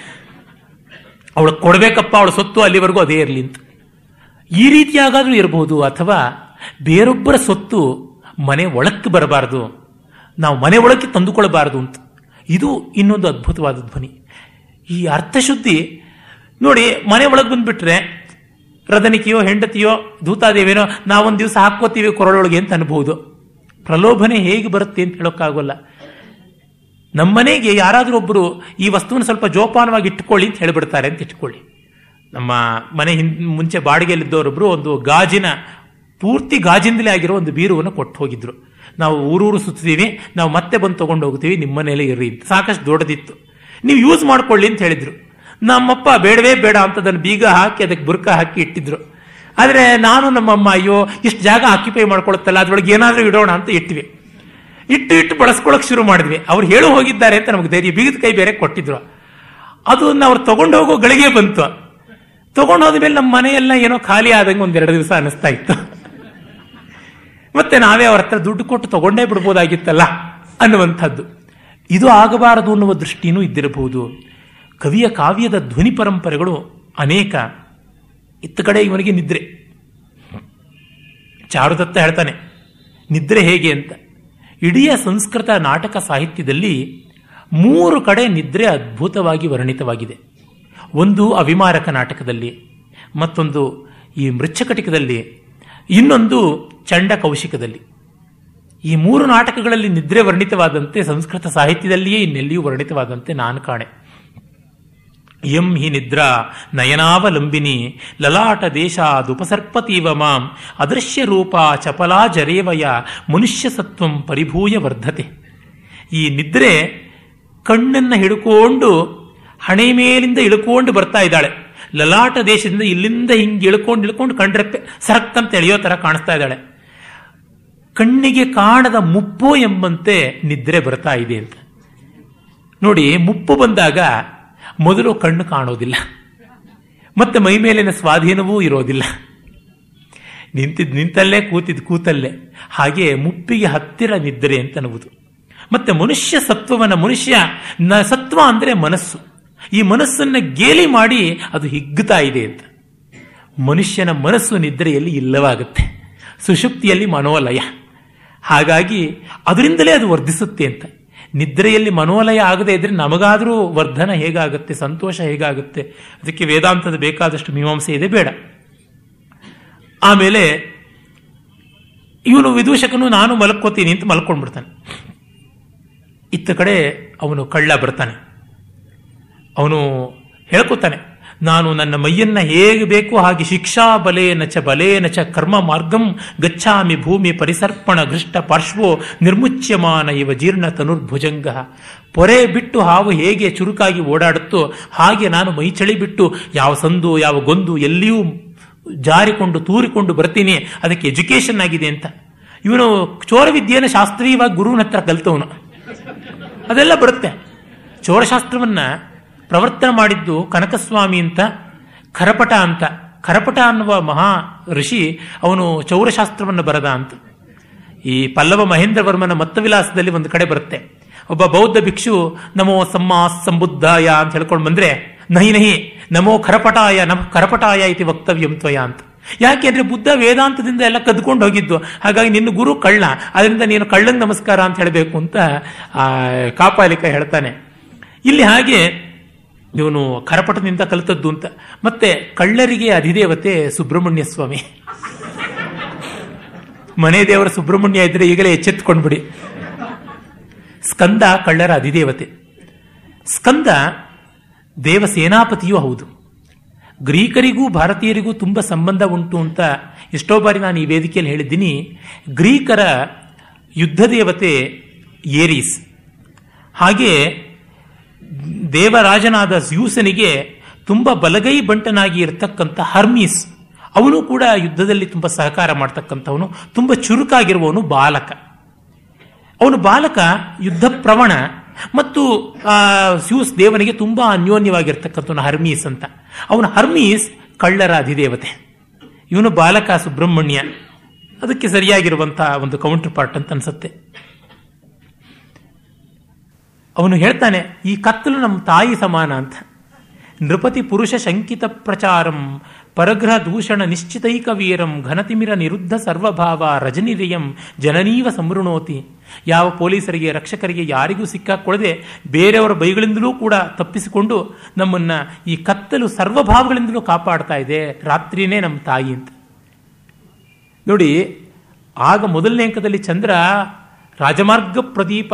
ಅವಳು ಕೊಡಬೇಕಪ್ಪ, ಅವಳ ಸೊತ್ತು ಅಲ್ಲಿವರೆಗೂ ಅದೇ ಇರಲಿ ಅಂತ. ಈ ರೀತಿಯಾಗಾದ್ರೂ ಇರಬಹುದು ಅಥವಾ ಬೇರೊಬ್ಬರ ಸೊತ್ತು ಮನೆ ಒಳಕ್ಕೆ ಬರಬಾರದು. ನಾವು ಮನೆ ಒಳಕ್ಕೆ ತಂದುಕೊಳ್ಬಾರದು ಅಂತ. ಇದು ಇನ್ನೊಂದು ಅದ್ಭುತವಾದ ಧ್ವನಿ. ಈ ಅರ್ಥಶುದ್ಧಿ ನೋಡಿ, ಮನೆ ಒಳಗೆ ಬಂದ್ಬಿಟ್ರೆ ರದನಿಕೆಯೋ ಹೆಂಡತಿಯೋ ದೂತಾದೇವೇನೋ ನಾವೊಂದು ದಿವಸ ಹಾಕೋತೀವಿ ಕೊರಳೊಳಗೆ ಅಂತ ಅನ್ಬಹುದು ಪ್ರಲೋಭನೆ ಹೇಗೆ ಬರುತ್ತೆ ಅಂತ ಹೇಳೋಕ್ಕಾಗೋಲ್ಲ. ನಮ್ಮನೆಗೆ ಯಾರಾದರೂ ಒಬ್ಬರು ಈ ವಸ್ತುವನ್ನು ಸ್ವಲ್ಪ ಜೋಪಾನವಾಗಿ ಇಟ್ಕೊಳ್ಳಿ ಅಂತ ಹೇಳಿಬಿಡ್ತಾರೆ ಅಂತ ಇಟ್ಕೊಳ್ಳಿ. ನಮ್ಮ ಮನೆ ಹಿಂದ್ ಮುಂಚೆ ಬಾಡಿಗೆಯಲ್ಲಿದ್ದವರೊಬ್ಬರು ಒಂದು ಗಾಜಿನ, ಪೂರ್ತಿ ಗಾಜಿಂದಲೇ ಆಗಿರೋ ಒಂದು ಬೀರುವನ್ನು ಕೊಟ್ಟು ಹೋಗಿದ್ರು. ನಾವು ಊರೂರು ಸುತ್ತಿದ್ದೀವಿ ನಾವು ಮತ್ತೆ ಬಂದು ತೊಗೊಂಡು ಹೋಗ್ತೀವಿ ನಿಮ್ಮ ಮನೇಲೆ ಇರ್ರಿ ಅಂತ. ಸಾಕಷ್ಟು ದೊಡ್ಡದಿತ್ತು. ನೀವು ಯೂಸ್ ಮಾಡ್ಕೊಳ್ಳಿ ಅಂತ ಹೇಳಿದ್ರು. ನಮ್ಮಪ್ಪ ಬೇಡವೇ ಬೇಡ ಅಂತ ಅದನ್ನು ಬೀಗ ಹಾಕಿ ಅದಕ್ಕೆ ಬುರ್ಕ ಹಾಕಿ ಇಟ್ಟಿದ್ರು. ಆದರೆ ನಾನು ನಮ್ಮಮ್ಮ, ಅಯ್ಯೋ, ಇಷ್ಟು ಜಾಗ ಆಕ್ಯುಪೈ ಮಾಡ್ಕೊಳುತ್ತಲ್ಲ, ಅದ್ರೊಳಗೆ ಏನಾದರೂ ಇಡೋಣ ಅಂತ ಇಟ್ವಿ. ಇಟ್ಟು ಇಟ್ಟು ಬಳಸ್ಕೊಳಕ್ ಶುರು ಮಾಡಿದ್ವಿ. ಅವ್ರು ಹೇಳು ಹೋಗಿದ್ದಾರೆ ಅಂತ ನಮಗೆ ಧೈರ್ಯ, ಬೀಗದ ಕೈ ಬೇರೆ ಕೊಟ್ಟಿದ್ರು. ಅದನ್ನ ಅವ್ರು ತಗೊಂಡು ಹೋಗೋ ಗಳಿಗೆ ಬಂತು. ತಗೊಂಡು ಹೋದ್ಮೇಲೆ ನಮ್ಮ ಮನೆಯೆಲ್ಲ ಏನೋ ಖಾಲಿ ಆದಂಗೆ ಒಂದೆರಡು ದಿವಸ ಅನಿಸ್ತಾ ಇತ್ತು. ಮತ್ತೆ ನಾವೇ ಅವ್ರ ಹತ್ರ ದುಡ್ಡು ಕೊಟ್ಟು ತಗೊಂಡೇ ಬಿಡ್ಬೋದಾಗಿತ್ತಲ್ಲ ಅನ್ನುವಂಥದ್ದು. ಇದು ಆಗಬಾರದು ಅನ್ನುವ ದೃಷ್ಟಿನೂ ಇದ್ದಿರಬಹುದು. ಕವಿಯ ಕಾವ್ಯದ ಧ್ವನಿ ಪರಂಪರೆಗಳು ಅನೇಕ. ಇತ್ತ ಕಡೆ ಇವನಿಗೆ ನಿದ್ರೆ. ಚಾರುದತ್ತ ಹೇಳ್ತಾನೆ, ನಿದ್ರೆ ಹೇಗೆ ಅಂತ. ಇಡೀ ಸಂಸ್ಕೃತ ನಾಟಕ ಸಾಹಿತ್ಯದಲ್ಲಿ ಮೂರು ಕಡೆ ನಿದ್ರೆ ಅದ್ಭುತವಾಗಿ ವರ್ಣಿತವಾಗಿದೆ. ಒಂದು ಅವಿಮಾರಕ ನಾಟಕದಲ್ಲಿ, ಮತ್ತೊಂದು ಈ ಮೃಚ್ಛಕಟಿಕದಲ್ಲಿ, ಇನ್ನೊಂದು ಚಂಡ ಕೌಶಿಕದಲ್ಲಿ ಈ ಮೂರು ನಾಟಕಗಳಲ್ಲಿ ನಿದ್ರೆ ವರ್ಣಿತವಾದಂತೆ ಸಂಸ್ಕೃತ ಸಾಹಿತ್ಯದಲ್ಲಿಯೇ ಇನ್ನೆಲ್ಲಿಯೂ ವರ್ಣಿತವಾದಂತೆ ನಾನು ಕಾಣೆ. ಯಂ ಹಿ ನಿದ್ರಾ ನಯನಾವಲಂಬಿನಿ ಲಲಾಟ ದೇಶಾದುಪಸರ್ಪತೀವ ಮಾಂ ಅದೃಶ್ಯ ರೂಪ ಚಪಲಾ ಜರೇವಯ ಮನುಷ್ಯ ಸತ್ವಂ ಪರಿಭೂಯ ವರ್ಧತೆ. ಈ ನಿದ್ರೆ ಕಣ್ಣನ್ನು ಹಿಡ್ಕೊಂಡು ಹಣೆ ಮೇಲಿಂದ ಇಳ್ಕೊಂಡು ಬರ್ತಾ ಇದ್ದಾಳೆ. ಲಲಾಟ ದೇಶದಿಂದ ಇಲ್ಲಿಂದ ಹಿಂಗೆ ಇಳ್ಕೊಂಡು ಇಳ್ಕೊಂಡು ಕಂಡ್ರಪ್ಪೆ ಸರಕ್ಕಂತ ಎಳೆಯೋ ತರ ಕಾಣಿಸ್ತಾ ಇದ್ದಾಳೆ. ಕಣ್ಣಿಗೆ ಕಾಣದ ಮುಪ್ಪು ಎಂಬಂತೆ ನಿದ್ರೆ ಬರ್ತಾ ಇದೆ ಅಂತ. ನೋಡಿ ಮುಪ್ಪು ಬಂದಾಗ ಮೊದಲು ಕಣ್ಣು ಕಾಣೋದಿಲ್ಲ. ಮತ್ತೆ ಮೈ ಮೇಲಿನ ಸ್ವಾಧೀನವೂ ಇರೋದಿಲ್ಲ. ನಿಂತಿದ್ದು ನಿಂತಲ್ಲೇ, ಕೂತಿದ್ ಕೂತಲ್ಲೇ. ಹಾಗೆ ಮುಪ್ಪಿಗೆ ಹತ್ತಿರ ನಿದ್ರೆ ಅಂತ ಅನ್ನುವುದು ಮತ್ತೆ ಮನುಷ್ಯ ಸತ್ವವನ್ನು ಮನುಷ್ಯ, ನ ಸತ್ವ ಅಂದರೆ ಮನಸ್ಸು. ಈ ಮನಸ್ಸನ್ನು ಗೇಲಿ ಮಾಡಿ ಅದು ಹಿಗ್ಗುತ್ತಾ ಇದೆ ಅಂತ. ಮನುಷ್ಯನ ಮನಸ್ಸು ನಿದ್ರೆಯಲ್ಲಿ ಇಲ್ಲವಾಗುತ್ತೆ. ಸುಶುಕ್ತಿಯಲ್ಲಿ ಮನೋಲಯ. ಹಾಗಾಗಿ ಅದರಿಂದಲೇ ಅದು ವರ್ಧಿಸುತ್ತೆ ಅಂತ. ನಿದ್ರೆಯಲ್ಲಿ ಮನೋಲಯ ಆಗದೇ ಇದ್ರೆ ನಮಗಾದರೂ ವರ್ಧನ ಹೇಗಾಗುತ್ತೆ, ಸಂತೋಷ ಹೇಗಾಗುತ್ತೆ? ಅದಕ್ಕೆ ವೇದಾಂತದ ಬೇಕಾದಷ್ಟು ಮೀಮಾಂಸೆ ಇದೆ, ಬೇಡ. ಆಮೇಲೆ ಇವನು ವಿದೂಷಕನು ನಾನು ಮಲ್ಕೋತೀನಿ ಅಂತ ಮಲ್ಕೊಂಡ್ಬಿಡ್ತಾನೆ. ಇತ್ತ ಕಡೆ ಅವನು ಕಳ್ಳ ಬರ್ತಾನೆ. ಅವನು ಹೇಳ್ಕೊತಾನೆ ನಾನು ನನ್ನ ಮೈಯನ್ನ ಹೇಗೆ ಬೇಕು ಹಾಗೆ ಶಿಕ್ಷಾ ಬಲೇನ ನಚ ಬಲೇನ ನಚ ಕರ್ಮ ಮಾರ್ಗಂ ಗಚ್ಚಾಮಿ ಭೂಮಿ ಪರಿಸರ್ಪಣ ಘೃಷ್ಟ ಪಾರ್ಶ್ವೋ ನಿರ್ಮುಚ್ಯಮಾನ ಇವ ಜೀರ್ಣ ತನುರ್ಭುಜಂಗ. ಪೊರೆ ಬಿಟ್ಟು ಹಾವು ಹೇಗೆ ಚುರುಕಾಗಿ ಓಡಾಡುತ್ತೋ ಹಾಗೆ ನಾನು ಮೈ ಚಳಿ ಬಿಟ್ಟು ಯಾವ ಸಂದು, ಯಾವ ಗೊಂದು ಎಲ್ಲಿಯೂ ಜಾರಿಕೊಂಡು ತೂರಿಕೊಂಡು ಬರ್ತೀನಿ, ಅದಕ್ಕೆ ಎಜುಕೇಶನ್ ಆಗಿದೆ ಅಂತ. ಇವನು ಚೋರ ವಿದ್ಯೆಯನ್ನು ಶಾಸ್ತ್ರೀಯವಾಗಿ ಗುರುವಿನ ಹತ್ರ ಕಲ್ತವನು. ಅದೆಲ್ಲ ಬರುತ್ತೆ. ಚೋರಶಾಸ್ತ್ರವನ್ನ ಪ್ರವರ್ತನೆ ಮಾಡಿದ್ದು ಕನಕಸ್ವಾಮಿ ಅಂತ, ಖರಪಟ ಅಂತ. ಖರಪಟ ಅನ್ನುವ ಮಹಾ ಋಷಿ ಅವನು ಚೌರಶಾಸ್ತ್ರವನ್ನು ಬರದ ಅಂತ. ಈ ಪಲ್ಲವ ಮಹೇಂದ್ರವರ್ಮನ ಮತ್ತವಿಲಾಸದಲ್ಲಿ ಒಂದು ಕಡೆ ಬರುತ್ತೆ. ಒಬ್ಬ ಬೌದ್ಧ ಭಿಕ್ಷು, ನಮೋ ಸಮ್ಮ ಸಂಬುದ್ಧಾಯ ಅಂತ ಹೇಳ್ಕೊಂಡು ಬಂದ್ರೆ, ನಹಿ ನಹಿ, ನಮೋ ಖರಪಟಾಯ, ನಮ ಕರಪಟಾಯ ಇತಿ ವಕ್ತವ್ಯಂ ತ್ವಯ ಅಂತ. ಯಾಕೆ ಅಂದ್ರೆ ಬುದ್ಧ ವೇದಾಂತದಿಂದ ಎಲ್ಲ ಕದ್ಕೊಂಡು ಹೋಗಿದ್ದು. ಹಾಗಾಗಿ ನಿನ್ನ ಗುರು ಕಳ್ಳ, ಅದರಿಂದ ನೀನು ಕಳ್ಳಂಗ್ ನಮಸ್ಕಾರ ಅಂತ ಹೇಳಬೇಕು ಅಂತ ಆ ಕಾಪಾಲಿಕ ಹೇಳ್ತಾನೆ. ಇಲ್ಲಿ ಹಾಗೆ ಇವನು ಕರಪಟದಿಂದ ಕಲಿತದ್ದು ಅಂತ. ಮತ್ತೆ ಕಳ್ಳರಿಗೆ ಅಧಿದೇವತೆ ಸುಬ್ರಹ್ಮಣ್ಯ ಸ್ವಾಮಿ. ಮನೆ ದೇವರ ಸುಬ್ರಹ್ಮಣ್ಯ ಇದ್ರೆ ಈಗಲೇ ಎಚ್ಚೆತ್ಕೊಂಡ್ಬಿಡಿ. ಸ್ಕಂದ ಕಳ್ಳರ ಅಧಿದೇವತೆ. ಸ್ಕಂದ ದೇವ ಸೇನಾಪತಿಯೂ ಹೌದು. ಗ್ರೀಕರಿಗೂ ಭಾರತೀಯರಿಗೂ ತುಂಬ ಸಂಬಂಧ ಉಂಟು ಅಂತ ಎಷ್ಟೋ ಬಾರಿ ನಾನು ಈ ವೇದಿಕೆಯಲ್ಲಿ ಹೇಳಿದ್ದೀನಿ. ಗ್ರೀಕರ ಯುದ್ಧ ದೇವತೆ ಏರೀಸ್. ಹಾಗೆ ದೇವರಾಜನಾದ ಜ್ಯೂಸನಿಗೆ ತುಂಬ ಬಲಗೈ ಬಂಟನಾಗಿ ಇರತಕ್ಕಂಥ ಹರ್ಮೀಸ್, ಅವನು ಕೂಡ ಯುದ್ಧದಲ್ಲಿ ತುಂಬ ಸಹಕಾರ ಮಾಡ್ತಕ್ಕಂಥವನು, ತುಂಬ ಚುರುಕಾಗಿರುವವನು ಬಾಲಕ. ಅವನು ಬಾಲಕ, ಯುದ್ಧ ಪ್ರವಣ, ಮತ್ತು ಸ್ಯೂಸ್ ದೇವನಿಗೆ ತುಂಬಾ ಅನ್ಯೋನ್ಯವಾಗಿರ್ತಕ್ಕಂಥವನು ಹರ್ಮೀಸ್ ಅಂತ. ಅವನು ಹರ್ಮೀಸ್ ಕಳ್ಳರ ಅಧಿದೇವತೆ. ಇವನು ಬಾಲಕ ಸುಬ್ರಹ್ಮಣ್ಯ. ಅದಕ್ಕೆ ಸರಿಯಾಗಿರುವಂತಹ ಒಂದು ಕೌಂಟರ್ ಪಾರ್ಟ್ ಅಂತ ಅನ್ಸುತ್ತೆ. ಅವನು ಹೇಳ್ತಾನೆ, ಈ ಕತ್ತಲು ನಮ್ಮ ತಾಯಿ ಸಮಾನ ಅಂತ. ನೃಪತಿ ಪುರುಷ ಶಂಕಿತ ಪ್ರಚಾರಂ, ಪರಗ್ರಹ ದೂಷಣ ನಿಶ್ಚಿತೈಕ ವೀರಂ, ಘನತಿಮಿರ ನಿರುದ್ಧ ಸರ್ವಭಾವ ರಜನಿರಿಯಂ ಜನನೀವ ಸಂವೃಣೋತಿ ಯಾವ ಪೊಲೀಸರಿಗೆ, ರಕ್ಷಕರಿಗೆ ಯಾರಿಗೂ ಸಿಕ್ಕಾಕೊಳ್ಳದೆ ಬೇರೆಯವರ ಬೈಗಳಿಂದಲೂ ಕೂಡ ತಪ್ಪಿಸಿಕೊಂಡು ನಮ್ಮನ್ನ ಈ ಕತ್ತಲು ಸರ್ವಭಾವಗಳಿಂದಲೂ ಕಾಪಾಡ್ತಾ ಇದೆ. ರಾತ್ರಿನೇ ನಮ್ಮ ತಾಯಿ ಅಂತ. ನೋಡಿ, ಆಗ ಮೊದಲನೇ ಅಂಕದಲ್ಲಿ ಚಂದ್ರ ರಾಜಮಾರ್ಗ ಪ್ರದೀಪ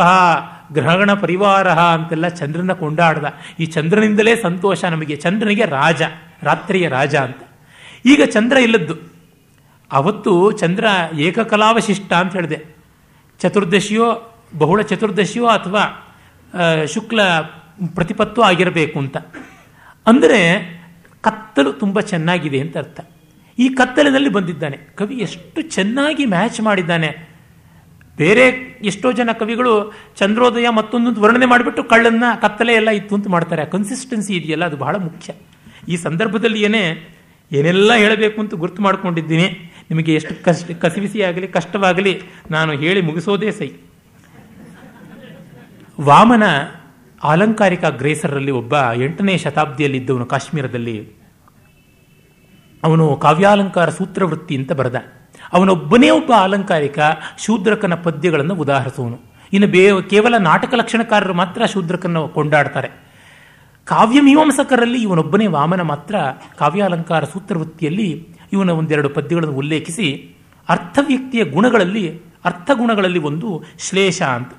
ಗ್ರಹಣ ಪರಿವಾರ ಅಂತೆಲ್ಲ ಚಂದ್ರನ ಕೊಂಡಾಡ್ದ. ಈ ಚಂದ್ರನಿಂದಲೇ ಸಂತೋಷ ನಮಗೆ. ಚಂದ್ರನಿಗೆ ರಾಜ, ರಾತ್ರಿಯ ರಾಜ ಅಂತ. ಈಗ ಚಂದ್ರ ಇಲ್ಲದ್ದು. ಅವತ್ತು ಚಂದ್ರ ಏಕಕಲಾವಶಿಷ್ಟ ಅಂತ ಹೇಳಿದೆ. ಚತುರ್ದಶಿಯೋ, ಬಹುಳ ಚತುರ್ದಶಿಯೋ ಅಥವಾ ಶುಕ್ಲ ಪ್ರತಿಪತ್ತು ಆಗಿರಬೇಕು ಅಂತ. ಅಂದರೆ ಕತ್ತಲು ತುಂಬ ಚೆನ್ನಾಗಿದೆ ಅಂತ ಅರ್ಥ. ಈ ಕತ್ತಲಿನಲ್ಲಿ ಬಂದಿದ್ದಾನೆ. ಕವಿ ಎಷ್ಟು ಚೆನ್ನಾಗಿ ಮ್ಯಾಚ್ ಮಾಡಿದ್ದಾನೆ. ಬೇರೆ ಎಷ್ಟೋ ಜನ ಕವಿಗಳು ಚಂದ್ರೋದಯ ಮತ್ತೊಂದು ವರ್ಣನೆ ಮಾಡಿಬಿಟ್ಟು ಕಳ್ಳನ್ನ, ಕತ್ತಲೆ ಎಲ್ಲ ಇತ್ತು ಅಂತ ಮಾಡ್ತಾರೆ. ಆ ಕನ್ಸಿಸ್ಟೆನ್ಸಿ ಇದೆಯಲ್ಲ, ಅದು ಬಹಳ ಮುಖ್ಯ. ಈ ಸಂದರ್ಭದಲ್ಲಿ ಏನೇ, ಏನೆಲ್ಲ ಹೇಳಬೇಕು ಅಂತ ಗುರ್ತು ಮಾಡ್ಕೊಂಡಿದ್ದೀನಿ. ನಿಮಗೆ ಎಷ್ಟು ಕಷ್ಟ ಕಸಿವಿಸಿ ಆಗಲಿ ಕಷ್ಟವಾಗಲಿ, ನಾನು ಹೇಳಿ ಮುಗಿಸೋದೇ ಸೈ ವಾಮನ ಆಲಂಕಾರಿಕ ಗ್ರೇಸರಲ್ಲಿ ಒಬ್ಬ ಎಂಟನೇ ಶತಾಬ್ದಿಯಲ್ಲಿ ಇದ್ದವನು ಕಾಶ್ಮೀರದಲ್ಲಿ. ಅವನು ಕಾವ್ಯಾಲಂಕಾರ ಸೂತ್ರವೃತ್ತಿ ಅಂತ ಬರೆದ. ಅವನೊಬ್ಬನೇ ಒಬ್ಬ ಅಲಂಕಾರಿಕ ಶೂದ್ರಕನ ಪದ್ಯಗಳನ್ನು ಉದಾಹರಿಸುವನು. ಇನ್ನು ಬೇ, ಕೇವಲ ನಾಟಕ ಲಕ್ಷಣಕಾರರು ಮಾತ್ರ ಶೂದ್ರಕನ್ನು ಕೊಂಡಾಡ್ತಾರೆ. ಕಾವ್ಯ ಮೀಮಾಂಸಕರಲ್ಲಿ ಇವನೊಬ್ಬನೇ ವಾಮನ ಮಾತ್ರ ಕಾವ್ಯಾಲಂಕಾರ ಸೂತ್ರವೃತ್ತಿಯಲ್ಲಿ ಇವನ ಒಂದೆರಡು ಪದ್ಯಗಳನ್ನು ಉಲ್ಲೇಖಿಸಿ, ಅರ್ಥವ್ಯಕ್ತಿಯ ಗುಣಗಳಲ್ಲಿ ಅರ್ಥ ಗುಣಗಳಲ್ಲಿ ಒಂದು ಶ್ಲೇಷ ಅಂತ.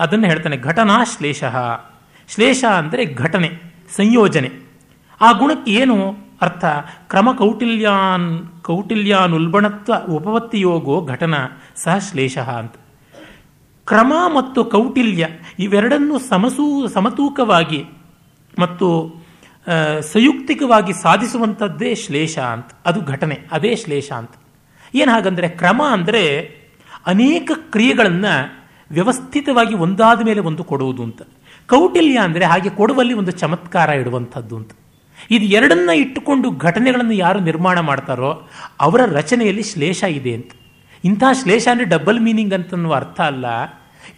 ಅದನ್ನು ಹೇಳ್ತಾನೆ, ಘಟನಾ ಶ್ಲೇಷ. ಶ್ಲೇಷ ಅಂದರೆ ಘಟನೆ, ಸಂಯೋಜನೆ. ಆ ಗುಣಕ್ಕೆ ಏನು? ಅರ್ಥ, ಕ್ರಮ ಕೌಟಿಲ್ಯಾನ್, ಕೌಟಿಲ್ಯಾನುಲ್ಬಣತ್ವ ಉಪವತ್ತಿ ಯೋಗೋ ಘಟನ ಸಹ ಶ್ಲೇಷ ಅಂತ. ಕ್ರಮ ಮತ್ತು ಕೌಟಿಲ್ಯ ಇವೆರಡನ್ನು ಸಮಸೂ, ಸಮತೂಕವಾಗಿ ಮತ್ತು ಸಂಯುಕ್ತಿಕವಾಗಿ ಸಾಧಿಸುವಂಥದ್ದೇ ಶ್ಲೇಷ ಅಂತ. ಅದು ಘಟನೆ, ಅದೇ ಶ್ಲೇಷ ಅಂತ. ಏನು ಹಾಗಂದರೆ, ಕ್ರಮ ಅಂದರೆ ಅನೇಕ ಕ್ರಿಯೆಗಳನ್ನು ವ್ಯವಸ್ಥಿತವಾಗಿ ಒಂದಾದ ಮೇಲೆ ಒಂದು ಕೊಡುವುದು ಅಂತ. ಕೌಟಿಲ್ಯ ಅಂದರೆ ಹಾಗೆ ಕೊಡುವಲ್ಲಿ ಒಂದು ಚಮತ್ಕಾರ ಇಡುವಂಥದ್ದು ಅಂತ. ಇದು ಎರಡನ್ನ ಇಟ್ಟುಕೊಂಡು ಘಟನೆಗಳನ್ನು ಯಾರು ನಿರ್ಮಾಣ ಮಾಡ್ತಾರೋ ಅವರ ರಚನೆಯಲ್ಲಿ ಶ್ಲೇಷ ಇದೆ ಅಂತ. ಇಂತಹ ಶ್ಲೇಷ ಅಂದರೆ ಡಬಲ್ ಮೀನಿಂಗ್ ಅಂತನ್ನುವ ಅರ್ಥ ಅಲ್ಲ.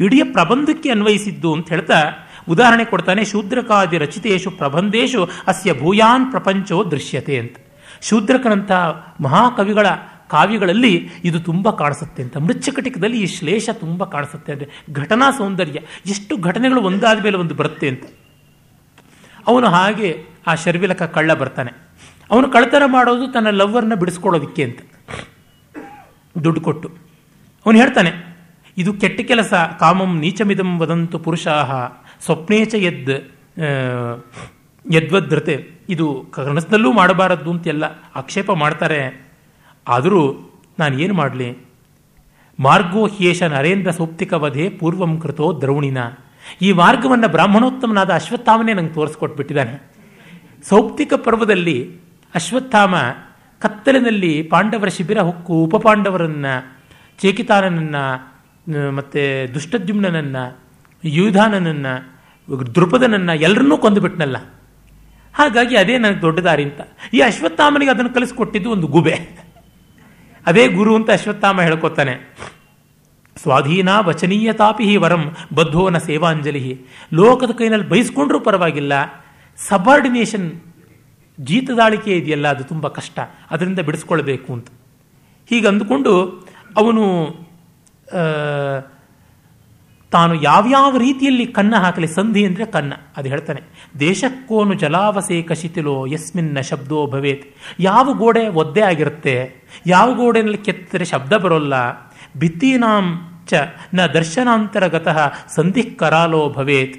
ಇಡೀ ಪ್ರಬಂಧಕ್ಕೆ ಅನ್ವಯಿಸಿದ್ದು ಅಂತ ಹೇಳ್ತಾ ಉದಾಹರಣೆ ಕೊಡ್ತಾನೆ, ಶೂದ್ರಕಾದಿ ರಚಿತೇಶು ಪ್ರಬಂಧೇಶು ಅಸ್ಯ ಭೂಯಾನ್ ಪ್ರಪಂಚೋ ದೃಶ್ಯತೆ ಅಂತ. ಶೂದ್ರಕನಂತಹ ಮಹಾಕವಿಗಳ ಕಾವ್ಯಗಳಲ್ಲಿ ಇದು ತುಂಬ ಕಾಣಿಸುತ್ತೆ ಅಂತ. ಮೃಚ್ಛಕಟಿಕದಲ್ಲಿ ಈ ಶ್ಲೇಷ ತುಂಬ ಕಾಣಿಸುತ್ತೆ ಅಂದರೆ ಘಟನಾ ಸೌಂದರ್ಯ, ಎಷ್ಟು ಘಟನೆಗಳು ಒಂದಾದ ಮೇಲೆ ಒಂದು ಬರುತ್ತೆ ಅಂತ. ಅವನು ಹಾಗೆ ಆ ಶರ್ವಿಲಕ ಕಳ್ಳ ಬರ್ತಾನೆ. ಅವನು ಕಳ್ಳತನ ಮಾಡೋದು ತನ್ನ ಲವ್ವರ್ನ ಬಿಡಿಸ್ಕೊಳ್ಳೋದಿಕ್ಕೆ ಅಂತ. ದುಡ್ಡು ಕೊಟ್ಟು. ಅವನು ಹೇಳ್ತಾನೆ, ಇದು ಕೆಟ್ಟ ಕೆಲಸ, ಕಾಮಂ ನೀಚಮಿದಂ ವದಂತು ಪುರುಷಾಹ ಸ್ವಪ್ನೇಚ ಯದ್ ಯದ್ವದ್ರತೆ ಇದು ಕನಸದಲ್ಲೂ ಮಾಡಬಾರದ್ದು ಅಂತೆಲ್ಲ ಆಕ್ಷೇಪ ಮಾಡ್ತಾರೆ. ಆದರೂ ನಾನು ಏನು ಮಾಡಲಿ? ಮಾರ್ಗೋ ಹ್ಯೇಷ ನರೇಂದ್ರ ಸೌಪ್ತಿಕ ವಧೆ ಪೂರ್ವಂ ಕೃತೋ ದ್ರೌಣಿನ. ಈ ಮಾರ್ಗವನ್ನು ಬ್ರಾಹ್ಮಣೋತ್ತಮನಾದ ಅಶ್ವತ್ಥಾಮನೇ ನಂಗೆ ತೋರಿಸ್ಕೊಟ್ಬಿಟ್ಟಿದ್ದಾನೆ. ಸೌಪ್ತಿಕ ಪರ್ವದಲ್ಲಿ ಅಶ್ವತ್ಥಾಮ ಕತ್ತಲಿನಲ್ಲಿ ಪಾಂಡವರ ಶಿಬಿರ ಹೊಕ್ಕು, ಉಪಪಾಂಡವರನ್ನ ಚೇಕಿತಾನನನ್ನ ಮತ್ತೆ ದುಷ್ಟದ್ಯುಮ್ನನ್ನ ಯುಧಾನನನ್ನ ದೃಪದನನ್ನ ಎಲ್ಲರನ್ನೂ ಕೊಂದುಬಿಟ್ನಲ್ಲ. ಹಾಗಾಗಿ ಅದೇ ನನಗೆ ದೊಡ್ಡ ದಾರಿ ಅಂತ. ಈ ಅಶ್ವತ್ಥಾಮನಿಗೆ ಅದನ್ನು ಕಲಿಸ್ಕೊಟ್ಟಿದ್ದು ಒಂದು ಗುಬೆ. ಅದೇ ಗುರು ಅಂತ ಅಶ್ವತ್ಥಾಮ ಹೇಳ್ಕೊತಾನೆ. ಸ್ವಾಧೀನ ವಚನೀಯತಾಪಿ ಹಿ ವರಂ ಬದ್ಧೋನ ಸೇವಾಂಜಲಿ ಲೋಕದ ಕೈನಲ್ಲಿ ಬಯಸ್ಕೊಂಡ್ರೂ ಪರವಾಗಿಲ್ಲ. ಸಬಾರ್ಡಿನೇಷನ್ ಜೀತದಾಳಿಕೆ ಇದೆಯಲ್ಲ, ಅದು ತುಂಬ ಕಷ್ಟ. ಅದರಿಂದ ಬಿಡಿಸ್ಕೊಳ್ಬೇಕು ಅಂತ. ಹೀಗೆ ಅಂದುಕೊಂಡು ಅವನು ತಾನು ಯಾವ್ಯಾವ ರೀತಿಯಲ್ಲಿ ಕನ್ನ ಹಾಕಲಿ, ಸಂಧಿ ಅಂದರೆ ಕನ್ನ, ಅದು ಹೇಳ್ತಾನೆ. ದೇಶಕ್ಕೋನು ಜಲಾವಸೇ ಕಶಿತಿಲೋ ಯಸ್ಮಿನ್ನ ಶಬ್ದೋ ಭವೇತ್. ಯಾವ ಗೋಡೆ ಒದ್ದೆ ಆಗಿರುತ್ತೆ, ಯಾವ ಗೋಡೆನಲ್ಲಿ ಕೆತ್ತರೆ ಶಬ್ದ ಬರೋಲ್ಲ ಭಿತ್ತೀನಾಂ ಚ ನ ದರ್ಶನಾಂತರಗತಃ ಸಂಧಿ ಕರಾಲೋ ಭವೇತ್.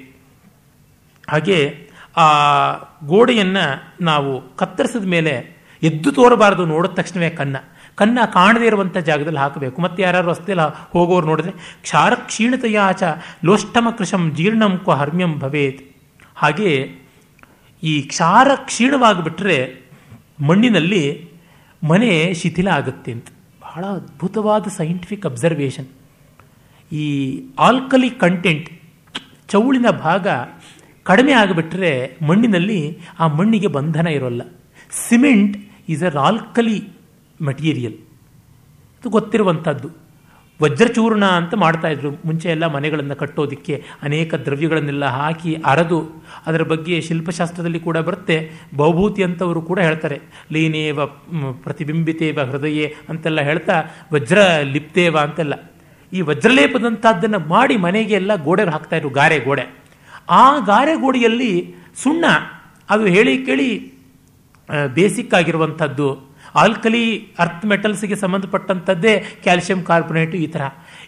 ಹಾಗೆ ಆ ಗೋಡೆಯನ್ನು ನಾವು ಕತ್ತರಿಸಿದ ಮೇಲೆ ಎದ್ದು ತೋರಬಾರದು ನೋಡಿದ ತಕ್ಷಣವೇ ಕನ್ನ. ಕನ್ನ ಕಾಣದೇ ಇರುವಂಥ ಜಾಗದಲ್ಲಿ ಹಾಕಬೇಕು. ಮತ್ತೆ ಯಾರು ರಸ್ತೆಯಲ್ಲಿ ಹೋಗೋರು ನೋಡಿದ್ರೆ ಕ್ಷಾರ ಕ್ಷೀಣತೆಯಾಚ ಲೋಷ್ಟಮ ಕೃಶಂ ಜೀರ್ಣಂ ಕ್ವ ಹರ್ಮ್ಯಂ ಭವೇತ್. ಹಾಗೆ ಈ ಕ್ಷಾರ ಕ್ಷೀಣವಾಗಿಬಿಟ್ರೆ ಮಣ್ಣಿನಲ್ಲಿ ಮನೆ ಶಿಥಿಲ ಆಗುತ್ತೆ ಅಂತ. ಬಹಳ ಅದ್ಭುತವಾದ ಸೈಂಟಿಫಿಕ್ ಅಬ್ಸರ್ವೇಷನ್ ಈ ಆಲ್ಕಲಿ ಕಂಟೆಂಟ್ ಚೌಳಿನ ಭಾಗ ಕಡಿಮೆ ಆಗಿಬಿಟ್ರೆ ಮಣ್ಣಿನಲ್ಲಿ ಆ ಮಣ್ಣಿಗೆ ಬಂಧನ ಇರೋಲ್ಲ. Cement is a alkali material ಅದು ಗೊತ್ತಿರುವಂಥದ್ದು ವಜ್ರಚೂರ್ಣ ಅಂತ ಮಾಡ್ತಾಯಿದ್ರು ಮುಂಚೆ ಎಲ್ಲ ಮನೆಗಳನ್ನು ಕಟ್ಟೋದಕ್ಕೆ ಅನೇಕ ದ್ರವ್ಯಗಳನ್ನೆಲ್ಲ ಹಾಕಿ ಅರದು, ಅದರ ಬಗ್ಗೆ ಶಿಲ್ಪಶಾಸ್ತ್ರದಲ್ಲಿ ಕೂಡ ಬರುತ್ತೆ. ಬಹುಭೂತಿ ಅಂತವರು ಕೂಡ ಹೇಳ್ತಾರೆ. ಲೀನೇವ ಪ್ರತಿಬಿಂಬಿತೇವ ಹೃದಯೇ ಅಂತೆಲ್ಲ ಹೇಳ್ತಾ ವಜ್ರ ಲಿಪ್ತೇವ ಅಂತೆಲ್ಲ. ಈ ವಜ್ರಲೇಪದಂಥದ್ದನ್ನು ಮಾಡಿ ಮನೆಗೆ ಎಲ್ಲ ಗೋಡೆಗೆ ಹಾಕ್ತಾ ಇದ್ರು, ಗಾರೆ ಗೋಡೆ. ಆ ಗಾರೆ ಗೋಡೆಯಲ್ಲಿ ಸುಣ್ಣ, ಅದು ಹೇಳಿ ಕೇಳಿ ಬೇಸಿಕ್ ಆಗಿರುವಂಥದ್ದು ಆಲ್ಕಲಿ ಅರ್ಥ್ ಮೆಟಲ್ಸ್ಗೆ ಸಂಬಂಧಪಟ್ಟಂಥದ್ದೇ ಕ್ಯಾಲ್ಸಿಯಂ ಕಾರ್ಬೊನೇಟು ಈ ಥರ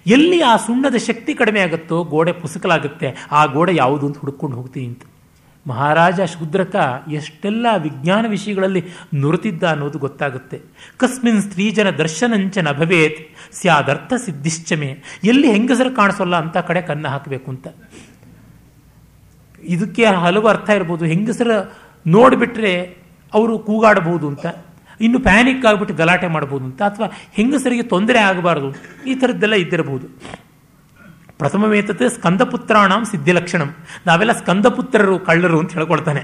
ಎಲ್ಲಿ ಆ ಸುಣ್ಣದ ಶಕ್ತಿ ಕಡಿಮೆ ಆಗುತ್ತೋ ಗೋಡೆ ಪುಸುಕಲಾಗುತ್ತೆ, ಆ ಗೋಡೆ ಯಾವುದು ಅಂತ ಹುಡುಕೊಂಡು ಹೋಗ್ತೀನಿ ಅಂತ. ಮಹಾರಾಜ ಶೂದ್ರಕ ಎಷ್ಟೆಲ್ಲ ವಿಜ್ಞಾನ ವಿಷಯಗಳಲ್ಲಿ ನುರಿತಿದ್ದ ಅನ್ನೋದು ಗೊತ್ತಾಗುತ್ತೆ. ಕಸ್ಮಿನ್ ಸ್ತ್ರೀಜನ ದರ್ಶನಂಚ ನಭವೇತ್ ಸ್ಯಾದರ್ಥ ಸಿದ್ಧಿಶ್ಚಮೆ. ಎಲ್ಲಿ ಹೆಂಗಸರು ಕಾಣಿಸೋಲ್ಲ ಅಂತ ಕಡೆ ಕನ್ನ ಹಾಕಬೇಕು ಅಂತ. ಇದಕ್ಕೆ ಹಲವು ಅರ್ಥ ಇರ್ಬೋದು. ಹೆಂಗಸರ ನೋಡಿಬಿಟ್ರೆ ಅವರು ಕೂಗಾಡಬಹುದು ಅಂತ. ಇನ್ನು ಪ್ಯಾನಿಕ್ ಆಗಿಬಿಟ್ಟು ಗಲಾಟೆ ಮಾಡಬಹುದು ಅಂತ, ಅಥವಾ ಹೆಂಗಸರಿಗೆ ತೊಂದರೆ ಆಗಬಾರ್ದು ಈ ಥರದ್ದೆಲ್ಲ ಇದ್ದಿರಬಹುದು ಪ್ರಥಮವೇತತೆ ಸ್ಕಂದಪುತ್ರಾಣಂ ಸಿದ್ಧಿಲಕ್ಷಣಂ. ನಾವೆಲ್ಲ ಸ್ಕಂದಪುತ್ರರು, ಕಳ್ಳರು ಅಂತ ಹೇಳ್ಕೊಳ್ತಾನೆ.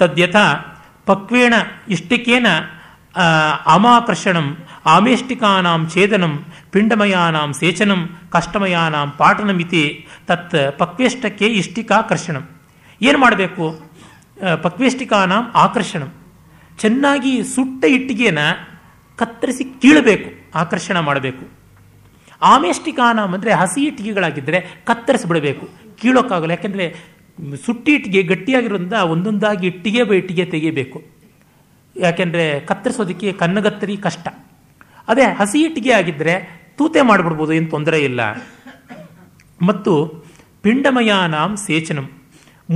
ತದ್ಯಥ ಪಕ್ವೇಣ ಇಷ್ಟಿಕೇನ ಅಮಾಕರ್ಷಣಂ, ಆಮೇಷ್ಟಿಕಾನಾಂ ಛೇದನಂ, ಪಿಂಡಮಯಾನಾಂ ಸೇಚನಂ, ಕಷ್ಟಮಯಾನಾಂ ಪಾಟನಮಿತಿ ತತ್ ಪಕ್ವೇಷ್ಟಕ್ಕೆ ಇಷ್ಟಿಕಾಕರ್ಷಣಂ. ಏನು ಮಾಡಬೇಕು? ಪಕ್ವೇಷ್ಟಿಕಾನಾಂ ಆಕರ್ಷಣಂ. ಚೆನ್ನಾಗಿ ಸುಟ್ಟ ಇಟ್ಟಿಗೆನ ಕತ್ತರಿಸಿ ಕೀಳಬೇಕು, ಆಕರ್ಷಣ ಮಾಡಬೇಕು. ಆಮೇಷ್ಟಿಕಾನ ಅಂದರೆ ಹಸಿ ಇಟ್ಟಿಗೆಗಳಾಗಿದ್ದರೆ ಕತ್ತರಿಸಿಬಿಡಬೇಕು, ಕೀಳೋಕ್ಕಾಗಲ್ಲ. ಯಾಕೆಂದರೆ ಸುಟ್ಟಿ ಇಟ್ಟಿಗೆ ಗಟ್ಟಿಯಾಗಿರೋದ್ರಿಂದ ಒಂದೊಂದಾಗಿ ಇಟ್ಟಿಗೆ ಬ ಇಟ್ಟಿಗೆ ತೆಗಿಬೇಕು ಯಾಕೆಂದರೆ ಕತ್ತರಿಸೋದಕ್ಕೆ ಕನ್ನಗತ್ತರಿ ಕಷ್ಟ. ಅದೇ ಹಸಿ ಇಟ್ಟಿಗೆ ಆಗಿದ್ದರೆ ತೂತೆ ಮಾಡಿಬಿಡ್ಬೋದು, ಏನು ತೊಂದರೆ ಇಲ್ಲ. ಮತ್ತು ಪಿಂಡಮಯಾನಾಂ ಸೇಚನಂ.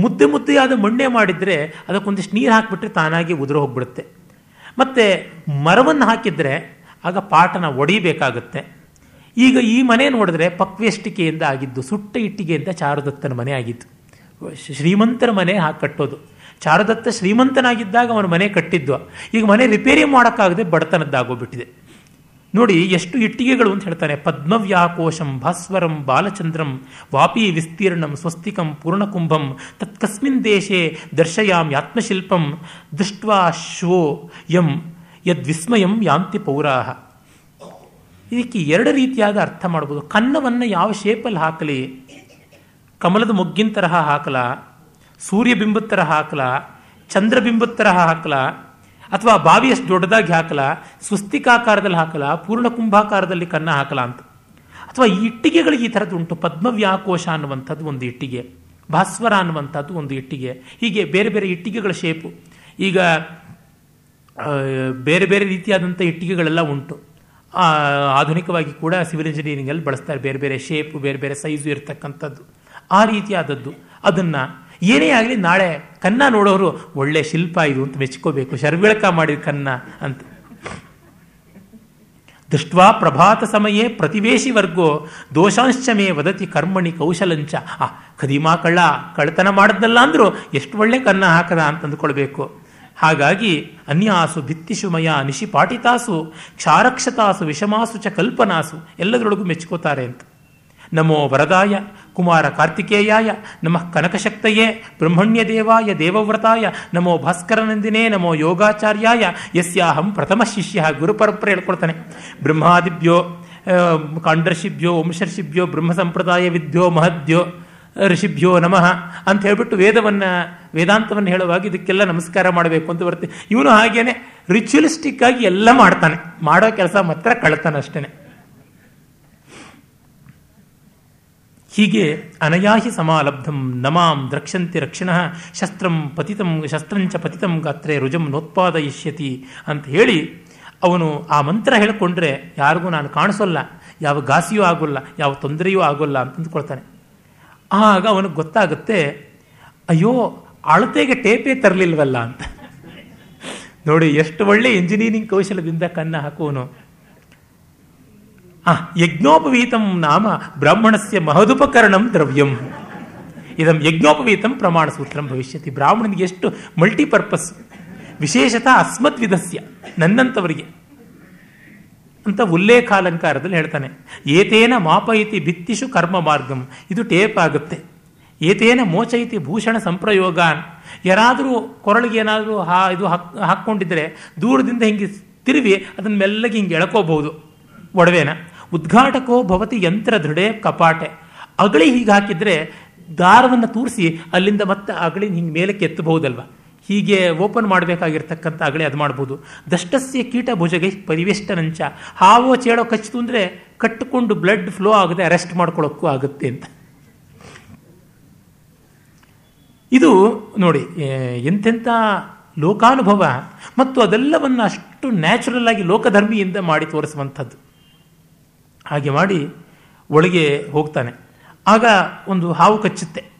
ಮುದ್ದೆ ಮುದ್ದೆಯಾದ ಮಣ್ಣೆ ಮಾಡಿದರೆ ಅದಕ್ಕೊಂದಿಷ್ಟು ನೀರು ಹಾಕಿಬಿಟ್ರೆ ತಾನಾಗಿ ಉದುರು ಹೋಗ್ಬಿಡುತ್ತೆ. ಮತ್ತು ಮರವನ್ನು ಹಾಕಿದರೆ ಆಗ ಪಾಟನ ಒಡಿಬೇಕಾಗುತ್ತೆ ಈಗ ಈ ಮನೆ ನೋಡಿದ್ರೆ ಪಕ್ವೆಷ್ಟಿಕೆಯಿಂದ ಆಗಿದ್ದು, ಸುಟ್ಟ ಇಟ್ಟಿಗೆಯಿಂದ ಚಾರುದತ್ತನ ಮನೆ ಆಗಿದ್ದು. ಶ್ರೀಮಂತರ ಮನೆ ಹಾಕಿ ಕಟ್ಟೋದು. ಚಾರುದತ್ತ ಶ್ರೀಮಂತನಾಗಿದ್ದಾಗ ಅವನ ಮನೆ ಕಟ್ಟಿದ್ದು ಈಗ ಮನೆ ರಿಪೇರಿ ಮಾಡೋಕ್ಕಾಗದೆ ಬಡತನದ್ದಾಗೋಗ್ಬಿಟ್ಟಿದೆ ನೋಡಿ ಎಷ್ಟು ಇಟ್ಟಿಗೆಗಳು ಅಂತ ಹೇಳ್ತಾರೆ. ಪದ್ಮವ್ಯಾಕೋಶಂ ಭಾಸ್ವರಂ ಬಾಲಚಂದ್ರಂ ವಾಪಿ ವಿಸ್ತೀರ್ಣಂ ಸ್ವಸ್ತಿಕಂ ಪೂರ್ಣಕುಂಭಂ ತತ್ಕಸ್ಮಿನ್ ದೇಶೇ ದರ್ಶಯಾಮ್ ಆತ್ಮಶಿಲ್ಪಂ ದೃಷ್ಟ್ವಾ ಶೋ ಯಂ ಯದ್ವಿಸ್ಮಯಂ ಯಾಂತಿ ಪೌರಾಹ. ಇದಕ್ಕೆ ಎರಡು ರೀತಿಯಾದ ಅರ್ಥ ಮಾಡ್ಬೋದು. ಕನ್ನವನ್ನು ಯಾವ ಶೇಪಲ್ಲಿ ಹಾಕಲಿ? ಕಮಲದ ಮೊಗ್ಗಿನ ತರಹ ಹಾಕಲ? ಸೂರ್ಯಬಿಂಬದ ತರಹ ಹಾಕಲ? ಚಂದ್ರಬಿಂಬದ ತರಹ ಹಾಕಲ? ಅಥವಾ ಬಾವಿಯಷ್ಟು ದೊಡ್ಡದಾಗಿ ಹಾಕಲ, ಸ್ವಸ್ತಿಕಾಕಾರದಲ್ಲಿ ಹಾಕಲ, ಪೂರ್ಣ ಕುಂಭಾಕಾರದಲ್ಲಿ ಕನ್ನ ಹಾಕಲ ಅಂತ. ಅಥವಾ ಈ ಇಟ್ಟಿಗೆಗಳಿಗೆ ಈ ಥರದ್ದು ಉಂಟು. ಪದ್ಮವ್ಯಾಕೋಶ ಅನ್ನುವಂಥದ್ದು ಒಂದು ಇಟ್ಟಿಗೆ, ಭಾಸ್ವರ ಅನ್ನುವಂಥದ್ದು ಒಂದು ಇಟ್ಟಿಗೆ. ಹೀಗೆ ಬೇರೆ ಬೇರೆ ಇಟ್ಟಿಗೆಗಳ ಶೇಪು ಈಗ ಬೇರೆ ಬೇರೆ ರೀತಿಯಾದಂಥ ಇಟ್ಟಿಗೆಗಳೆಲ್ಲ ಉಂಟು. ಆಧುನಿಕವಾಗಿ ಕೂಡ ಸಿವಿಲ್ ಇಂಜಿನಿಯರಿಂಗಲ್ಲಿ ಬಳಸ್ತಾರೆ. ಬೇರೆ ಬೇರೆ ಶೇಪು ಬೇರೆ ಬೇರೆ ಸೈಜು ಇರತಕ್ಕಂಥದ್ದು. ಆ ರೀತಿಯಾದದ್ದು. ಅದನ್ನು ಏನೇ ಆಗಲಿ ನಾಳೆ ಕನ್ನ ನೋಡೋರು ಒಳ್ಳೆ ಶಿಲ್ಪ ಇದು ಅಂತ ಮೆಚ್ಕೋಬೇಕು. ಶರ್ವಿಳಕ ಮಾಡಿದ ಕನ್ನ ಅಂತ. ದೃಷ್ಟ್ವಾ ಪ್ರಭಾತ ಸಮಯೇ ಪ್ರತಿವೇಶಿ ವರ್ಗೋ ದೋಷಾಂಶ ವದತಿ ಕರ್ಮಣಿ ಕೌಶಲಂಚ. ಆ, ಖದೀಮಾ ಕಳ್ಳ ಕಳ್ಳತನ ಮಾಡಿದ್ನಲ್ಲ ಅಂದ್ರು ಎಷ್ಟು ಒಳ್ಳೆ ಕನ್ನ ಹಾಕದ ಅಂತ ಅಂದ್ಕೊಳ್ಬೇಕು. ಹಾಗಾಗಿ ಅನ್ಯಾಸು ಭಿತ್ತಿಷು ಮಯ ನಿಶಿ ಪಾಟಿತಾಸು, ಕ್ಷಾರಕ್ಷತಾಸು ವಿಷಮಾಸು ಚ ಕಲ್ಪನಾಸು ಎಲ್ಲದರೊಳಗೂ ಮೆಚ್ಕೋತಾರೆ ಅಂತ. ನಮೋ ವರದಾಯ. ಕುಮಾರ ಕಾರ್ತಿಕೇಯಾಯ, ನಮಃ ಕನಕಶಕ್ತಯೇ ಬ್ರಹ್ಮಣ್ಯ ದೇವಾಯ ದೇವವ್ರತಾಯ, ನಮೋ ಭಾಸ್ಕರನಂದಿನೇ, ನಮೋ ಯೋಗಾಚಾರ್ಯಾಯ, ಯಸ್ಯಾಹಂ ಪ್ರಥಮ ಶಿಷ್ಯ ಗುರುಪರಂಪರೆ ಹೇಳ್ಕೊಳ್ತಾನೆ ಬ್ರಹ್ಮಾದಿಭ್ಯೋ ಕಾಂಡರ್ಷಿಭ್ಯೋ ವಂಶರ್ಷಿಭ್ಯೋ ಬ್ರಹ್ಮ ಸಂಪ್ರದಾಯ ವಿದ್ಯೋ, ಮಹದ್ಯೋ, ಋಷಿಭ್ಯೋ ನಮಃ ಅಂತ ಹೇಳ್ಬಿಟ್ಟು ವೇದವನ್ನು, ವೇದಾಂತವನ್ನು ಹೇಳುವಾಗ ಇದಕ್ಕೆಲ್ಲ ನಮಸ್ಕಾರ ಮಾಡಬೇಕು ಅಂತ ಬರುತ್ತೆ. ಇವನು ಹಾಗೇನೆ ರಿಚುವಲಿಸ್ಟಿಕ್ ಆಗಿ ಎಲ್ಲ ಮಾಡ್ತಾನೆ. ಮಾಡೋ ಕೆಲಸ ಮಾತ್ರ ಕಳ್ತಾನೆ ಅಷ್ಟೇನೆ. ಹೀಗೆ ಅನಯಾಹಿ ಸಮಾಲಬ್ಧಂ ನಮಾಂ ದ್ರಕ್ಷಂತಿ ರಕ್ಷಣ, ಶಸ್ತ್ರಂ ಪತಿತಂ ಶಸ್ತ್ರಂಚ ಪತಿತಂ ಗಾತ್ರೆ ರುಜಂ ನೋತ್ಪಾದಯಿಷ್ಯತಿ ಅಂತ ಹೇಳಿ ಅವನು ಆ ಮಂತ್ರ ಹೇಳಿಕೊಂಡ್ರೆ ಯಾರಿಗೂ ನಾನು ಕಾಣಿಸೋಲ್ಲ, ಯಾವ ಘಾಸಿಯೂ ಆಗೋಲ್ಲ, ಯಾವ ತೊಂದರೆಯೂ ಆಗೋಲ್ಲ ಅಂತ ಅಂದ್ಕೊಳ್ತಾನೆ. ಆಗ ಅವನಿಗೆ ಗೊತ್ತಾಗುತ್ತೆ, ಅಯ್ಯೋ, ಅಳತೆಗೆ ಟೇಪೇ ತರಲಿಲ್ವಲ್ಲ ಅಂತ. ನೋಡಿ, ಎಷ್ಟು ಒಳ್ಳೆ ಇಂಜಿನಿಯರಿಂಗ್ ಕೌಶಲದಿಂದ ಕನ್ನ ಹಾಕುವನು ಆ, ಯಜ್ಞೋಪವೀತಂ ನಾಮ ಬ್ರಾಹ್ಮಣಸ್ಯ ಮಹದುಪಕರಣಂ ದ್ರವ್ಯಂ. ಇದಂ ಯಜ್ಞೋಪವೀತಂ ಪ್ರಮಾಣ ಸೂತ್ರಂ ಭವಿಷ್ಯತಿ. ಬ್ರಾಹ್ಮಣನಿಗೆ ಎಷ್ಟು ಮಲ್ಟಿಪರ್ಪಸ್, ವಿಶೇಷತಃ ಅಸ್ಮದ್ವಿಧಸ್ಯ ನನ್ನಂಥವರಿಗೆ ಅಂತ ಉಲ್ಲೇಖಾಲಂಕಾರದಲ್ಲಿ ಹೇಳ್ತಾನೆ. ಏತೇನ ಮಾಪಯಿತಿ ಭಿತ್ತಿಷು ಕರ್ಮ ಮಾರ್ಗಂ. ಇದು ಟೇಪ್ ಆಗುತ್ತೆ. ಏತೇನ ಮೋಚಯಿತಿ ಭೂಷಣ ಸಂಪ್ರಯೋಗಾನ್. ಯಾರಾದರೂ ಕೊರಳಿಗೆ ಏನಾದರೂ ಹಾ, ಇದು ಹಾಕ್, ಹಾಕ್ಕೊಂಡಿದ್ರೆ ದೂರದಿಂದ ಹಿಂಗೆ ತಿರುವಿ ಅದನ್ನ ಮೆಲ್ಲಗೆ ಹಿಂಗೆ ಎಳ್ಕೋಬಹುದು. ಒಡವೆನ. ಉದ್ಘಾಟಕೋ ಭವತಿ ಯಂತ್ರ ದೃಢೆ ಕಪಾಟೆ. ಅಗಳಿ ಹೀಗೆ ಹಾಕಿದ್ರೆ ದಾರವನ್ನು ತೂರಿಸಿ ಅಲ್ಲಿಂದ ಮತ್ತೆ ಅಗಳಿ ಹಿಂಗೆ ಮೇಲಕ್ಕೆ ಎತ್ತಬಹುದಲ್ವ? ಹೀಗೆ ಓಪನ್ ಮಾಡಬೇಕಾಗಿರ್ತಕ್ಕಂಥ ಅಗಳಿ ಅದು ಮಾಡ್ಬೋದು. ದಷ್ಟಸ್ಯ ಕೀಟ ಭುಜಗೆ ಪರಿವೇಷ್ಟನಂಚ. ಹಾವೋ ಚೇಳೋ ಕಚ್ಚಿತು ಅಂದರೆ ಕಟ್ಟಿಕೊಂಡು ಬ್ಲಡ್ ಫ್ಲೋ ಆಗದೆ ಅರೆಸ್ಟ್ ಮಾಡ್ಕೊಳ್ಳೋಕ್ಕೂ ಆಗುತ್ತೆ ಅಂತ. ಇದು ನೋಡಿ ಎಂತೆಂಥ ಲೋಕಾನುಭವ. ಮತ್ತು ಅದೆಲ್ಲವನ್ನು ಅಷ್ಟು ನ್ಯಾಚುರಲ್ ಆಗಿ ಲೋಕಧರ್ಮಿಯಿಂದ ಮಾಡಿ ತೋರಿಸುವಂಥದ್ದು. ಹಾಗೆ ಮಾಡಿ ಒಳಗೆ ಹೋಗ್ತಾನೆ. ಆಗ ಒಂದು ಹಾವು ಕಚ್ಚುತ್ತೆ.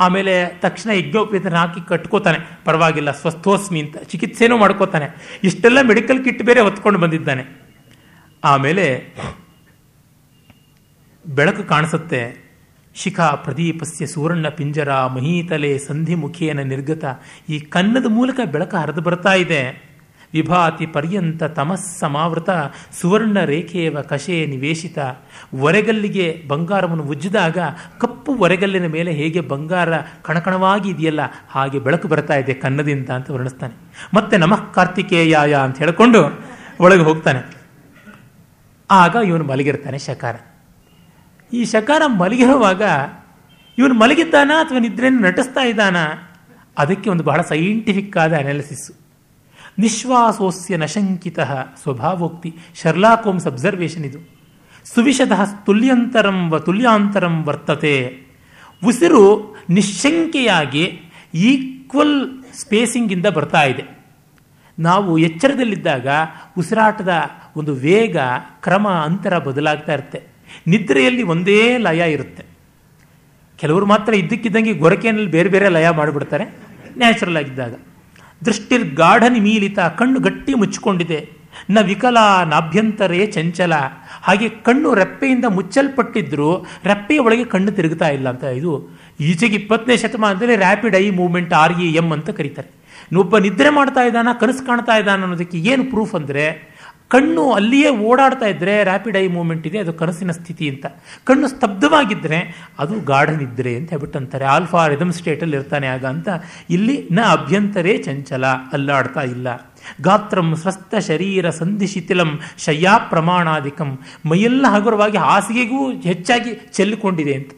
ಆಮೇಲೆ ತಕ್ಷಣ ಯಜ್ಞೋಪೇತನ ಹಾಕಿ ಕಟ್ಕೋತಾನೆ. ಪರವಾಗಿಲ್ಲ, ಸ್ವಸ್ಥೋಸ್ಮಿ ಅಂತ ಚಿಕಿತ್ಸೆನೂ ಮಾಡ್ಕೋತಾನೆ. ಇಷ್ಟೆಲ್ಲ ಮೆಡಿಕಲ್ ಕಿಟ್ ಬೇರೆ ಹೊತ್ಕೊಂಡು ಬಂದಿದ್ದಾನೆ. ಆಮೇಲೆ ಬೆಳಕು ಕಾಣಿಸುತ್ತೆ. ಶಿಖಾ ಪ್ರದೀಪಸ್ಯ ಸುವರ್ಣ ಪಿಂಜರ ಮಹೀತಲೆ ಸಂಧಿ ಮುಖಿಯನ ನಿರ್ಗತ. ಈ ಕನ್ನದ ಮೂಲಕ ಬೆಳಕು ಹರಿದು ಬರ್ತಾ ಇದೆ. ವಿಭಾತಿ ಪರ್ಯಂತ ತಮಸ್ಸಮಾವೃತ ಸುವರ್ಣ ರೇಖೆಯವ ಕಷೆ ನಿವೇಶಿತ. ಒರೆಗಲ್ಲಿಗೆ ಬಂಗಾರವನ್ನು ಉಜ್ಜಿದಾಗ ಕಪ್ಪು ಒರೆಗಲ್ಲಿನ ಮೇಲೆ ಹೇಗೆ ಬಂಗಾರ ಕಣಕಣವಾಗಿ ಇದೆಯಲ್ಲ ಹಾಗೆ ಬೆಳಕು ಬರ್ತಾ ಇದೆ ಕನ್ನದಿಂದ ಅಂತ ವರ್ಣಿಸ್ತಾನೆ. ಮತ್ತೆ ನಮಃ ಕಾರ್ತಿಕೇಯಾಯ ಅಂತ ಹೇಳಿಕೊಂಡು ಒಳಗೆ ಹೋಗ್ತಾನೆ. ಆಗ ಇವನು ಮಲಗಿರ್ತಾನೆ ಶಕಾರ. ಈ ಶಕಾರ ಮಲಗಿರುವಾಗ ಇವನು ಮಲಗಿದ್ದಾನ ಅಥವಾ ನಿದ್ರೆಯನ್ನು ನಟಿಸ್ತಾ ಇದ್ದಾನಾ? ಅದಕ್ಕೆ ಒಂದು ಬಹಳ ಸೈಂಟಿಫಿಕ್ ಆದ ಅನಾಲಿಸಿಸ್ಸು ನಿಶ್ವಾಸೋಸ್ಯ ನಶಂಕಿತ ಸ್ವಭಾವೋಕ್ತಿ. ಶರ್ಲಾಕೋಮ್ಸ್ ಅಬ್ಸರ್ವೇಷನ್ ಇದು. ಸುವಿಷದ ತುಲ್ಯಂತರಂ ವ ತುಲ್ಯಾಂತರಂ ವರ್ತತೆ. ಉಸಿರು ನಿಶಂಕೆಯಾಗಿ ಈಕ್ವಲ್ ಸ್ಪೇಸಿಂಗಿಂದ ಬರ್ತಾ ಇದೆ. ನಾವು ಎಚ್ಚರದಲ್ಲಿದ್ದಾಗ ಉಸಿರಾಟದ ಒಂದು ವೇಗ, ಕ್ರಮ, ಅಂತರ ಬದಲಾಗ್ತಾ ಇರುತ್ತೆ. ನಿದ್ರೆಯಲ್ಲಿ ಒಂದೇ ಲಯ ಇರುತ್ತೆ. ಕೆಲವರು ಮಾತ್ರ ಇದ್ದಕ್ಕಿದ್ದಂಗೆ ಗೊರಕೆಯಲ್ಲಿ ಬೇರೆ ಬೇರೆ ಲಯ ಮಾಡಿಬಿಡ್ತಾರೆ. ನ್ಯಾಚುರಲ್ ಆಗಿದ್ದಾಗ. ದೃಷ್ಟಿರ್ ಗಾಢ ನಿಮೀಲಿತ ಕಣ್ಣು ಗಟ್ಟಿ ಮುಚ್ಚಿಕೊಂಡಿದೆ. ನ ವಿಕಲ ನಾಭ್ಯಂತರೇ ಚಂಚಲ. ಹಾಗೆ ಕಣ್ಣು ರೆಪ್ಪೆಯಿಂದ ಮುಚ್ಚಲ್ಪಟ್ಟಿದ್ರು ರೆಪ್ಪೆಯ ಒಳಗೆ ಕಣ್ಣು ತಿರುಗುತ್ತಾ ಇಲ್ಲ ಅಂತ ಇದು ಈಚೆಗೆ ಇಪ್ಪತ್ತನೇ ಶತಮಾನದಲ್ಲಿ rapid eye movement R E M ಅಂತ ಕರೀತಾರೆ. ಒಬ್ಬ ನಿದ್ರೆ ಮಾಡ್ತಾ ಇದ್ದಾನ, ಕನಸು ಕಾಣ್ತಾ ಇದ್ದಾನ ಅನ್ನೋದಕ್ಕೆ ಏನು ಪ್ರೂಫ್ ಅಂದರೆ ಕಣ್ಣು ಅಲ್ಲಿಯೇ ಓಡಾಡ್ತಾ ಇದ್ರೆ ರ್ಯಾಪಿಡ್ ಐ ಮೂವ್ಮೆಂಟ್ ಇದೆ, ಅದು ಕನಸಿನ ಸ್ಥಿತಿ ಅಂತ. ಕಣ್ಣು ಸ್ತಬ್ಧವಾಗಿದ್ದರೆ ಅದು ಗಾಢ ನಿದ್ರೆ ಅಂತ ಹೇಳ್ಬಿಟ್ಟು ಅಂತಾರೆ ಆಲ್ಫಾ ರಿದಮ್ ಸ್ಟೇಟಲ್ಲಿ ಇರ್ತಾನೆ ಆಗ ಅಂತ. ಇಲ್ಲಿ ನ ಅಭ್ಯಂತರೇ ಚಂಚಲ, ಅಲ್ಲಾಡ್ತಾ ಇಲ್ಲ. ಗಾತ್ರಂ ಸ್ವಸ್ಥ ಶರೀರ ಸಂಧಿ ಶಿಥಿಲಂ ಶಯ್ಯಾ ಪ್ರಮಾಣಾಧಿಕಂ. ಮೈಯೆಲ್ಲ ಹಗುರವಾಗಿ ಹಾಸಿಗೆಗೂ ಹೆಚ್ಚಾಗಿ ಚೆಲ್ಲಿಕೊಂಡಿದೆ ಅಂತ.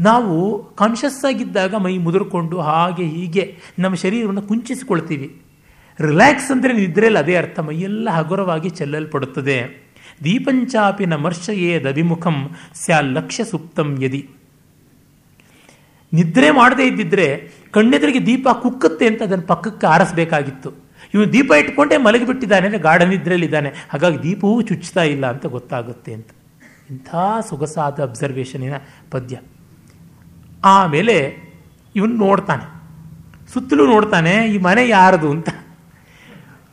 ನಾವು ಕಾನ್ಷಿಯಸ್ ಆಗಿದ್ದಾಗ ಮೈ ಮುದುರ್ಕೊಂಡು ಹಾಗೆ ಹೀಗೆ ನಮ್ಮ ಶರೀರವನ್ನು ಕುಂಚಿಸಿಕೊಳ್ತೀವಿ. ರಿಲ್ಯಾಕ್ಸ್ ಅಂದರೆ ನಿದ್ರೆಯಲ್ಲಿ ಅದೇ ಅರ್ಥ. ಮೈಯೆಲ್ಲ ಹಗುರವಾಗಿ ಚೆಲ್ಲಲ್ಪಡುತ್ತದೆ. ದೀಪಂಚಾಪಿ ನಮರ್ಷಯೇದ ದವಿಮುಖಂ ಸ್ಯಾ ಲಕ್ಷ್ಯ ಸುಪ್ತಂ ಯದಿ. ನಿದ್ರೆ ಮಾಡದೇ ಇದ್ದಿದ್ರೆ ಕಣ್ಣೆದುರಿಗೆ ದೀಪ ಕುಕ್ಕುತ್ತೆ ಅಂತ ಅದನ್ನು ಪಕ್ಕಕ್ಕೆ ಆರಿಸಬೇಕಾಗಿತ್ತು. ಇವನು ದೀಪ ಇಟ್ಕೊಂಡೇ ಮಲಗಿಬಿಟ್ಟಿದ್ದಾನೆ ಅಂದರೆ ಗಾಢ ನಿದ್ರೆಯಲ್ಲಿದ್ದಾನೆ ಹಾಗಾಗಿ ದೀಪವೂ ಚುಚ್ಚುತ್ತಾ ಇಲ್ಲ ಅಂತ ಗೊತ್ತಾಗುತ್ತೆ ಅಂತ. ಇಂಥ ಸೊಗಸಾದ ಅಬ್ಸರ್ವೇಷನಿನ ಪದ್ಯ. ಆಮೇಲೆ ಇವನು ನೋಡ್ತಾನೆ. ಸುತ್ತಲೂ ನೋಡ್ತಾನೆ, ಈ ಮನೆ ಯಾರದು ಅಂತ.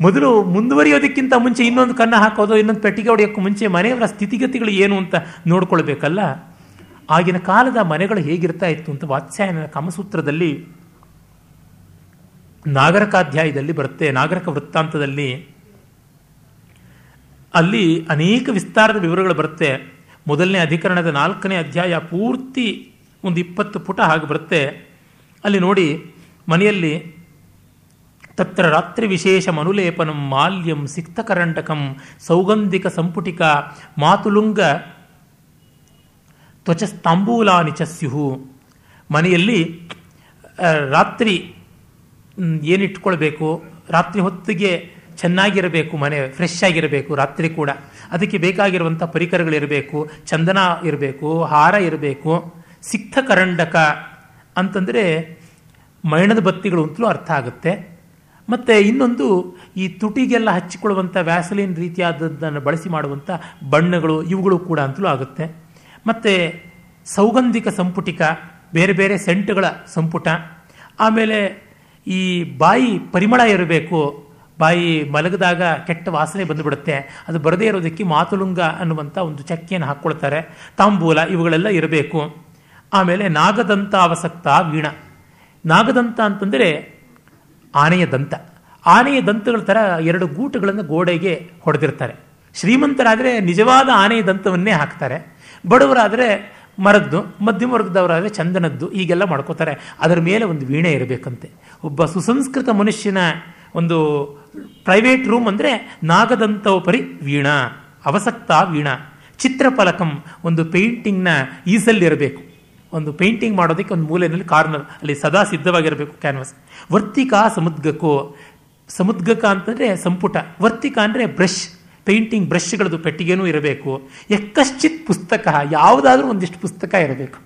ಮೊದಲು ಮುಂದುವರಿಯೋದಕ್ಕಿಂತ ಮುಂಚೆ ಇನ್ನೊಂದು ಕನ್ನ ಹಾಕೋದು, ಇನ್ನೊಂದು ಪೆಟ್ಟಿಗೆ ಹೊಡೆಯೋಕ್ಕೂ ಮುಂಚೆ ಮನೆಯವರ ಸ್ಥಿತಿಗತಿಗಳು ಏನು ಅಂತ ನೋಡ್ಕೊಳ್ಬೇಕಲ್ಲ? ಆಗಿನ ಕಾಲದ ಮನೆಗಳು ಹೇಗಿರ್ತಾ ಇತ್ತು ಅಂತ ವಾತ್ಸಾಯನ ಕಮಸೂತ್ರದಲ್ಲಿ, ನಾಗರಕಾಧ್ಯಾಯದಲ್ಲಿ ಬರುತ್ತೆ, ನಾಗರಕ ವೃತ್ತಾಂತದಲ್ಲಿ. ಅಲ್ಲಿ ಅನೇಕ ವಿಸ್ತಾರದ ವಿವರಗಳು ಬರುತ್ತೆ. ಮೊದಲನೇ ಅಧಿಕರಣದ ನಾಲ್ಕನೇ ಅಧ್ಯಾಯ ಪೂರ್ತಿ ಒಂದು ಇಪ್ಪತ್ತು ಪುಟ ಹಾಗೆ ಬರುತ್ತೆ. ಅಲ್ಲಿ ನೋಡಿ, ಮನೆಯಲ್ಲಿ ತತ್ರ ರಾತ್ರಿ ವಿಶೇಷ ಮನುಲೇಪನಂ ಮಾಲ್ಯಂ ಸಿಕ್ತಕರಂಟಕಂ ಸೌಗಂಧಿಕ ಸಂಪುಟಿಕ ಮಾತುಲುಂಗ ತ್ವಚಸ್ತಾಂಬೂಲಾನಿ ಚ ಸ್ಯುಹು ಮನೆಯಲ್ಲಿ ರಾತ್ರಿ ಏನಿಟ್ಕೊಳ್ಬೇಕು? ರಾತ್ರಿ ಹೊತ್ತಿಗೆ ಚೆನ್ನಾಗಿರಬೇಕು ಮನೆ ಫ್ರೆಶ್ ಆಗಿರಬೇಕು, ರಾತ್ರಿ ಕೂಡ. ಅದಕ್ಕೆ ಬೇಕಾಗಿರುವಂಥ ಪರಿಕರಗಳಿರಬೇಕು, ಚಂದನ ಇರಬೇಕು, ಹಾರ ಇರಬೇಕು ಸಿಕ್ತ ಕರಂಡಕ ಅಂತಂದರೆ ಮೈಣದ ಬತ್ತಿಗಳು ಅಂತಲೂ ಅರ್ಥ ಆಗುತ್ತೆ. ಮತ್ತು ಇನ್ನೊಂದು ಈ ತುಟಿಗೆಲ್ಲ ಹಚ್ಚಿಕೊಳ್ಳುವಂಥ ವ್ಯಾಸಲಿನ್ ರೀತಿಯಾದದ್ದನ್ನು ಬಳಸಿ ಮಾಡುವಂಥ ಬಣ್ಣಗಳು ಇವುಗಳು ಕೂಡ ಅಂತಲೂ ಆಗುತ್ತೆ. ಮತ್ತು ಸೌಗಂಧಿಕ ಸಂಪುಟಿಕ, ಬೇರೆ ಬೇರೆ ಸೆಂಟ್ಗಳ ಸಂಪುಟ, ಆಮೇಲೆ ಈ ಬಾಯಿ ಪರಿಮಳ ಇರಬೇಕು, ಬಾಯಿ ಮಲಗಿದಾಗ ಕೆಟ್ಟ ವಾಸನೆ ಬಂದುಬಿಡುತ್ತೆ, ಅದು ಬರದೇ ಇರೋದಕ್ಕೆ ಮಾತುಲುಂಗ ಅನ್ನುವಂಥ ಒಂದು ಚಕ್ಕೆಯನ್ನು ಹಾಕ್ಕೊಳ್ತಾರೆ, ತಾಂಬೂಲ ಇವುಗಳೆಲ್ಲ ಇರಬೇಕು. ಆಮೇಲೆ ನಾಗದಂತ ಅವಸಕ್ತ ವೀಣ. ನಾಗದಂತ ಅಂತಂದರೆ ಆನೆಯ ದಂತ ಆನೆಯ ದಂತಗಳ ಥರ ಎರಡು ಗೂಟುಗಳನ್ನು ಗೋಡೆಗೆ ಹೊಡೆದಿರ್ತಾರೆ. ಶ್ರೀಮಂತರಾದರೆ ನಿಜವಾದ ಆನೆಯ ದಂತವನ್ನೇ ಹಾಕ್ತಾರೆ. ಬಡವರಾದರೆ ಮರದ್ದು, ಮಧ್ಯಮ ವರ್ಗದವರಾದರೆ ಚಂದನದ್ದು ಈಗೆಲ್ಲ ಮಾಡ್ಕೋತಾರೆ. ಅದರ ಮೇಲೆ ಒಂದು ವೀಣೆ ಇರಬೇಕಂತೆ. ಒಬ್ಬ ಸುಸಂಸ್ಕೃತ ಮನುಷ್ಯನ ಒಂದು ಪ್ರೈವೇಟ್ ರೂಮ್ ಅಂದರೆ ನಾಗದಂತೋಪರಿ ವೀಣಾ, ಅವಸಕ್ತ ವೀಣಾ, ಚಿತ್ರಫಲಕಂ, ಒಂದು ಪೇಂಟಿಂಗ್ನ ಈಸಲ್ಲಿರಬೇಕು. ಒಂದು ಪೇಂಟಿಂಗ್ ಮಾಡೋದಕ್ಕೆ ಒಂದು ಮೂಲೆಯಲ್ಲಿ ಕಾರ್ನರ್ ಅಲ್ಲಿ ಸದಾ ಸಿದ್ಧವಾಗಿರಬೇಕು ಕ್ಯಾನ್ವಸ್ ವರ್ತಿಕಾ ಸಮುದ್ಗಕ್ಕೋ ಸಮುದ್ಗಕ ಅಂತಂದರೆ ಸಂಪುಟ. ವರ್ತಿಕ ಅಂದರೆ ಬ್ರಷ್ ಪೇಂಟಿಂಗ್ ಬ್ರಷ್ಗಳದ್ದು ಪೆಟ್ಟಿಗೆನೂ ಇರಬೇಕು. ಎಕ್ಕಶ್ಚಿತ್ ಪುಸ್ತಕ, ಯಾವುದಾದ್ರೂ ಒಂದಿಷ್ಟು ಪುಸ್ತಕ ಇರಬೇಕು.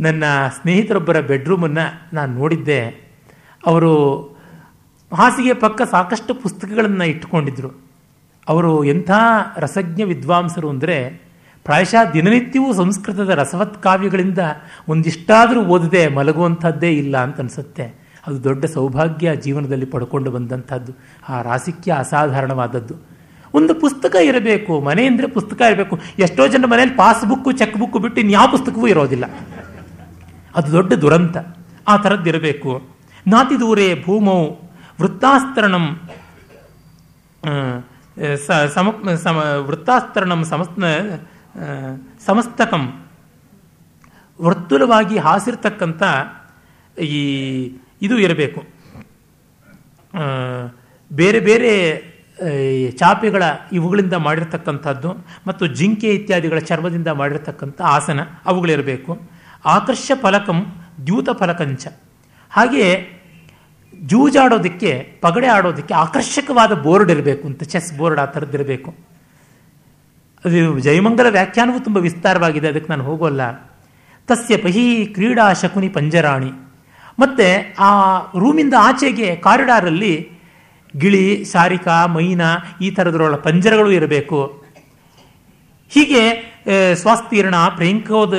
ನನ್ನ ಸ್ನೇಹಿತರೊಬ್ಬರ ಬೆಡ್ರೂಮನ್ನು ನಾನು ನೋಡಿದ್ದೆ. ಅವರು ಹಾಸಿಗೆ ಪಕ್ಕ ಸಾಕಷ್ಟು ಪುಸ್ತಕಗಳನ್ನು ಇಟ್ಟುಕೊಂಡಿದ್ರು. ಅವರು ಎಂಥ ರಸಜ್ಞ ವಿದ್ವಾಂಸರು ಅಂದರೆ ಪ್ರಾಯಶಃ ದಿನನಿತ್ಯವೂ ಸಂಸ್ಕೃತದ ರಸವತ್ ಕಾವ್ಯಗಳಿಂದ ಒಂದಿಷ್ಟಾದರೂ ಓದದೆ, ಮಲಗುವಂಥದ್ದೇ ಇಲ್ಲ ಅಂತ ಅನಿಸುತ್ತೆ. ಅದು ದೊಡ್ಡ ಸೌಭಾಗ್ಯ ಜೀವನದಲ್ಲಿ ಪಡ್ಕೊಂಡು ಬಂದಂಥದ್ದು, ಆ ರಾಸಿಕ್ಯ ಅಸಾಧಾರಣವಾದದ್ದು. ಒಂದು ಪುಸ್ತಕ ಇರಬೇಕು ಮನೆ ಪುಸ್ತಕ ಇರಬೇಕು. ಎಷ್ಟೋ ಜನ ಮನೆಯಲ್ಲಿ ಪಾಸ್ಬುಕ್ಕು ಚೆಕ್ ಬುಕ್ ಬಿಟ್ಟು ಇನ್ಯಾವ ಪುಸ್ತಕವೂ ಇರೋದಿಲ್ಲ. ಅದು ದೊಡ್ಡ ದುರಂತ. ಆ ಥರದ್ದಿರಬೇಕು ನಾತಿ ದೂರೇ ಭೂಮೌ ವೃತ್ತಾಸ್ತರಣಂ ಸಮ ಸಮ, ವೃತ್ತಾಸ್ತರಣಂ ಸಮಸ್ ಸಮಸ್ತಕಂ. ವರ್ತುಲವಾಗಿ ಹಾಸಿರ್ತಕ್ಕಂಥ ಈ ಇದು ಇರಬೇಕು. ಬೇರೆ ಬೇರೆ ಚಾಪೆಗಳ ಇವುಗಳಿಂದ ಮಾಡಿರ್ತಕ್ಕಂಥದ್ದು ಮತ್ತು ಜಿಂಕೆ ಇತ್ಯಾದಿಗಳ ಚರ್ಮದಿಂದ ಮಾಡಿರ್ತಕ್ಕಂಥ ಆಸನ ಅವುಗಳಿರಬೇಕು. ಆಕರ್ಷ ಫಲಕಂ ದ್ಯೂತ ಫಲಕಂಚ. ಹಾಗೆಯೇ ಜೂಜಾಡೋದಕ್ಕೆ, ಪಗಡೆ ಆಡೋದಕ್ಕೆ ಆಕರ್ಷಕವಾದ ಬೋರ್ಡ್ ಇರಬೇಕು ಅಂತ, ಚೆಸ್ ಬೋರ್ಡ್ ಆ ಥರದ್ದಿರಬೇಕು. ಅದು ಜಯಮಂಗಲ ವ್ಯಾಖ್ಯಾನವೂ ತುಂಬ ವಿಸ್ತಾರವಾಗಿದೆ, ಅದಕ್ಕೆ ನಾನು ಹೋಗೋಲ್ಲ. ತಸ್ಯ ಪಹಿ ಕ್ರೀಡಾ ಶಕುನಿ ಪಂಜರಾಣಿ. ಮತ್ತೆ ಆ ರೂಮಿಂದ ಆಚೆಗೆ ಕಾರಿಡಾರಲ್ಲಿ ಗಿಳಿ, ಸಾರಿಕಾ, ಮೈನಾ ಈ ಥರದ್ರೊಳ ಪಂಜರಗಳು ಇರಬೇಕು. ಹೀಗೆ ಸ್ವಾಸ್ತೀರ್ಣ, ಪ್ರೇಂಕೋದ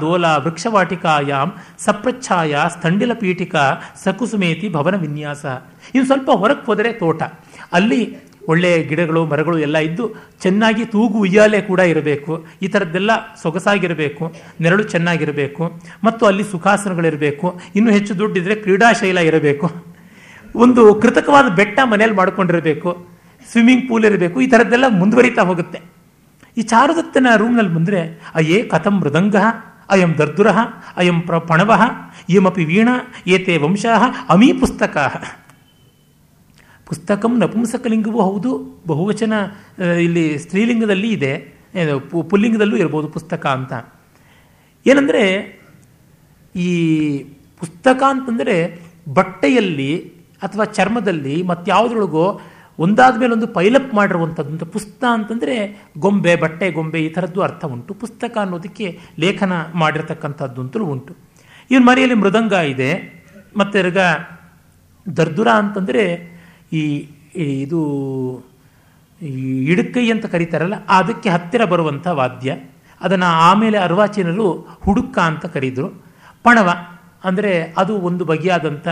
ದೋಲ ವೃಕ್ಷವಾಟಿಕಾಯಾಮ್ ಸಪ್ರಚ್ಛಾಯ ಸ್ಥಂಡಿಲ ಪೀಠಿಕಾ ಸಕುಸುಮೇತಿ ಭವನ ವಿನ್ಯಾಸ ಇನ್ನು ಸ್ವಲ್ಪ ಹೊರಕ್ಕೆ ಹೋದರೆ ತೋಟ. ಅಲ್ಲಿ ಒಳ್ಳೆಯ ಗಿಡಗಳು, ಮರಗಳು ಎಲ್ಲ ಇದ್ದು ಚೆನ್ನಾಗಿ ತೂಗು ಉಯ್ಯಾಲೆ ಕೂಡ ಇರಬೇಕು. ಈ ಥರದ್ದೆಲ್ಲ ಸೊಗಸಾಗಿರಬೇಕು. ನೆರಳು ಚೆನ್ನಾಗಿರಬೇಕು. ಮತ್ತು ಅಲ್ಲಿ ಸುಖಾಸನಗಳಿರಬೇಕು. ಇನ್ನೂ ಹೆಚ್ಚು ದುಡ್ಡಿದ್ರೆ ಕ್ರೀಡಾಶೈಲ ಇರಬೇಕು. ಒಂದು ಕೃತಕವಾದ ಬೆಟ್ಟ ಮನೆಯಲ್ಲಿ ಮಾಡ್ಕೊಂಡಿರಬೇಕು. ಸ್ವಿಮ್ಮಿಂಗ್ ಪೂಲ್ ಇರಬೇಕು. ಈ ಥರದ್ದೆಲ್ಲ ಮುಂದುವರಿತಾ ಹೋಗುತ್ತೆ. ಈ ಚಾರುದತ್ತನ ರೂಮ್ನಲ್ಲಿ ಬಂದರೆ ಅಯೇ ಕಥಂ ಮೃದಂಗ, ಅಯಂ ದರ್ದುರಃ, ಅಯಂ ಪ್ರ ಪಣವ ಇಯಮಪಿ ವೀಣಾ, ಏತೆ ವಂಶಾಹ ಅಮೀ ಪುಸ್ತಕ. ಪುಸ್ತಕಂ ನಪುಂಸಕಲಿಂಗವೂ ಹೌದು. ಬಹುವಚನ ಇಲ್ಲಿ ಸ್ತ್ರೀಲಿಂಗದಲ್ಲಿ ಇದೆ. ಪುಲ್ಲಿಂಗದಲ್ಲೂ ಇರ್ಬೋದು ಪುಸ್ತಕ ಅಂತ. ಏನಂದರೆ, ಈ ಪುಸ್ತಕ ಅಂತಂದರೆ ಬಟ್ಟೆಯಲ್ಲಿ ಅಥವಾ ಚರ್ಮದಲ್ಲಿ ಮತ್ತಾವುದ್ರೊಳಗೋ ಒಂದಾದ ಮೇಲೆ ಒಂದು ಪೈಲಪ್ ಮಾಡಿರುವಂಥದ್ದು ಅಂತ ಪುಸ್ತಕ ಅಂತಂದರೆ ಗೊಂಬೆ, ಬಟ್ಟೆ, ಗೊಂಬೆ ಈ ಥರದ್ದು ಅರ್ಥ ಉಂಟು. ಪುಸ್ತಕ ಅನ್ನೋದಕ್ಕೆ ಲೇಖನ ಮಾಡಿರ್ತಕ್ಕಂಥದ್ದು ಅಂತಲೂ ಉಂಟು. ಇವನ ಮನೆಯಲ್ಲಿ ಮೃದಂಗ ಇದೆ. ಮತ್ತು ದರ್ದುರ ಅಂತಂದರೆ ಈ ಇದು ಇಡುಕೈ ಅಂತ ಕರೀತಾರಲ್ಲ, ಅದಕ್ಕೆ ಹತ್ತಿರ ಬರುವಂಥ ವಾದ್ಯ. ಅದನ್ನು ಆಮೇಲೆ ಅರ್ವಾಚೀನರು ಹುಡುಕ ಅಂತ ಕರೀದರು. ಪಣವ, ಅಂದರೆ ಅದು ಒಂದು ಬಗೆಯಾದಂಥ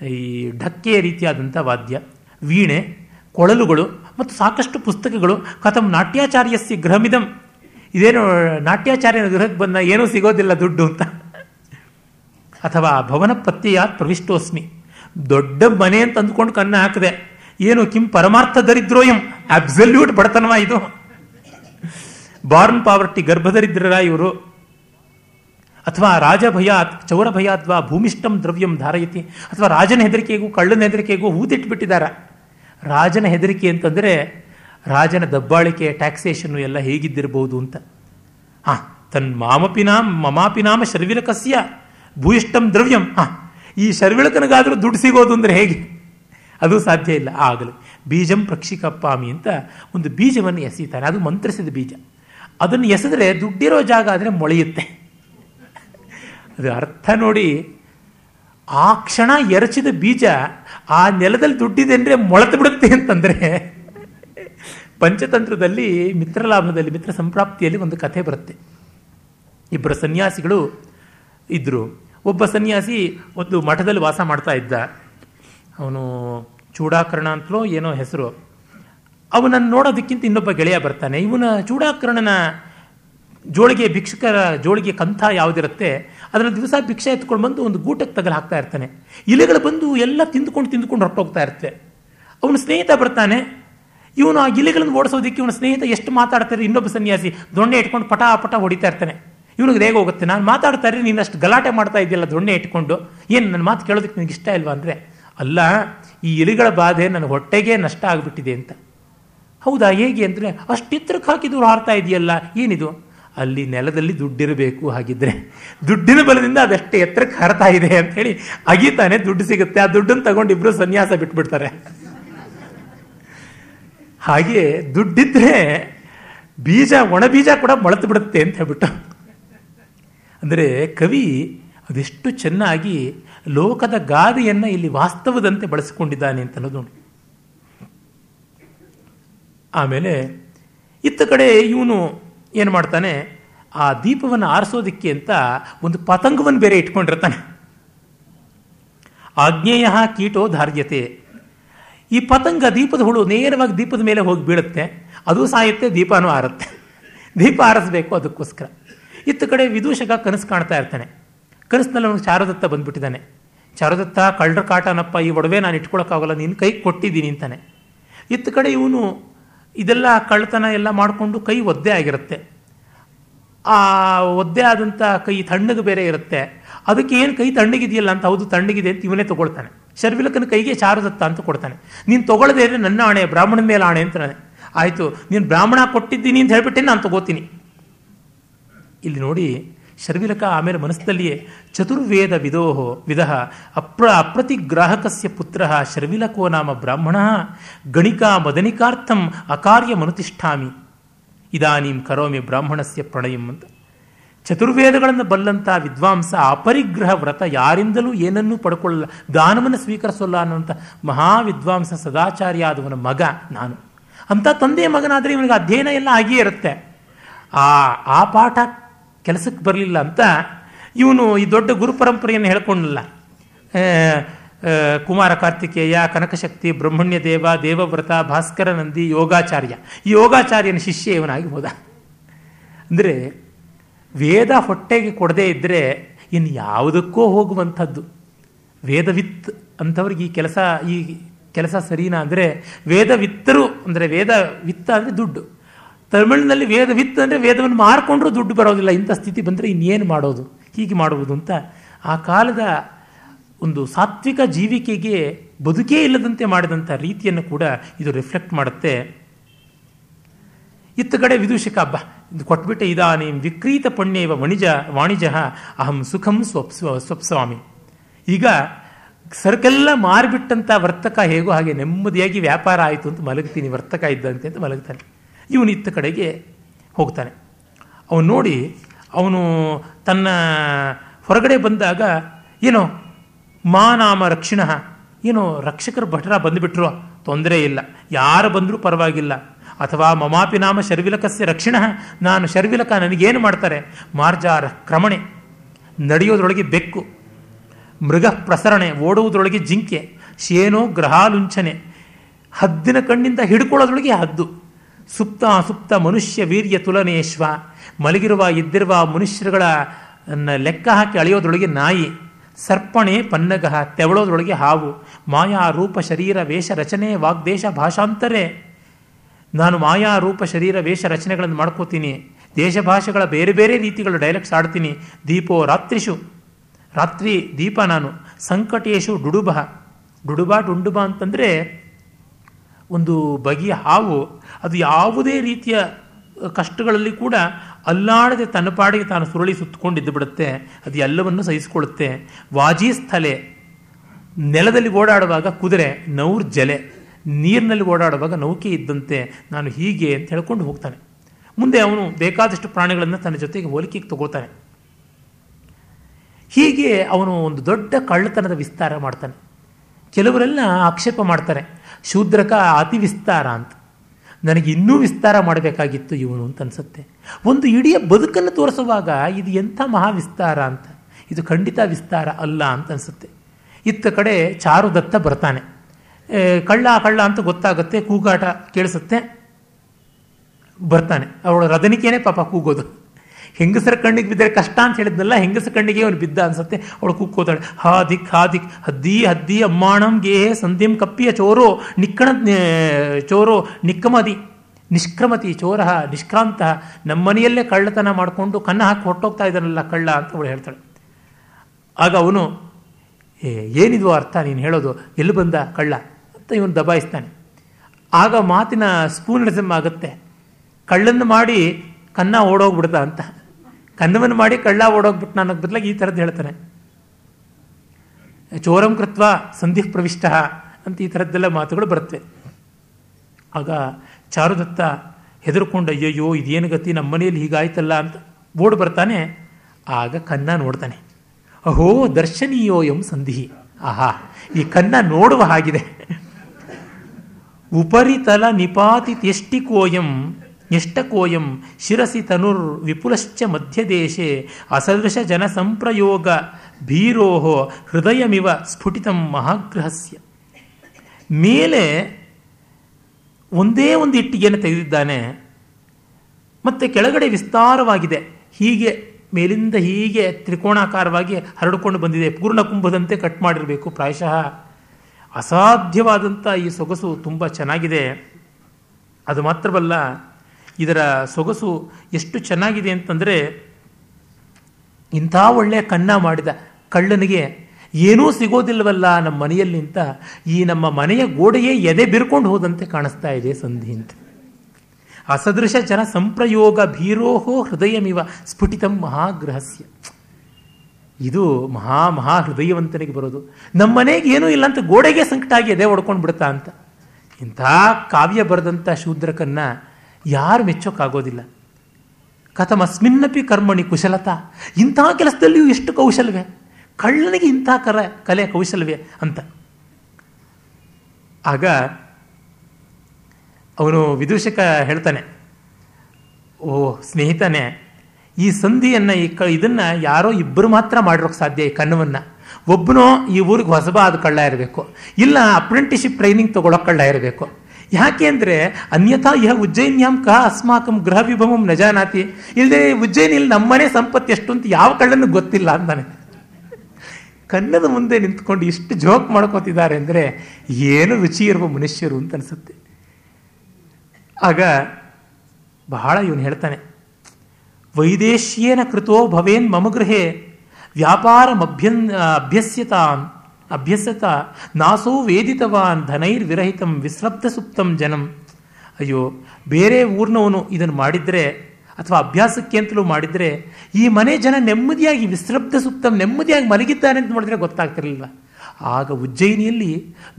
ಈ ಢಕ್ಕೆ ರೀತಿಯಾದಂಥ ವಾದ್ಯ. ವೀಣೆ, ಕೊಳಲುಗಳು, ಮತ್ತು ಸಾಕಷ್ಟು ಪುಸ್ತಕಗಳು. ಕಥಂ ನಾಟ್ಯಾಚಾರ್ಯಸ್ಯ ಗೃಹಮಿದಂ. ಇದೇನು ನಾಟ್ಯಾಚಾರ್ಯನ ಗೃಹಕ್ಕೆ ಬಂದ ಏನೂ ಸಿಗೋದಿಲ್ಲ ದುಡ್ಡು ಅಂತ. ಅಥವಾ ಭವನ ಪ್ರತ್ಯಯ ಪ್ರವಿಷ್ಟೋಸ್ಮಿ. ದೊಡ್ಡ ಮನೆ ಅಂತ ಅಂದ್ಕೊಂಡು ಕನ್ನ ಹಾಕಿದೆ, ಏನು ಕಿಂ ಪರಮಾರ್ಥ ದರಿದ್ರೋಯಂ ಅಬ್ಸಲ್ಯೂಟ್ ಬಡತನವ ಇದು? ಬಾರ್ನ್ ಪಾವರ್ಟಿ ಗರ್ಭದರಿದ್ರರ ಇವರು? ಅಥವಾ ರಾಜಭಯಾತ್ ಚೌರ ಭಯಾತ್ವಾ ಭೂಮಿಷ್ಠಂ ದ್ರವ್ಯಂ ಧಾರಯತಿ? ಅಥವಾ ರಾಜನ ಹೆದರಿಕೆಗೂ ಕಳ್ಳನ ಹೆದರಿಕೆಗೂ ಹೂತಿಟ್ಬಿಟ್ಟಿದ್ದಾರೆ ರಾಜನ ಹೆದರಿಕೆ ಅಂತಂದರೆ ರಾಜನ ದಬ್ಬಾಳಿಕೆ ಟ್ಯಾಕ್ಸೇಷನ್ನು ಎಲ್ಲ ಹೇಗಿದ್ದಿರಬಹುದು ಅಂತ. ಹಾ, ತನ್ ಮಾಮಪಿನಾಂ ಮಮಾಪಿನಾಮ ಶರ್ವಿರಕಸ್ಯ ಭೂಯಿಷ್ಠಂ ದ್ರವ್ಯಂ, ಹಾ. ಈ ಶರ್ವಿಳಕನಿಗಾದರೂ ದುಡ್ಡು ಸಿಗೋದು ಅಂದರೆ ಹೇಗೆ? ಅದು ಸಾಧ್ಯ ಇಲ್ಲ. ಆಗಲಿ. ಬೀಜಂ ಪ್ರಕ್ಷಿಕಪ್ಪಾಮಿ ಅಂತ ಒಂದು ಬೀಜವನ್ನು ಎಸೀತಾನೆ ಅದು ಮಂತ್ರಿಸಿದ ಬೀಜ. ಅದನ್ನು ಎಸೆದ್ರೆ ದುಡ್ಡಿರೋ ಜಾಗ ಆದರೆ ಮೊಳೆಯುತ್ತೆ. ಅದು ಅರ್ಥ ನೋಡಿ. ಆ ಕ್ಷಣ ಎರಚಿದ ಬೀಜ ಆ ನೆಲದಲ್ಲಿ ದುಡ್ಡಿದೆ ಅಂದರೆ ಮೊಳೆತು ಬಿಡುತ್ತೆ ಅಂತಂದರೆ ಪಂಚತಂತ್ರದಲ್ಲಿ ಮಿತ್ರಲಾಭದಲ್ಲಿ ಮಿತ್ರ ಸಂಪ್ರಾಪ್ತಿಯಲ್ಲಿ ಒಂದು ಕಥೆ ಬರುತ್ತೆ. ಇಬ್ಬರು ಸನ್ಯಾಸಿಗಳು ಇದ್ದರು ಒಬ್ಬ ಸನ್ಯಾಸಿ ಒಂದು ಮಠದಲ್ಲಿ ವಾಸ ಮಾಡ್ತಾ ಇದ್ದ. ಅವನು ಚೂಡಾಕರ್ಣ ಅಂತಲೋ ಏನೋ ಹೆಸರು. ಅವನನ್ನು ನೋಡೋದಕ್ಕಿಂತ ಇನ್ನೊಬ್ಬ ಗೆಳೆಯ ಬರ್ತಾನೆ. ಇವನ ಚೂಡಾಕರ್ಣನ ಜೋಳಿಗೆ ಭಿಕ್ಷುಕರ ಜೋಳಿಗೆ ಕಂಥ ಯಾವುದಿರುತ್ತೆ? ಅದರ ದಿವಸ ಭಿಕ್ಷೆ ಎತ್ಕೊಂಡು ಬಂದು ಒಂದು ಗೂಟಕ್ಕೆ ತಗಲು ಹಾಕ್ತಾ ಇರ್ತಾನೆ. ಇಲೆಗಳು ಬಂದು ಎಲ್ಲ ತಿಂದುಕೊಂಡು ತಿಂದುಕೊಂಡು ಹೊರಟೋಗ್ತಾ ಇರ್ತವೆ ಅವನ ಸ್ನೇಹಿತ ಬರ್ತಾನೆ. ಇವನು ಆ ಗಿಲೆಗಳನ್ನು ಓಡಿಸೋದಕ್ಕೆ ಇವನ ಸ್ನೇಹಿತ ಎಷ್ಟು ಮಾತಾಡ್ತಾರೆ? ಇನ್ನೊಬ್ಬ ಸನ್ಯಾಸಿ ದೊಣ್ಣೆ ಇಟ್ಕೊಂಡು ಪಟ ಪಟ ಹೊಡಿತಾ ಇರ್ತಾನೆ. ಇವನಿಗೆ ರೇಗ ಹೋಗುತ್ತೆ. ನಾನು ಮಾತಾಡ್ತಾ ಇದ್ರೆ ನೀನು ಅಷ್ಟು ಗಲಾಟೆ ಮಾಡ್ತಾ ಇದೆಯಲ್ಲ ದೊಣ್ಣೆ ಇಟ್ಕೊಂಡು. ಏನು, ನನ್ನ ಮಾತು ಕೇಳೋದಕ್ಕೆ ನಿನಗೆ ಇಷ್ಟ ಇಲ್ವಾ ಅಂದರೆ? ಅಲ್ಲ, ಈ ಇಲಿಗಳ ಬಾಧೆ ನನ್ನ ಹೊಟ್ಟೆಗೆ ನಷ್ಟ ಆಗಿಬಿಟ್ಟಿದೆ ಅಂತ. ಹೌದಾ, ಹೇಗೆ ಅಂದರೆ ಅಷ್ಟು ಎತ್ತರಕ್ಕೆ ಹಾಕಿದ್ರು ಹಾರ್ತಾ ಇದೆಯಲ್ಲ, ಏನಿದು? ಅಲ್ಲಿ ನೆಲದಲ್ಲಿ ದುಡ್ಡಿರಬೇಕು ಹಾಗಿದ್ರೆ. ದುಡ್ಡಿನ ಬಲದಿಂದ ಅದೆಷ್ಟು ಎತ್ತರಕ್ಕೆ ಹರತಾ ಇದೆ ಅಂತ ಹೇಳಿ ಅಗೀತಾನೆ ದುಡ್ಡು ಸಿಗುತ್ತೆ. ಆ ದುಡ್ಡನ್ನು ತಗೊಂಡು ಇಬ್ಬರು ಸನ್ಯಾಸ ಬಿಟ್ಬಿಡ್ತಾರೆ. ಹಾಗೆ ದುಡ್ಡಿದ್ರೆ ಬೀಜ, ಒಣ ಬೀಜ ಕೂಡ ಮೊಳತು ಬಿಡುತ್ತೆ ಅಂತ ಹೇಳ್ಬಿಟ್ಟು ಅಂದರೆ ಕವಿ ಅದೆಷ್ಟು ಚೆನ್ನಾಗಿ ಲೋಕದ ಗಾದೆಯನ್ನು ಇಲ್ಲಿ ವಾಸ್ತವದಂತೆ ಬಳಸಿಕೊಂಡಿದ್ದಾನೆ ಅಂತ ಅನ್ನೋದು ಆಮೇಲೆ ಇತ್ತ ಕಡೆ ಇವನು ಏನು ಮಾಡ್ತಾನೆ, ಆ ದೀಪವನ್ನು ಆರಿಸೋದಿಕ್ಕೆ ಅಂತ ಒಂದು ಪತಂಗವನ್ನು ಬೇರೆ ಇಟ್ಕೊಂಡಿರ್ತಾನೆ. ಆಗ್ನೇಯ ಕೀಟೋ ಧಾರ್ಯತೆ. ಈ ಪತಂಗ ದೀಪದ ಹುಳು ನೇರವಾಗಿ ದೀಪದ ಮೇಲೆ ಹೋಗಿ ಬೀಳುತ್ತೆ, ಅದು ಸಾಯುತ್ತೆ, ದೀಪನೂ ಆರುತ್ತೆ. ದೀಪ ಆರಿಸ್ಬೇಕು ಅದಕ್ಕೋಸ್ಕರ. ಇತ್ತ ಕಡೆ ವಿದೂಷಕ ಕನಸು ಕಾಣ್ತಾ ಇರ್ತಾನೆ. ಕನಸಿನಲ್ಲಿ ಅವನು ಚಾರುದತ್ತ ಬಂದ್ಬಿಟ್ಟಿದ್ದಾನೆ. ಚಾರದತ್ತ ಕಳ್ಳರ ಕಾಟನಪ್ಪ, ಈ ಒಡವೆ ನಾನು ಇಟ್ಕೊಳಕ್ಕಾಗಲ್ಲ, ನಿನ್ನ ಕೈ ಕೊಟ್ಟಿದ್ದೀನಿ ಅಂತಾನೆ. ಇತ್ತ ಕಡೆ ಇವನು ಇದೆಲ್ಲ ಕಳ್ಳತನ ಎಲ್ಲ ಮಾಡಿಕೊಂಡು ಕೈ ಒದ್ದೆ ಆಗಿರುತ್ತೆ. ಆ ಒದ್ದೆ ಆದಂಥ ಕೈ ತಣ್ಣಗೆ ಬೇರೆ ಇರುತ್ತೆ. ಅದಕ್ಕೆ ಏನು ಕೈ ತಣ್ಣಗಿದೆಯಲ್ಲ ಅಂತ ಹೌದು, ತಣ್ಣಗಿದೆ ಅಂತ ಇವನೇ ತಗೊಳ್ತಾನೆ. ಶರ್ವಿಲಕನ ಕೈಗೆ ಚಾರುದತ್ತ ಅಂತ ಕೊಡ್ತಾನೆ. ನೀನು ತಗೊಳ್ಳದೆ ಇದ್ರೆ ನನ್ನ ಆಣೆ, ಬ್ರಾಹ್ಮಣನ ಮೇಲೆ ಆಣೆ ಅಂತಾನೆ. ಆಯಿತು, ನೀನು ಬ್ರಾಹ್ಮಣ ಕೊಟ್ಟಿದ್ದೀನಿ ಅಂತ ಹೇಳ್ಬಿಟ್ಟೆ, ನಾನು ತಗೋತೀನಿ. ಇಲ್ಲಿ ನೋಡಿ, ಶರ್ವಿಲಕ ಆಮೇಲೆ ಮನಸ್ಸಲ್ಲಿಯೇ ಚತುರ್ವೇದ ವಿದೋಹೋ ವಿಧ ಅಪ್ರ ಅಪ್ರತಿಗ್ರಾಹಕಸ್ಯ ಪುತ್ರ ಶರ್ವಿಲಕೋ ನಾಮ ಬ್ರಾಹ್ಮಣ ಗಣಿಕಾ ಮದನಿಕಾರ್ಥಂ ಅಕಾರ್ಯ ಮನುತಿಷ್ಠಾಮಿ. ಇದಾನೀಂ ಕರೋಮಿ ಬ್ರಾಹ್ಮಣಸ್ಯ ಪ್ರಣಯಂ ಅಂತ. ಚತುರ್ವೇದಗಳನ್ನು ಬಲ್ಲಂಥ ವಿದ್ವಾಂಸ ಅಪರಿಗ್ರಹ ವ್ರತ ಯಾರಿಂದಲೂ ಏನನ್ನೂ ಪಡ್ಕೊಳ್ಳಲ್ಲ ದಾನವನ್ನು ಸ್ವೀಕರಿಸೋಲ್ಲ ಅನ್ನುವಂಥ ಮಹಾವಿದ್ವಾಂಸ ಸದಾಚಾರ್ಯಾದವನ ಮಗ ನಾನು. ಅಂಥ ತಂದೆಯ ಮಗನಾದರೆ ಇವನಿಗೆ ಅಧ್ಯಯನ ಎಲ್ಲ ಆಗಿಯೇ ಇರುತ್ತೆ. ಆ ಆ ಪಾಠ ಕೆಲಸಕ್ಕೆ ಬರಲಿಲ್ಲ ಅಂತ ಇವನು ಈ ದೊಡ್ಡ ಗುರು ಪರಂಪರೆಯನ್ನು ಹೇಳ್ಕೊಂಡಲ್ಲ. ಕುಮಾರ ಕಾರ್ತಿಕೇಯ, ಕನಕಶಕ್ತಿ ಬ್ರಹ್ಮಣ್ಯ ದೇವ ದೇವವ್ರತ ಭಾಸ್ಕರ ನಂದಿ ಯೋಗಾಚಾರ್ಯ. ಈ ಯೋಗಾಚಾರ್ಯನ ಶಿಷ್ಯ ಇವನಾಗಿ ಹೋದ. ಅಂದರೆ ವೇದ ಹೊಟ್ಟೆಗೆ ಕೊಡದೇ ಇದ್ದರೆ ಇನ್ನು ಯಾವುದಕ್ಕೋ ಹೋಗುವಂಥದ್ದು. ವೇದವಿತ್ ಅಂಥವ್ರಿಗೆ ಈ ಕೆಲಸ ಈ ಕೆಲಸ ಸರಿನಾ ಅಂದರೆ ವೇದವಿತ್ತರು ಅಂದರೆ ವೇದ ವಿತ್ತ ಅಂದರೆ ದುಡ್ಡು. ತಮಿಳಿನಲ್ಲಿ ವಿತ್ ಅಂದರೆ ವೇದವನ್ನು ಮಾರ್ಕೊಂಡ್ರೂ ದುಡ್ಡು ಬರೋದಿಲ್ಲ. ಇಂಥ ಸ್ಥಿತಿ ಬಂದರೆ ಇನ್ನೇನು ಮಾಡೋದು? ಹೀಗೆ ಮಾಡುವುದು ಅಂತ ಆ ಕಾಲದ ಒಂದು ಸಾತ್ವಿಕ ಜೀವಿಕೆಗೆ ಬದುಕೇ ಇಲ್ಲದಂತೆ ಮಾಡಿದಂಥ ರೀತಿಯನ್ನು ಕೂಡ ಇದು ರಿಫ್ಲೆಕ್ಟ್ ಮಾಡುತ್ತೆ. ಇತ್ತ ಕಡೆ ವಿದೂಷಕ ಹಬ್ಬ. ಕೊಟ್ಬಿಟ್ಟೆ ಇದಾನೆ ವಿಕ್ರೀತ ಪುಣ್ಯವ ವಣಿಜ ವಾಣಿಜ ಅಹಂ ಸುಖಂ ಸ್ವಪ್ ಸ್ವಪ್ಸ್ವಾಮಿ. ಈಗ ಸರ್ಕೆಲ್ಲ ಮಾರಿಬಿಟ್ಟಂಥ ವರ್ತಕ ಹೇಗೋ ಹಾಗೆ ನೆಮ್ಮದಿಯಾಗಿ ವ್ಯಾಪಾರ ಆಯಿತು ಅಂತ ಮಲಗ್ತೀನಿ. ವರ್ತಕ ಇದ್ದಂತೆ ಅಂತ ಮಲಗ್ತಾನೆ. ಇವನು ಇತ್ತ ಕಡೆಗೆ ಹೋಗ್ತಾನೆ. ಅವನು ನೋಡಿ ಅವನು ತನ್ನ ಹೊರಗಡೆ ಬಂದಾಗ, ಏನೋ ಮಾನಾಮ ರಕ್ಷಿಣ, ಏನೋ ರಕ್ಷಕರ ಭಟರ ಬಂದುಬಿಟ್ರು, ತೊಂದರೆ ಇಲ್ಲ. ಯಾರು ಬಂದರೂ ಪರವಾಗಿಲ್ಲ. ಅಥವಾ ಮಮಾಪಿ ನಾಮ ಶರ್ವಿಲಕಸ್ಯ ರಕ್ಷಿಣ, ನಾನು ಶರ್ವಿಲಕ ನನಗೇನು ಮಾಡ್ತಾರೆ? ಮಾರ್ಜಾರ ಕ್ರಮಣೆ, ನಡೆಯೋದ್ರೊಳಗೆ ಬೆಕ್ಕು, ಮೃಗ ಪ್ರಸರಣೆ, ಓಡುವುದರೊಳಗೆ ಜಿಂಕೆ, ಶೇನೋ ಗ್ರಹಾಲುಂಚನೆ ಹದ್ದಿನ ಕಣ್ಣಿಂದ ಹಿಡ್ಕೊಳ್ಳೋದ್ರೊಳಗೆ ಹದ್ದು. ಸುಪ್ತ ಸುಪ್ತ ಮನುಷ್ಯ ವೀರ್ಯ ತುಲನೇಶ್ವ. ಮಲಗಿರುವ, ಇದ್ದಿರುವ ಮನುಷ್ಯರುಗಳ ಲೆಕ್ಕ ಹಾಕಿ ಅಳೆಯೋದ್ರೊಳಗೆ ನಾಯಿ. ಸರ್ಪಣೆ ಪನ್ನಗಹ, ತೆವಳೋದ್ರೊಳಗೆ ಹಾವು. ಮಾಯಾ ರೂಪ ಶರೀರ ವೇಷ ರಚನೆ ವಾಗ್ದೇಶ ಭಾಷಾಂತರೆ. ನಾನು ಮಾಯಾ ರೂಪ ಶರೀರ ವೇಷ ರಚನೆಗಳನ್ನು ಮಾಡ್ಕೋತೀನಿ. ದೇಶ ಭಾಷೆಗಳ ಬೇರೆ ಬೇರೆ ರೀತಿಗಳು ಡೈಲೆಕ್ಟ್ಸ್ ಆಡ್ತೀನಿ. ದೀಪೋ ರಾತ್ರಿಷು. ರಾತ್ರಿ ದೀಪ ನಾನು. ಸಂಕಟೇಶು ಡುಡುಬ ಡುಡುಬ ಡುಂಡುಬ ಅಂತಂದರೆ ಒಂದು ಬಗೆಯ ಹಾವು, ಅದು ಯಾವುದೇ ರೀತಿಯ ಕಷ್ಟಗಳಲ್ಲಿ ಕೂಡ ಅಲ್ಲಾಡದೆ ತನ್ನ ಪಾಡಿಗೆ ತಾನು ಸುರುಳಿ ಸುತ್ತಕೊಂಡಿದ್ದು ಬಿಡುತ್ತೆ. ಅದು ಎಲ್ಲವನ್ನು ಸಹಿಸಿಕೊಳ್ಳುತ್ತೆ. ವಾಜಿ ಸ್ಥಲೆ ನೆಲದಲ್ಲಿ ಓಡಾಡುವಾಗ ಕುದುರೆ, ನೌರ್ ಜಲೆ, ನೀರಿನಲ್ಲಿ ಓಡಾಡುವಾಗ ನೌಕೆ ಇದ್ದಂತೆ ನಾನು ಹೀಗೆ ಅಂತ ಹೇಳ್ಕೊಂಡು ಹೋಗ್ತಾನೆ. ಮುಂದೆ ಅವನು ಬೇಕಾದಷ್ಟು ಪ್ರಾಣಿಗಳನ್ನು ತನ್ನ ಜೊತೆಗೆ ಹೋಲಿಕೆಗೆ ತಗೋತಾನೆ ಹೀಗೆ ಅವನು ಒಂದು ದೊಡ್ಡ ಕಳ್ಳತನದ ವಿಸ್ತಾರ ಮಾಡ್ತಾನೆ. ಕೆಲವರೆಲ್ಲ ಆಕ್ಷೇಪ ಮಾಡ್ತಾರೆ. ಶೂದ್ರಕ ಅತಿ ವಿಸ್ತಾರ ಅಂತ. ನನಗೆ ಇನ್ನೂ ವಿಸ್ತಾರ ಮಾಡಬೇಕಾಗಿತ್ತು ಇವನು ಅಂತ ಅನ್ಸುತ್ತೆ. ಒಂದು ಇಡೀ ಬದುಕನ್ನು ತೋರಿಸುವಾಗ ಇದು ಎಂಥ ಮಹಾ ವಿಸ್ತಾರ ಅಂತ. ಇದು ಖಂಡಿತ ವಿಸ್ತಾರ ಅಲ್ಲ ಅಂತ ಅನ್ಸುತ್ತೆ. ಇತ್ತ ಕಡೆ ಚಾರುದತ್ತ ಬರ್ತಾನೆ. ಕಳ್ಳ ಕಳ್ಳ ಅಂತ ಗೊತ್ತಾಗುತ್ತೆ, ಕೂಗಾಟ ಕೇಳಿಸುತ್ತೆ, ಬರ್ತಾನೆ. ಅವಳ ರದನಿಕೆನೇ ಪಾಪ ಕೂಗೋದು. ಹೆಂಗಸರ ಕಣ್ಣಿಗೆ ಬಿದ್ದರೆ ಕಷ್ಟ ಅಂತ ಹೇಳಿದ್ನಲ್ಲ, ಹೆಂಗಸರ ಕಣ್ಣಿಗೆ ಅವನು ಬಿದ್ದ ಅನ್ಸುತ್ತೆ. ಅವಳು ಕೂಕ್ಕೋತಾಳೆ ಹಾ ದಿಕ್ ಹಾ ದಿಕ್, ಹದ್ದಿ ಹದ್ದಿ ಅಮ್ಮಾಣಂ ಗೇಹೆ ಸಂಧಿಂ ಕಪ್ಪಿಯ ಚೋರೋ ನಿಕ್ಕಣ ಚೋರೋ, ನಿಕ್ಕಮದಿ, ನಿಷ್ಕ್ರಮತಿ ಚೋರ, ನಿಷ್ಕ್ರಾಂತ, ನಮ್ಮನೆಯಲ್ಲೇ ಕಳ್ಳತನ ಮಾಡಿಕೊಂಡು ಕನ್ನ ಹಾಕಿ ಹೊಟ್ಟೋಗ್ತಾ ಇದ್ದಾನಲ್ಲ ಕಳ್ಳ ಅಂತ ಅವಳು ಹೇಳ್ತಾಳೆ. ಆಗ ಅವನು ಏನಿದು ಅರ್ಥ ನೀನು ಹೇಳೋದು? ಎಲ್ಲಿ ಬಂದ ಕಳ್ಳ? ಅಂತ ಇವನು ದಬಾಯಿಸ್ತಾನೆ. ಆಗ ಮಾತಿನ ಸ್ಪೂನರಿಸಮ್ ಆಗುತ್ತೆ. ಕಳ್ಳನ್ನು ಮಾಡಿ ಕನ್ನ ಓಡೋಗ್ಬಿಡ್ದ ಅಂತ. ಕನ್ನವನ್ನು ಮಾಡಿ ಕಳ್ಳ ಓಡೋಗ್ಬಿಟ್ಟು ನನಗೆ ಬದಲಾಗಿ ಈ ಥರದ್ದು ಹೇಳ್ತಾನೆ. ಚೋರಂ ಕೃತ್ವ ಸಂಧಿ ಪ್ರವಿಷ್ಟ ಅಂತ ಈ ಥರದ್ದೆಲ್ಲ ಮಾತುಗಳು ಬರುತ್ತೆ. ಆಗ ಚಾರುದತ್ತ ಹೆದರ್ಕೊಂಡು, ಅಯ್ಯಯ್ಯೋ, ಇದೇನು ಗತಿ? ನಮ್ಮ ಮನೆಯಲ್ಲಿ ಹೀಗಾಯ್ತಲ್ಲ ಅಂತ ಓಡ್ ಬರ್ತಾನೆ. ಆಗ ಕನ್ನ ನೋಡ್ತಾನೆ. ಅಹೋ ದರ್ಶನೀಯೋ ಎಂ ಸಂಧಿ. ಆಹಾ, ಈ ಕನ್ನ ನೋಡುವ ಹಾಗಿದೆ. ಉಪರಿತಲ ನಿಪಾತಿ ತೆಷ್ಟಿಕೋಯಂ ಎಷ್ಟಕೋಯಂ ಶಿರಸಿ ತನುರ್ ವಿಪುಲಶ್ಚ ಮಧ್ಯದೇಶೆ ಅಸದೃಶ ಜನ ಸಂಪ್ರಯೋಗ ಭೀರೋಹೋ ಹೃದಯಮಿವ ಸ್ಫುಟಿತಂ ಮಹಾಗ್ರಹಸ್ಯ. ಮೇಲೆ ಒಂದೇ ಒಂದು ಇಟ್ಟಿಗೆಯನ್ನು ತೆಗೆದಿದ್ದಾನೆ. ಮತ್ತೆ ಕೆಳಗಡೆ ವಿಸ್ತಾರವಾಗಿದೆ. ಹೀಗೆ ಮೇಲಿಂದ ಹೀಗೆ ತ್ರಿಕೋಣಾಕಾರವಾಗಿ ಹರಡಿಕೊಂಡು ಬಂದಿದೆ. ಪೂರ್ಣ ಕುಂಭದಂತೆ ಕಟ್ ಮಾಡಿರಬೇಕು. ಪ್ರಾಯಶಃ ಅಸಾಧ್ಯವಾದಂಥ ಈ ಸೊಗಸು ತುಂಬ ಚೆನ್ನಾಗಿದೆ. ಅದು ಮಾತ್ರವಲ್ಲ ಇದರ ಸೊಗಸು ಎಷ್ಟು ಚೆನ್ನಾಗಿದೆ ಅಂತಂದರೆ ಇಂಥ ಒಳ್ಳೆಯ ಕನ್ನ ಮಾಡಿದ ಕಳ್ಳನಿಗೆ ಏನೂ ಸಿಗೋದಿಲ್ಲವಲ್ಲ ನಮ್ಮ ಮನೆಯಲ್ಲಿಂತ ಈ ನಮ್ಮ ಮನೆಯ ಗೋಡೆಯೇ ಎದೆ ಬಿರ್ಕೊಂಡು ಹೋದಂತೆ ಕಾಣಿಸ್ತಾ ಇದೆ ಸಂಧಿ ಅಂತ. ಅಸದೃಶ ಜನ ಸಂಪ್ರಯೋಗ ಭೀರೋಹೋ ಹೃದಯಮಿವ ಸ್ಫುಟಿತಂ ಮಹಾಗ್ರಹಸ್ಯ ಇದು ಮಹಾ ಮಹಾ ಹೃದಯವಂತನಿಗೆ ಬರೋದು. ನಮ್ಮ ಮನೆಗೆ ಏನೂ ಇಲ್ಲ ಅಂತ ಗೋಡೆಗೆ ಸಂಕಟ ಆಗಿ ಎದೆ ಹೊಡ್ಕೊಂಡು ಬಿಡ್ತಾ ಅಂತ. ಇಂಥ ಕಾವ್ಯ ಬರೆದಂಥ ಶೂದ್ರಕನ್ನ ಯಾರು ಮೆಚ್ಚೋಕ್ಕಾಗೋದಿಲ್ಲ ಕಥಮಸ್ಮಿನ್ನಪಿ ಕರ್ಮಣಿ ಕುಶಲತಾ, ಇಂಥ ಕೆಲಸದಲ್ಲಿಯೂ ಎಷ್ಟು ಕೌಶಲ್ಯವೇ? ಕಳ್ಳನಿಗೆ ಇಂಥ ಕರ, ಕಲೆ ಕೌಶಲ್ಯವೇ ಅಂತ. ಆಗ ಅವನು ವಿದೂಷಕ ಹೇಳ್ತಾನೆ, ಓ ಸ್ನೇಹಿತನೇ, ಈ ಸಂಧಿಯನ್ನು, ಈ ಕ, ಇದನ್ನು ಯಾರೋ ಇಬ್ಬರು ಮಾತ್ರ ಮಾಡಿರೋಕ್ಕೆ ಸಾಧ್ಯ ಈ ಕಣ್ಣವನ್ನು. ಒಬ್ಬನೋ ಈ ಊರಿಗೆ ಹೊಸಬಾದ ಕಳ್ಳ ಇರಬೇಕು. ಇಲ್ಲ, ಅಪ್ರೆಂಟಿಶಿಪ್ ಟ್ರೈನಿಂಗ್ ತಗೊಳ್ಳೋಕೆ ಕಳ್ಳ ಇರಬೇಕು. ಯಾಕೆ ಅಂದರೆ ಅನ್ಯಥಾ ಇಹ ಉಜ್ಜಯಿನ್ಯಾಂ ಕಹ ಅಸ್ಮಾಕಂ ಗೃಹ ವಿಭವಂ ನಜಾನಾತಿ ಇಲ್ಲದೆ ಉಜ್ಜಯಿನಿಯಲ್ಲಿ ನಮ್ಮನೆ ಸಂಪತ್ತು ಎಷ್ಟು ಅಂತ ಯಾವ ಕಳ್ಳನ್ನು ಗೊತ್ತಿಲ್ಲ ಅಂತಾನೆ. ಕನ್ನದ ಮುಂದೆ ನಿಂತ್ಕೊಂಡು ಇಷ್ಟು ಜೋಕ್ ಮಾಡ್ಕೋತಿದ್ದಾರೆ ಅಂದರೆ ಏನು ರುಚಿ ಇರುವ ಮನುಷ್ಯರು ಅಂತ ಅನಿಸುತ್ತೆ. ಆಗ ಬಹಳ ಇವನು ಹೇಳ್ತಾನೆ, ವೈದೇಶ್ಯೇನ ಕೃತೋ ಭವೇನ್ ಮಮ ವ್ಯಾಪಾರ ವ್ಯಾಪಾರಮಭ್ಯನ್, ಅಭ್ಯಸ್ಯತಾನ್. ಅಭ್ಯಸ್ಯತ ನಾಸೋ ವೇದಿತವಾನ್ ಧನೈರ್ವಿರಹಿತಂ ವಿಸ್ಲಬ್ಧ ಸುಪ್ತಂ ಜನಂ. ಅಯ್ಯೋ, ಬೇರೆ ಊರ್ನವನು ಇದನ್ನು ಮಾಡಿದ್ರೆ, ಅಥವಾ ಅಭ್ಯಾಸಕ್ಕೆ ಅಂತಲೂ ಮಾಡಿದ್ರೆ, ಈ ಮನೆ ಜನ ನೆಮ್ಮದಿಯಾಗಿ ವಿಸ್ಲಬ್ಧ ಸುಪ್ತಂ ನೆಮ್ಮದಿಯಾಗಿ ಮಲಗಿದ್ದಾನೆ ಅಂತ ಮಾಡಿದ್ರೆ ಗೊತ್ತಾಗ್ತಿರಲಿಲ್ಲ. ಆಗ ಉಜ್ಜಯಿನಿಯಲ್ಲಿ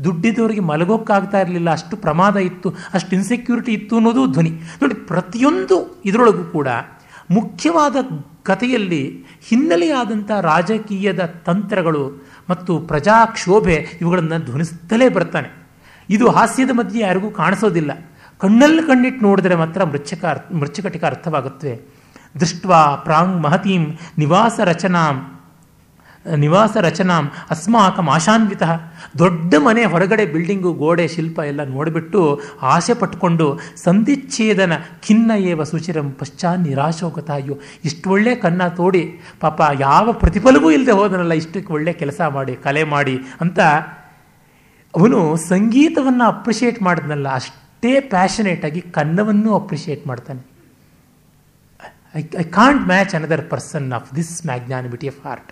ದುಡ್ಡಿದ್ದವರಿಗೆ ಮಲಗೋಕ್ಕಾಗ್ತಾ ಇರಲಿಲ್ಲ. ಅಷ್ಟು ಪ್ರಮಾದ ಇತ್ತು, ಅಷ್ಟು ಇನ್ಸೆಕ್ಯೂರಿಟಿ ಇತ್ತು ಅನ್ನೋದು ಧ್ವನಿ. ನೋಡಿ, ಪ್ರತಿಯೊಂದು ಇದರೊಳಗೂ ಕೂಡ ಮುಖ್ಯವಾದ ಕಥೆಯಲ್ಲಿ ಹಿನ್ನೆಲೆಯಾದಂಥ ರಾಜಕೀಯದ ತಂತ್ರಗಳು ಮತ್ತು ಪ್ರಜಾಕ್ಷೋಭೆ ಇವುಗಳನ್ನು ಧ್ವನಿಸುತ್ತಲೇ ಬರ್ತಾನೆ. ಇದು ಹಾಸ್ಯದ ಮಧ್ಯೆ ಯಾರಿಗೂ ಕಾಣಿಸೋದಿಲ್ಲ. ಕಣ್ಣಲ್ಲಿ ಕಣ್ಣಿಟ್ಟು ನೋಡಿದ್ರೆ ಮಾತ್ರ ಮೃಚ್ಛಕ ಮೃಚ್ಛಕಟಿಕ ಅರ್ಥವಾಗುತ್ತವೆ. ದೃಷ್ಟ್ವಾ ಪ್ರಾಂಗ್ ಮಹತೀಂ ನಿವಾಸ ರಚನಾಂ. ನಿವಾಸ ರಚನಾಂ ಅಸ್ಮಾಕಂ ಆಶಾನ್ವಿತ. ದೊಡ್ಡ ಮನೆ ಹೊರಗಡೆ ಬಿಲ್ಡಿಂಗು, ಗೋಡೆ, ಶಿಲ್ಪ ಎಲ್ಲ ನೋಡಿಬಿಟ್ಟು ಆಸೆ ಪಟ್ಕೊಂಡು ಸಂಧಿಚ್ಛೇದನ ಖಿನ್ನ ಏವ ಸುಚಿರಂ ಪಶ್ಚಾ ನಿರಾಶೋಗತ ಅಯ್ಯೋ ಇಷ್ಟು ಒಳ್ಳೆ ಕನ್ನ ತೋಡಿ, ಪಾಪ ಯಾವ ಪ್ರತಿಫಲವೂ ಇಲ್ಲದೆ ಹೋದನಲ್ಲ, ಇಷ್ಟಕ್ಕೆ ಒಳ್ಳೆ ಕೆಲಸ ಮಾಡಿ, ಕಲೆ ಮಾಡಿ ಅಂತ ಅವನು ಸಂಗೀತವನ್ನು ಅಪ್ರಿಷಿಯೇಟ್ ಮಾಡಿದ್ನಲ್ಲ, ಅಷ್ಟೇ ಪ್ಯಾಷನೇಟ್ ಆಗಿ ಕನ್ನವನ್ನು ಅಪ್ರಿಷಿಯೇಟ್ ಮಾಡ್ತಾನೆ. I I can't match another person of this magnanimity of heart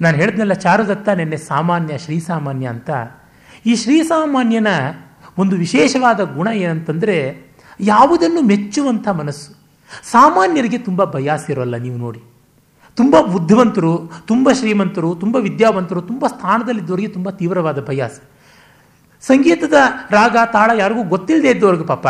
ನಾನು ಹೇಳಿದ್ನಲ್ಲ, ಚಾರುದತ್ತ ನಿನ್ನೆ ಸಾಮಾನ್ಯ ಶ್ರೀಸಾಮಾನ್ಯ ಅಂತ. ಈ ಶ್ರೀಸಾಮಾನ್ಯನ ಒಂದು ವಿಶೇಷವಾದ ಗುಣ ಏನಂತಂದರೆ, ಯಾವುದನ್ನು ಮೆಚ್ಚುವಂಥ ಮನಸ್ಸು. ಸಾಮಾನ್ಯರಿಗೆ ತುಂಬ ಬಯಾಸಿರೋಲ್ಲ ನೀವು ನೋಡಿ. ತುಂಬ ಬುದ್ಧಿವಂತರು, ತುಂಬ ಶ್ರೀಮಂತರು, ತುಂಬ ವಿದ್ಯಾವಂತರು, ತುಂಬ ಸ್ಥಾನದಲ್ಲಿದ್ದವರಿಗೆ ತುಂಬ ತೀವ್ರವಾದ ಬಯಾಸ. ಸಂಗೀತದ ರಾಗ, ತಾಳ ಯಾರಿಗೂ ಗೊತ್ತಿಲ್ಲದೆ ಇದ್ದವ್ರಿಗೆ ಪಾಪ,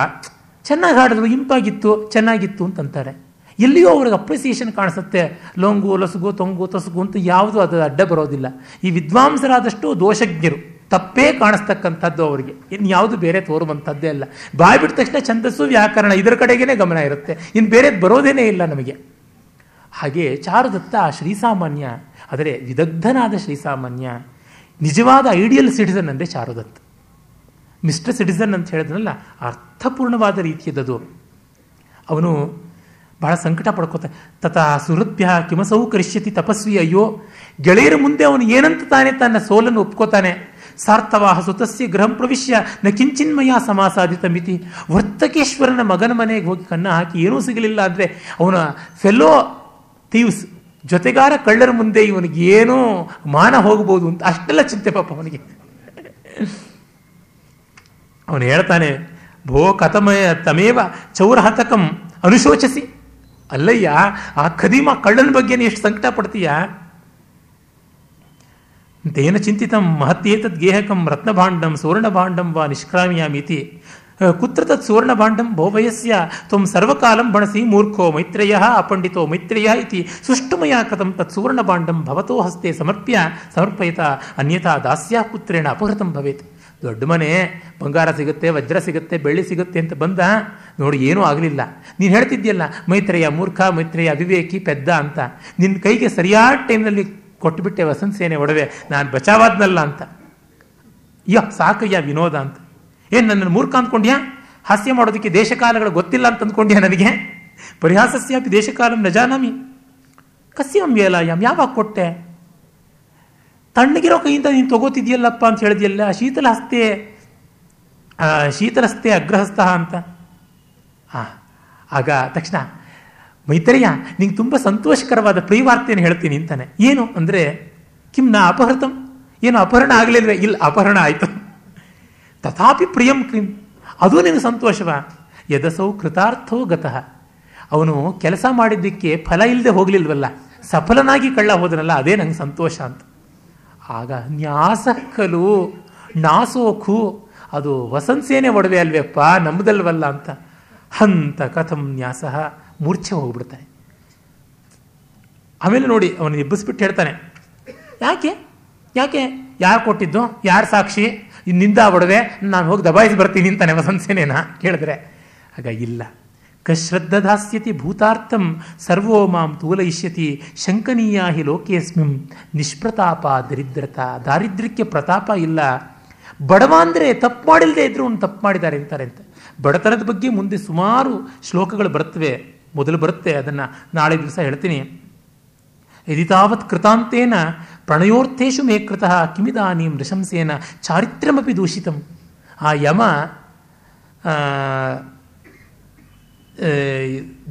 ಚೆನ್ನಾಗಿ ಹಾಡಿದ್ರು, ಇಂಪಾಗಿತ್ತು, ಚೆನ್ನಾಗಿತ್ತು ಅಂತಂತಾರೆ. ಎಲ್ಲಿಯೋ ಅವ್ರಿಗೆ ಅಪ್ರಿಸಿಯೇಷನ್ ಕಾಣಿಸುತ್ತೆ. ಲೊಂಗು, ಲಸುಗು, ತೊಂಗು, ತಸುಗು ಅಂತ ಯಾವುದು ಅದು ಅಡ್ಡ ಬರೋದಿಲ್ಲ. ಈ ವಿದ್ವಾಂಸರಾದಷ್ಟು ದೋಷಜ್ಞರು. ತಪ್ಪೇ ಕಾಣಿಸ್ತಕ್ಕಂಥದ್ದು ಅವರಿಗೆ. ಇನ್ನು ಯಾವುದು ಬೇರೆ ತೋರುವಂಥದ್ದೇ ಅಲ್ಲ. ಬಾಯಿ ಬಿಟ್ಟ ತಕ್ಷಣ ಛಂದಸ್ಸು, ವ್ಯಾಕರಣ ಇದರ ಕಡೆಗೇನೆ ಗಮನ ಇರುತ್ತೆ. ಇನ್ನು ಬೇರೆ ಬರೋದೇನೇ ಇಲ್ಲ ನಮಗೆ. ಹಾಗೆ ಚಾರುದತ್ತ ಶ್ರೀಸಾಮಾನ್ಯ, ಆದರೆ ವಿದಗ್ಧನಾದ ಶ್ರೀಸಾಮಾನ್ಯ, ನಿಜವಾದ ಐಡಿಯಲ್ ಸಿಟಿಸನ್ ಅಂದರೆ ಚಾರುದತ್ತ. ಮಿಸ್ಟರ್ ಸಿಟಿಸನ್ ಅಂತ ಹೇಳಿದ್ರಲ್ಲ ಅರ್ಥಪೂರ್ಣವಾದ ರೀತಿಯದ್ದು ಅವನು ಬಹಳ ಸಂಕಟ ಪಡ್ಕೋತಾನೆ. ತಥಾ ಸುಹೃದ್ಭ್ಯ ಕಿಮಸೌ ಕರಿಷ್ಯತಿ ತಪಸ್ವಿ ಅಯ್ಯೋ. ಗೆಳೆಯರ ಮುಂದೆ ಅವನು ಏನಂತ ತಾನೆ ತನ್ನ ಸೋಲನ್ನು ಒಪ್ಕೋತಾನೆ. ಸಾರ್ಥವಾಹ ಸುತಸ್ಯ ಗೃಹಂ ಪ್ರವಿಶ್ಯ ನ ಕಿಂಚಿನ್ಮಯ ಸಮಾಸಾಧಿತ ಮಿತಿ. ವರ್ತಕೇಶ್ವರನ ಮಗನ ಮನೆಗೆ ಹೋಗಿ ಕನ್ನ ಹಾಕಿ ಏನೂ ಸಿಗಲಿಲ್ಲ ಅಂದರೆ ಅವನ ಫೆಲೋ ತೀವ್ಸ್ ಜೊತೆಗಾರ ಕಳ್ಳರ ಮುಂದೆ ಇವನಿಗೆ ಏನೋ ಮಾನ ಹೋಗ್ಬೋದು ಅಂತ ಅಷ್ಟೆಲ್ಲ ಚಿಂತೆ ಪಾಪ ಅವನಿಗೆ. ಅವನು ಹೇಳ್ತಾನೆ, ಭೋ ಕಥಮಯ ತಮೇವ ಚೌರಹತಕಂ ಅನುಶೋಚಿಸಿ. ಅಲ್ಲಯ್ಯ, ಆ ಖದೀಮ ಕಳ್ಳನ ಬಗ್ಗೆ ಎಷ್ಟು ಸಂಕಟ ಪಡ್ತೀಯ? ತೇನ ಚಿಂತಿತಂ ಮಹತ್ಯೇತದ್ ಗೇಹಕಂ ರತ್ನಭಾಂಡಂ ಸುವರ್ಣಭಾಂಡಂ ವಾ ನಿಷ್ಕ್ರಾಮಿಯಾಮಿತಿ. ಕುತ್ರ ತತ್ ಸುವರ್ಣಭಾಂಡಂ ಭೋವಯಸ್ಯ ತ್ವಂ ಸರ್ವಕಾಲಂ ಬಣಸಿ ಮೂರ್ಖೋ ಮೈತ್ರೇಯ ಅಪಂಡಿತೋ ಮೈತ್ರೇಯ ಇತಿ. ಸುಷ್ಟುಮಯ ಕಥಂ ತತ್ ಸುವರ್ಣಭಾಂಡಂ ಭವತೋ ಹಸ್ತೆ ಸಮರ್ಪ್ಯ, ಸಮರ್ಪಯತ, ಅನ್ಯಥಾ ದಾಸ್ಯ ಪುತ್ರೇಣ ಅಪಹೃತಂ ಭವೇತ್. ದೊಡ್ಡ ಮನೆ, ಬಂಗಾರ ಸಿಗುತ್ತೆ, ವಜ್ರ ಸಿಗುತ್ತೆ, ಬೆಳ್ಳಿ ಸಿಗುತ್ತೆ ಅಂತ ಬಂದ, ನೋಡಿ, ಏನೂ ಆಗಲಿಲ್ಲ. ನೀನು ಹೇಳ್ತಿದ್ಯಲ್ಲ ಮೈತ್ರೇಯ ಮೂರ್ಖ, ಮೈತ್ರೇಯ ಅವಿವೇಕಿ, ಪೆದ್ದ ಅಂತ. ನಿನ್ನ ಕೈಗೆ ಸರಿಯಾದ ಟೈಮ್ನಲ್ಲಿ ಕೊಟ್ಟುಬಿಟ್ಟೆ ವಸಂತ ಸೇನೆ ಒಡವೆ, ನಾನು ಬಚಾವಾದ್ನಲ್ಲ ಅಂತ. ಯಾ, ಸಾಕಯ್ಯ, ವಿನೋದ ಅಂತ. ಏನು, ನನ್ನನ್ನು ಮೂರ್ಖ ಅಂದ್ಕೊಂಡ್ಯಾ? ಹಾಸ್ಯ ಮಾಡೋದಕ್ಕೆ ದೇಶಕಾಲಗಳು ಗೊತ್ತಿಲ್ಲ ಅಂತ ಅಂದ್ಕೊಂಡ್ಯಾ ನನಗೆ? ಪರಿಹಾಸಸ್ಯಾಪಿ ದೇಶಕಾಲಂ ನಜಾನಾಮಿ. ಜಾನಾಮಿ ಕಸ್ಯಂ ವೇಲಾಯಂ ಯಾವಾಗ ಕೊಟ್ಟೆ? ತಣ್ಣಗಿರೋ ಕೈಯಿಂದ ನೀನು ತಗೋತಿದ್ಯಲ್ಲಪ್ಪ ಅಂತ ಹೇಳಿದ್ಯಲ್ಲ ಶೀತಲ ಹಸ್ತೆ ಶೀತಲಸ್ತೆ ಅಗ್ರಹಸ್ತ ಅಂತ. ಹಾ ಆಗ ತಕ್ಷಣ ಮೈತ್ರಯ್ಯ ನಿಂಗೆ ತುಂಬ ಸಂತೋಷಕರವಾದ ಪ್ರಿಯವಾರ್ತೆಯನ್ನು ಹೇಳ್ತೀನಿ ಅಂತಾನೆ. ಏನು ಅಂದರೆ ಕಿಂ ನಾ ಅಪಹೃತಂ. ಏನು ಅಪಹರಣ ಆಗಲಿಲ್ಲ ಇಲ್ಲ, ಅಪಹರಣ ಆಯಿತು. ತಥಾಪಿ ಪ್ರಿಯಂ ಕಿಂ ಅದು ನಿನಗೆ ಸಂತೋಷವ? ಯದಸೌ ಕೃತಾರ್ಥೋ ಗತಃ. ಅವನು ಕೆಲಸ ಮಾಡಿದ್ದಕ್ಕೆ ಫಲ ಇಲ್ಲದೆ ಹೋಗಲಿಲ್ವಲ್ಲ? ಸಫಲನಾಗಿ ಕಳ್ಳ ಹೋದನಲ್ಲ, ಅದೇ ನಂಗೆ ಸಂತೋಷ ಅಂತ. ಆಗ ನ್ಯಾಸಕ್ಕಲು ನಾಸೋಕು. ಅದು ವಸಂತೇನೆ ಒಡವೆ ಅಲ್ವೇಪ್ಪ ನಮ್ಮದಲ್ವಲ್ಲ ಅಂತ. ಹಂತ ಕಥಂ ನ್ಯಾಸ ಮೂರ್ಛೆ ಹೋಗ್ಬಿಡ್ತಾನೆ. ಆಮೇಲೆ ನೋಡಿ, ಅವನು ಎಬ್ಬಿಸ್ಬಿಟ್ಟು ಹೇಳ್ತಾನೆ, ಯಾಕೆ? ಯಾಕೆ? ಯಾರು ಕೊಟ್ಟಿದ್ದು? ಯಾರು ಸಾಕ್ಷಿ? ಇನ್ನಿಂದ ಒಡವೆ, ನಾನು ಹೋಗಿ ದಬಾಯಿಸಿ ಬರ್ತೀನಿ ಅಂತಾನೆ ವಸಂತಸೇನೇನ? ಕೇಳಿದ್ರೆ, ಆಗ ಇಲ್ಲ. ಕಶ್ರದ್ಧಾಸ್ಯತಿ ಭೂತಾರ್ಥಂ ಸರ್ವೋ ಮಾಂ ತೂಲಯಿಷ್ಯತಿ ಶಂಕನೀಯ ಹಿ ಲೋಕೇಸ್ಮಿಂ. ನಿಷ್ಪ್ರತಾಪ ದರಿದ್ರತ. ದಾರಿದ್ರ್ಯಕ್ಕೆ ಪ್ರತಾಪ ಇಲ್ಲ. ಬಡವ ಅಂದರೆ ತಪ್ಪು ಮಾಡಿಲ್ಲದೆ ಇದ್ರು ಒಂದು ತಪ್ಪು ಮಾಡಿದ್ದಾರೆ ಅಂತಾರೆ ಅಂತ. ಬಡತನದ ಬಗ್ಗೆ ಮುಂದೆ ಸುಮಾರು ಶ್ಲೋಕಗಳು ಬರುತ್ತವೆ. ಮೊದಲು ಬರುತ್ತೆ. ಅದನ್ನು ನಾಳೆ ದಿವಸ ಹೇಳ್ತೀನಿ. ಯದಿ ತಾವತ್ ಕೃತಾಂತೇನ ಪ್ರಣಯೋರ್ಥೇಶು ಮೇ ಕೃತಃ ಕಿಮಿದಾನೀಂ ನೃಶಂಸೇನ ಚಾರಿತ್ರ್ಯಮಿ ದೂಷಿತಂ. ಆ ಯಮ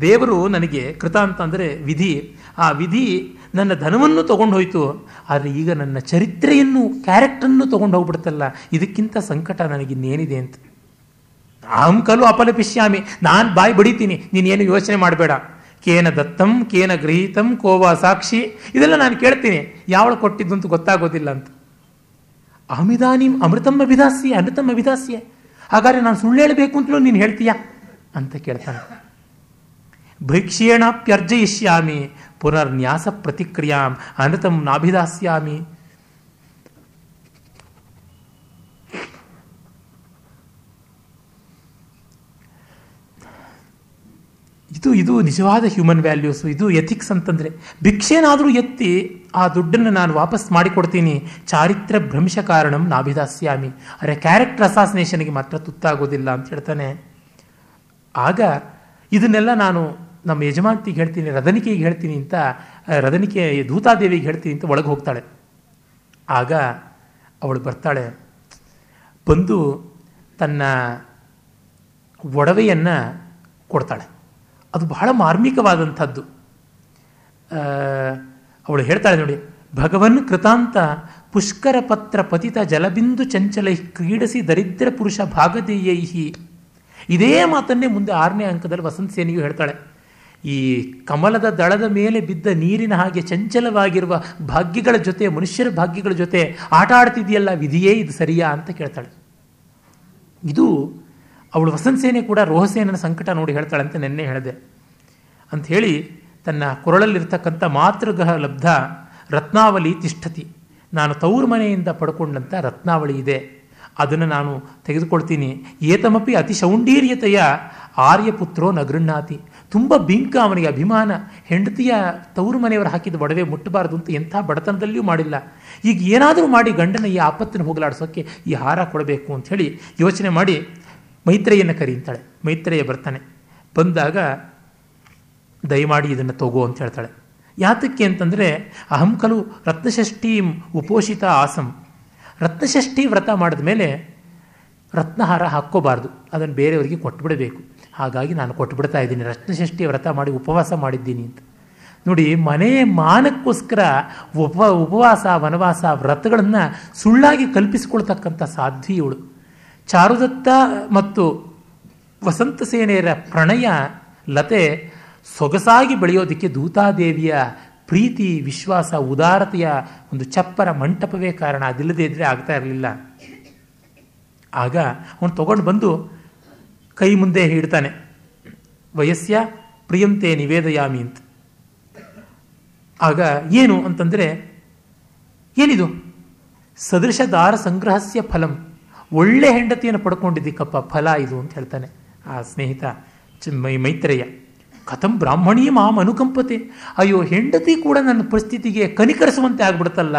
ದೇವರು ನನಗೆ ಕೃತ ಅಂತ ಅಂದರೆ ವಿಧಿ. ಆ ವಿಧಿ ನನ್ನ ಧನವನ್ನು ತೊಗೊಂಡು ಹೋಯಿತು ಆದರೆ ಈಗ ನನ್ನ ಚರಿತ್ರೆಯನ್ನು, ಕ್ಯಾರೆಕ್ಟರನ್ನು ತಗೊಂಡು ಹೋಗ್ಬಿಡ್ತಲ್ಲ. ಇದಕ್ಕಿಂತ ಸಂಕಟ ನನಗಿನ್ನೇನಿದೆ ಅಂತ. ಅಹಂ ಕಲು ಅಪಲಪಿಷ್ಯಾಮಿ ನಾನು ಬಾಯಿ ಬಡಿತೀನಿ. ನೀನೇನು ಯೋಚನೆ ಮಾಡಬೇಡ. ಕೇನ ದತ್ತಂ, ಕೇನ ಗೃಹೀತಂ, ಕೋವ ಸಾಕ್ಷಿ. ಇದೆಲ್ಲ ನಾನು ಕೇಳ್ತೀನಿ. ಯಾವಳು ಕೊಟ್ಟಿದ್ದು ಅಂತ ಗೊತ್ತಾಗೋದಿಲ್ಲ ಅಂತ. ಅಹಮಿದಾನಿಂ ಅಮೃತಮ್ಮ ಅಭಿದಾಸ್ಯ ಅಮೃತಮ್ಮ ಅಭಿದಾಸ್ಯ. ಹಾಗಾದ್ರೆ ನಾನು ಸುಳ್ಳು ಹೇಳಬೇಕು ಅಂತಲೂ ನೀನು ಹೇಳ್ತೀಯಾ? ಅಂತ ಕೇಳ್ತಾನೆ. ಭೈಕ್ಷೇಣಾಪ್ಯರ್ಜಯಿಷ್ಯಾಮಿ ಪುನರ್ನ್ಯಾಸ ಪ್ರತಿಕ್ರಿಯಾಂ ಅನೃತಂ ನಾಭಿದಾಸ್ಯಾಮಿ. ಇದು ಇದು ನಿಜವಾದ ಹ್ಯೂಮನ್ ವ್ಯಾಲ್ಯೂಸ್ ಇದು ಎಥಿಕ್ಸ್ ಅಂತಂದರೆ. ಭಿಕ್ಷೆನಾದರೂ ಎತ್ತಿ ಆ ದುಡ್ಡನ್ನು ನಾನು ವಾಪಸ್ ಮಾಡಿಕೊಡ್ತೀನಿ. ಚಾರಿತ್ರ ಭ್ರಂಶ ಕಾರಣಂ ನಾಭಿದಾಸ್ಯಾಮಿ. ಅರೆ ಕ್ಯಾರೆಕ್ಟರ್ ಅಸಾಸಿನೇಷನ್ಗೆ ಮಾತ್ರ ತುತ್ತಾಗೋದಿಲ್ಲ ಅಂತ ಹೇಳ್ತಾನೆ. ಆಗ ಇದನ್ನೆಲ್ಲ ನಾನು ನಮ್ಮ ಯಜಮಾಂತಿಗೆ ಹೇಳ್ತೀನಿ, ರದನಿಕೆಗೆ ಹೇಳ್ತೀನಿ ಅಂತ ರದನಿಕೆ ದೂತಾದೇವಿಗೆ ಹೇಳ್ತೀನಿ ಅಂತ ಒಳಗೆ ಹೋಗ್ತಾಳೆ. ಆಗ ಅವಳು ಬರ್ತಾಳೆ, ಬಂದು ತನ್ನ ಒಡವೆಯನ್ನು ಕೊಡ್ತಾಳೆ. ಅದು ಬಹಳ ಮಾರ್ಮಿಕವಾದಂಥದ್ದು. ಅವಳು ಹೇಳ್ತಾಳೆ ನೋಡಿ, ಭಗವನ್ ಕೃತಾಂತ ಪುಷ್ಕರ ಪತ್ರ ಪತಿತ ಜಲಬಿಂದು ಚಂಚಲೈ ಕ್ರೀಡಸಿ ದರಿದ್ರ ಪುರುಷ ಭಾಗದೇಯೈಹಿ ಇದೇ ಮಾತನ್ನೇ ಮುಂದೆ ಆರನೇ ಅಂಕದಲ್ಲಿ ವಸಂತ ಸೇನಿಯು ಹೇಳ್ತಾಳೆ. ಈ ಕಮಲದ ದಳದ ಮೇಲೆ ಬಿದ್ದ ನೀರಿನ ಹಾಗೆ ಚಂಚಲವಾಗಿರುವ ಭಾಗ್ಯಗಳ ಜೊತೆ, ಮನುಷ್ಯರ ಭಾಗ್ಯಗಳ ಜೊತೆ ಆಟ ಆಡ್ತಿದೆಯಲ್ಲ ವಿಧಿಯೇ ಇದು ಸರಿಯಾ ಅಂತ ಕೇಳ್ತಾಳೆ. ಇದು ಅವಳು ವಸಂತ ಸೇನೆ ಕೂಡ ರೋಹಸೇನನ ಸಂಕಟ ನೋಡಿ ಹೇಳ್ತಾಳೆ ಅಂತ ನಿನ್ನೆ ಹೇಳಿದೆ. ಅಂತ ಹೇಳಿ ತನ್ನ ಕೊರಳಲ್ಲಿರ್ತಕ್ಕಂಥ ಮಾತೃಗ್ರಹ ಲಬ್ಧ ರತ್ನಾವಳಿ ತಿಷ್ಠತಿ. ನಾನು ತೌರ್ಮನೆಯಿಂದ ಪಡ್ಕೊಂಡಂಥ ರತ್ನಾವಳಿ ಇದೆ. ಅದನ್ನು ನಾನು ತೆಗೆದುಕೊಳ್ತೀನಿ. ಏತಮಪಿ ಅತಿ ಶೌಂಡೀರ್ಯತೆಯ ಆರ್ಯಪುತ್ರೋ ನಗೃಣ್ಣಾತಿ. ತುಂಬ ಬಿಂಕ ಅವನಿಗೆ ಅಭಿಮಾನ. ಹೆಂಡತಿಯ ತವರು ಮನೆಯವರು ಹಾಕಿದ ಒಡವೆ ಮುಟ್ಟಬಾರದು ಅಂತ ಎಂಥ ಬಡತನದಲ್ಲಿಯೂ ಮಾಡಿಲ್ಲ. ಈಗ ಏನಾದರೂ ಮಾಡಿ ಗಂಡನ ಈ ಆಪತ್ತನ್ನು ಹೋಗಲಾಡಿಸೋಕ್ಕೆ ಈ ಹಾರ ಕೊಡಬೇಕು ಅಂತ ಹೇಳಿ ಯೋಚನೆ ಮಾಡಿ ಮೈತ್ರೇಯನ್ನು ಕರೀತಾಳೆ ಮೈತ್ರೇಯ ಬರ್ತಾನೆ. ಬಂದಾಗ ದಯಮಾಡಿ ಇದನ್ನು ತಗೋ ಅಂತ ಹೇಳ್ತಾಳೆ. ಯಾತಕ್ಕೆ ಅಂತಂದರೆ ಅಹಂ ಕಲು ರತ್ನಷಷ್ಠೀಂ ಉಪೋಷಿತ ಆಸಂ. ರತ್ನಷಷ್ಠಿ ವ್ರತ ಮಾಡಿದ ಮೇಲೆ ರತ್ನಹಾರ ಹಾಕ್ಕೋಬಾರ್ದು. ಅದನ್ನು ಬೇರೆಯವರಿಗೆ ಕೊಟ್ಟುಬಿಡಬೇಕು ಹಾಗಾಗಿ ನಾನು ಕೊಟ್ಟುಬಿಡ್ತಾ ಇದ್ದೀನಿ. ರತ್ನಷಷ್ಠಿ ವ್ರತ ಮಾಡಿ ಉಪವಾಸ ಮಾಡಿದ್ದೀನಿ ಅಂತ. ನೋಡಿ, ಮನೆ ಮಾನಕ್ಕೋಸ್ಕರ ಉಪ, ಉಪವಾಸ, ವನವಾಸ ವ್ರತಗಳನ್ನು ಸುಳ್ಳಾಗಿ ಕಲ್ಪಿಸಿಕೊಳ್ತಕ್ಕಂಥ ಸಾಧ್ವಿ ಇವಳು. ಚಾರುದತ್ತ ಮತ್ತು ವಸಂತ ಸೇನೆಯರ ಪ್ರಣಯ, ಲತೆ ಸೊಗಸಾಗಿ ಬೆಳೆಯೋದಕ್ಕೆ ದೂತಾದೇವಿಯ ಪ್ರೀತಿ, ವಿಶ್ವಾಸ, ಉದಾರತೆಯ ಒಂದು ಚಪ್ಪರ ಮಂಟಪವೇ ಕಾರಣ. ಅದಿಲ್ಲದೆ ಇದ್ರೆ ಆಗ್ತಾ ಇರಲಿಲ್ಲ. ಆಗ ಅವನು ತಗೊಂಡು ಬಂದು ಕೈ ಮುಂದೆ ಹಿಡ್ತಾನೆ. ವಯಸ್ಸ್ಯ ಪ್ರಿಯಂತೆ ನಿವೇದಯಾಮಿ ಅಂತ. ಆಗ ಏನು ಅಂತಂದರೆ, ಏನಿದು? ಸದೃಶ ದಾರ ಸಂಗ್ರಹಸ್ಯ ಫಲಂ. ಒಳ್ಳೆ ಹೆಂಡತಿಯನ್ನು ಪಡ್ಕೊಂಡಿದ್ದಕ್ಕಪ್ಪ ಫಲ ಇದು ಅಂತ ಹೇಳ್ತಾನೆ ಆ ಸ್ನೇಹಿತ ಮೈ ಮೈತ್ರೇಯ. ಕಥಂ ಬ್ರಾಹ್ಮಣೀ ಮಾಮ್ ಅನುಕಂಪತೆ. ಅಯ್ಯೋ, ಹೆಂಡತಿ ಕೂಡ ನನ್ನ ಪರಿಸ್ಥಿತಿಗೆ ಕನಿಕರಿಸುವಂತೆ ಆಗ್ಬಿಡ್ತಲ್ಲ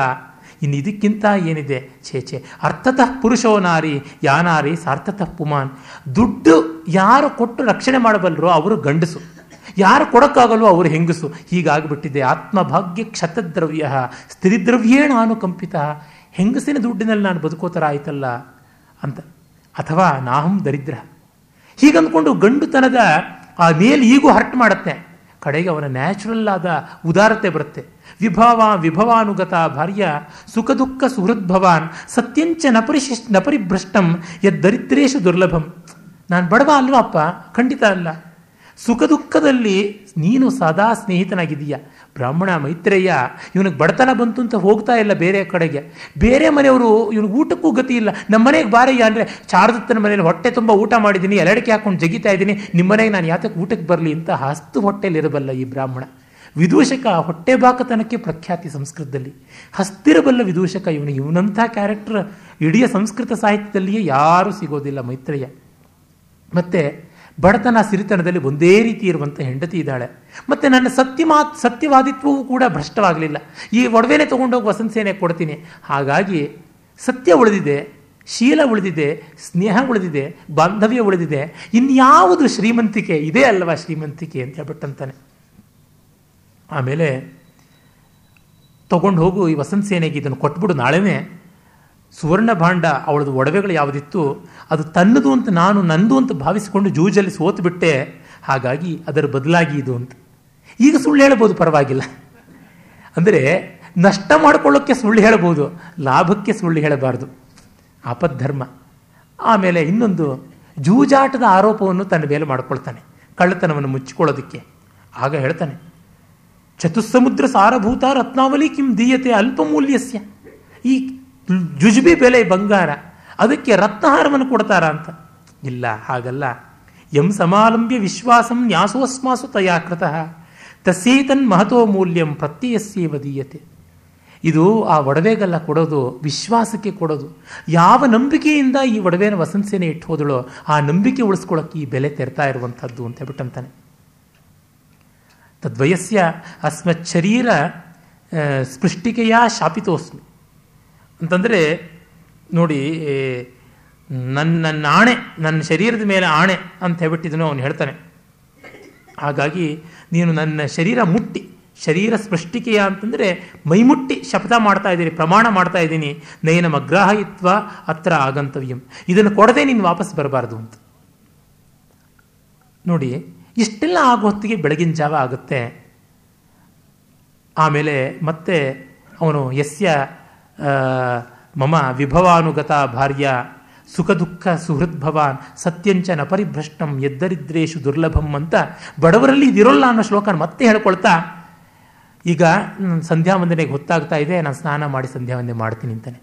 ಇನ್ನು ಇದಕ್ಕಿಂತ ಏನಿದೆ? ಛೇ ಛೇ. ಅರ್ಥತಃ ಪುರುಷೋ ನಾರಿ ಯಾನಾರಿ ಸಾರ್ಥತಃ ಪುಮಾನ್. ದುಡ್ಡು ಯಾರು ಕೊಟ್ಟು ರಕ್ಷಣೆ ಮಾಡಬಲ್ಲರೋ ಅವರು ಗಂಡಸು. ಯಾರು ಕೊಡೋಕ್ಕಾಗಲ್ವೋ ಅವರು ಹೆಂಗಸು. ಹೀಗಾಗ್ಬಿಟ್ಟಿದೆ ಆತ್ಮಭಾಗ್ಯ ಕ್ಷತದ್ರವ್ಯ, ಸ್ತ್ರೀದ್ರವ್ಯೇಣ ಅನುಕಂಪಿತ. ಹೆಂಗಸಿನ ದುಡ್ಡಿನಲ್ಲಿ ನಾನು ಬದುಕೋತರ ಆಯ್ತಲ್ಲ ಅಂತ. ಅಥವಾ ನಾಹಂ ದರಿದ್ರ. ಹೀಗಂದ್ಕೊಂಡು ಗಂಡುತನದ ಆ ಮೇಲ್ ಈಗೂ ಹರ್ಟ್ ಮಾಡುತ್ತೆ. ಕಡೆಗೆ ಅವನ ನ್ಯಾಚುರಲ್ ಆದ ಉದಾರತೆ ಬರುತ್ತೆ. ವಿಭವ, ವಿಭವಾನುಗತ ಭಾರ್ಯ, ಸುಖ ದುಃಖ ಸುಹೃದ್ಭವಾನ್ ಸತ್ಯಂಚ ನಪರಿಶಿ ನಪರಿಭ್ರಷ್ಟಂ ಯದ್ದರಿದ್ರೇಶು ದುರ್ಲಭಂ. ನಾನು ಬಡವ ಅಲ್ವಾ ಅಪ್ಪ? ಖಂಡಿತ ಅಲ್ಲ. ಸುಖ ದುಃಖದಲ್ಲಿ ನೀನು ಸದಾ ಸ್ನೇಹಿತನಾಗಿದೀಯ ಬ್ರಾಹ್ಮಣ ಮೈತ್ರೇಯ, ಇವನಿಗೆ ಬಡತನ ಬಂತು ಅಂತ ಹೋಗ್ತಾ ಇಲ್ಲ ಬೇರೆ ಕಡೆಗೆ. ಬೇರೆ ಮನೆಯವರು ಇವನಿಗೆ ಊಟಕ್ಕೂ ಗತಿ ಇಲ್ಲ. ನಮ್ಮ ಮನೆಗೆ ಬಾರಯ್ಯ ಅಂದರೆ ಚಾರದತ್ತನ ಮನೇಲಿ ಹೊಟ್ಟೆ ತುಂಬ ಊಟ ಮಾಡಿದ್ದೀನಿ ಎಲ್ಲಡಿಕೆ ಹಾಕೊಂಡು ಜಗಿತಾ ಇದ್ದೀನಿ ನಿಮ್ಮ ಮನೆಗೆ ನಾನು ಯಾತಕ್ಕೆ ಊಟಕ್ಕೆ ಬರಲಿ ಅಂತ ಹಸ್ತು ಹೊಟ್ಟೆಲಿರಬಲ್ಲ ಈ ಬ್ರಾಹ್ಮಣ. ವಿದೂಷಕ ಹೊಟ್ಟೆ ಬಾಕತನಕ್ಕೆ ಪ್ರಖ್ಯಾತಿ ಸಂಸ್ಕೃತದಲ್ಲಿ. ಹಸ್ತಿರಬಲ್ಲ ವಿದೂಷಕ ಇವನು, ಇವನಂಥ ಕ್ಯಾರೆಕ್ಟರ್ ಇಡೀ ಸಂಸ್ಕೃತ ಸಾಹಿತ್ಯದಲ್ಲಿಯೇ ಯಾರೂ ಸಿಗೋದಿಲ್ಲ ಮೈತ್ರೇಯ. ಮತ್ತೆ ಬಡತನ ಸಿರಿತನದಲ್ಲಿ ಒಂದೇ ರೀತಿ ಇರುವಂಥ ಹೆಂಡತಿ ಇದ್ದಾಳೆ. ಮತ್ತು ನನ್ನ ಸತ್ಯ ಮಾತ್ ಸತ್ಯವಾದಿತ್ವವೂ ಕೂಡ ಭ್ರಷ್ಟವಾಗಲಿಲ್ಲ. ಈ ಒಡವೆನೆ ತೊಗೊಂಡೋಗಿ ವಸಂತ ಸೇನೆ ಕೊಡ್ತೀನಿ. ಹಾಗಾಗಿ ಸತ್ಯ ಉಳಿದಿದೆ, ಶೀಲ ಉಳಿದಿದೆ, ಸ್ನೇಹ ಉಳಿದಿದೆ, ಬಾಂಧವ್ಯ ಉಳಿದಿದೆ. ಇನ್ಯಾವುದು ಶ್ರೀಮಂತಿಕೆ ಇದೇ ಅಲ್ವಾ ಶ್ರೀಮಂತಿಕೆ ಅಂತ ಹೇಳ್ಬಿಟ್ಟಂತಾನೆ. ಆಮೇಲೆ ತಗೊಂಡು ಹೋಗು ಈ ವಸಂತ ಸೇನೆಗೆ ಇದನ್ನು ಕೊಟ್ಬಿಡು ನಾಳೆನೇ. ಸುವರ್ಣ ಭಾಂಡ ಅವಳದು ಒಡವೆಗಳು ಯಾವುದಿತ್ತು, ಅದು ತನ್ನದು ಅಂತ ನಾನು ನಂದು ಅಂತ ಭಾವಿಸಿಕೊಂಡು ಜೂಜಲ್ಲಿ ಸೋತು ಬಿಟ್ಟೆ ಹಾಗಾಗಿ ಅದರ ಬದಲಾಗಿ ಇದು ಅಂತ. ಈಗ ಸುಳ್ಳು ಹೇಳ್ಬೋದು ಪರವಾಗಿಲ್ಲ. ಅಂದರೆ ನಷ್ಟ ಮಾಡಿಕೊಳ್ಳೋಕ್ಕೆ ಸುಳ್ಳು ಹೇಳಬಹುದು ಲಾಭಕ್ಕೆ ಸುಳ್ಳು ಹೇಳಬಾರದು. ಆಪದ್ಧರ್ಮ. ಆಮೇಲೆ ಇನ್ನೊಂದು, ಜೂಜಾಟದ ಆರೋಪವನ್ನು ತನ್ನ ಮೇಲೆ ಮಾಡ್ಕೊಳ್ತಾನೆ, ಕಳ್ಳತನವನ್ನು ಮುಚ್ಚಿಕೊಳ್ಳೋದಕ್ಕೆ. ಆಗ ಹೇಳ್ತಾನೆ, ಚತುಸ್ಸಮುದ್ರ ಸಾರಭೂತ ರತ್ನಾವಲಿ ಕಿಂ ದೀಯತೆ ಅಲ್ಪಮೂಲ್ಯಸ್ಯ. ಈ ಜುಜುಬಿ ಬೆಲೆ ಬಂಗಾರ, ಅದಕ್ಕೆ ರತ್ನಹಾರವನ್ನು ಕೊಡ್ತಾರ ಅಂತ. ಇಲ್ಲ, ಹಾಗಲ್ಲ. ಎಂ ಸಮಾಲಂಬ್ಯ ವಿಶ್ವಾಸಂ ನ್ಯಾಸೋಸ್ಮಾಸು ತಯಾ ಕೃತಃ ತಸೀತನ್ ಮಹತೋ ಮೌಲ್ಯಂ ಪ್ರತ್ಯಯಸ್ಸೇ ದೀಯತೆ ಇದು ಆ ಒಡವೆಗೆಲ್ಲ ಕೊಡೋದು, ವಿಶ್ವಾಸಕ್ಕೆ ಕೊಡೋದು. ಯಾವ ನಂಬಿಕೆಯಿಂದ ಈ ಒಡವೆನ ವಸಂತಸೇನೆ ಇಟ್ಟು ಹೋದಳೋ, ಆ ನಂಬಿಕೆ ಉಳಿಸ್ಕೊಳ್ಳೋಕೆ ಈ ಬೆಲೆ ತೆರ್ತಾ ಇರುವಂಥದ್ದು ಅಂತ ಹೇಳ್ಬಿಟ್ಟಂತಾನೆ. ತದ್ವಯಸ್ಯ ಅಸ್ಮತ್ ಶರೀರ ಸ್ಪೃಷ್ಟಿಕೆಯ ಶಾಪಿತೋಸ್ಮಿ. ಅಂತಂದರೆ, ನೋಡಿ ನನ್ನ ನನ್ನ ಆಣೆ ನನ್ನ ಶರೀರದ ಮೇಲೆ ಆಣೆ ಅಂತ ಹೇಳ್ಬಿಟ್ಟಿದನು ಅವನು ಹೇಳ್ತಾನೆ. ಹಾಗಾಗಿ, ನೀನು ನನ್ನ ಶರೀರ ಮುಟ್ಟಿ, ಶರೀರ ಸ್ಪೃಷ್ಟಿಕೆಯ ಅಂತಂದರೆ ಮೈಮುಟ್ಟಿ ಶಪಥ ಮಾಡ್ತಾ ಇದ್ದೀನಿ, ಪ್ರಮಾಣ ಮಾಡ್ತಾ ಇದ್ದೀನಿ. ನಯನ ಮಗ್ರಾಹಿತ್ವ ಹತ್ರ ಆಗಂತವ್ಯಂ. ಇದನ್ನು ಕೊಡದೆ ನೀನು ವಾಪಸ್ ಬರಬಾರ್ದು ಅಂತ. ನೋಡಿ, ಇಷ್ಟೆಲ್ಲ ಆಗೋ ಹೊತ್ತಿಗೆ ಬೆಳಗಿನ ಜಾವ ಆಗುತ್ತೆ. ಆಮೇಲೆ ಮತ್ತೆ ಅವನು ಯಸ್ಯ ಮಮ ವಿಭವಾನುಗತ ಭಾರ್ಯ ಸುಖ ದುಃಖ ಸುಹೃದ್ಭವಾನ್ ಸತ್ಯಂಚ ನ ಪರಿಭ್ರಷ್ಟಂ, ಎದ್ದರಿದ್ರೇಶು ದುರ್ಲಭಂ ಅಂತ ಬಡವರಲ್ಲಿ ಇದಿರೋಲ್ಲ ಅನ್ನೋ ಶ್ಲೋಕ ಮತ್ತೆ ಹೇಳ್ಕೊಳ್ತಾ, ಈಗ ಸಂಧ್ಯಾ ವಂದನೆಗೆ ಗೊತ್ತಾಗ್ತಾ ಇದೆ, ನಾನು ಸ್ನಾನ ಮಾಡಿ ಸಂಧ್ಯಾ ವಂದನೆ ಮಾಡ್ತೀನಿ ಅಂತಾನೆ.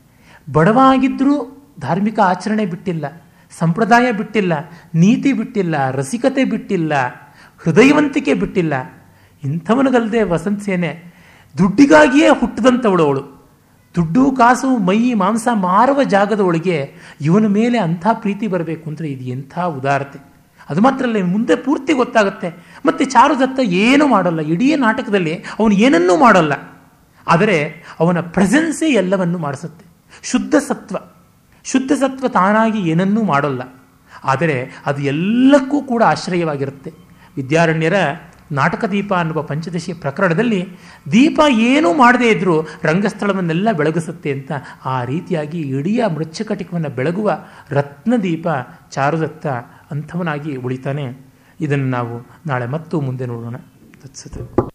ಬಡವಾಗಿದ್ದರೂ ಧಾರ್ಮಿಕ ಆಚರಣೆ ಬಿಟ್ಟಿಲ್ಲ, ಸಂಪ್ರದಾಯ ಬಿಟ್ಟಿಲ್ಲ, ನೀತಿ ಬಿಟ್ಟಿಲ್ಲ, ರಸಿಕತೆ ಬಿಟ್ಟಿಲ್ಲ, ಹೃದಯವಂತಿಕೆ ಬಿಟ್ಟಿಲ್ಲ. ಇಂಥವನಿಗಲ್ಲದೆ ವಸಂತ ಸೇನೆ ದುಡ್ಡಿಗಾಗಿಯೇ ಹುಟ್ಟಿದಂಥವಳು ಅವಳು. ದುಡ್ಡು, ಕಾಸು, ಮೈ, ಮಾಂಸ ಮಾರುವ ಜಾಗದ ಒಳಗೆ ಇವನ ಮೇಲೆ ಅಂಥ ಪ್ರೀತಿ ಬರಬೇಕು ಅಂದರೆ ಇದು ಎಂಥ ಉದಾರತೆ. ಅದು ಮಾತ್ರ ಅಲ್ಲ ಮುಂದೆ ಪೂರ್ತಿ ಗೊತ್ತಾಗುತ್ತೆ. ಮತ್ತೆ ಚಾರುದತ್ತ ಏನೂ ಮಾಡಲ್ಲ. ಇಡೀ ನಾಟಕದಲ್ಲಿ ಅವನು ಏನನ್ನೂ ಮಾಡಲ್ಲ. ಆದರೆ ಅವನ ಪ್ರೆಸೆನ್ಸೇ ಎಲ್ಲವನ್ನು ಮಾಡಿಸುತ್ತೆ. ಶುದ್ಧ ಸತ್ವ. ಶುದ್ಧ ಸತ್ವ ತಾನಾಗಿ ಏನನ್ನೂ ಮಾಡಲ್ಲ. ಆದರೆ ಅದು ಎಲ್ಲಕ್ಕೂ ಕೂಡ ಆಶ್ರಯವಾಗಿರುತ್ತೆ. ವಿದ್ಯಾರಣ್ಯರ ನಾಟಕ ದೀಪ ಅನ್ನುವ ಪಂಚದಶಿ ಪ್ರಕರಣದಲ್ಲಿ ದೀಪ ಏನೂ ಮಾಡದೇ ಇದ್ದರೂ ರಂಗಸ್ಥಳವನ್ನೆಲ್ಲ ಬೆಳಗಿಸುತ್ತೆ ಅಂತ ಆ ರೀತಿಯಾಗಿ ಇಡೀ ಮೃಚ್ಛಕಟಿಕವನ್ನು ಬೆಳಗುವ ರತ್ನದೀಪ ಚಾರುದತ್ತ ಅಂಥವನಾಗಿ ಉಳಿತಾನೆ. ಇದನ್ನು ನಾವು ನಾಳೆ ಮತ್ತು ಮುಂದೆ ನೋಡೋಣ. ತತ್ಸತ್.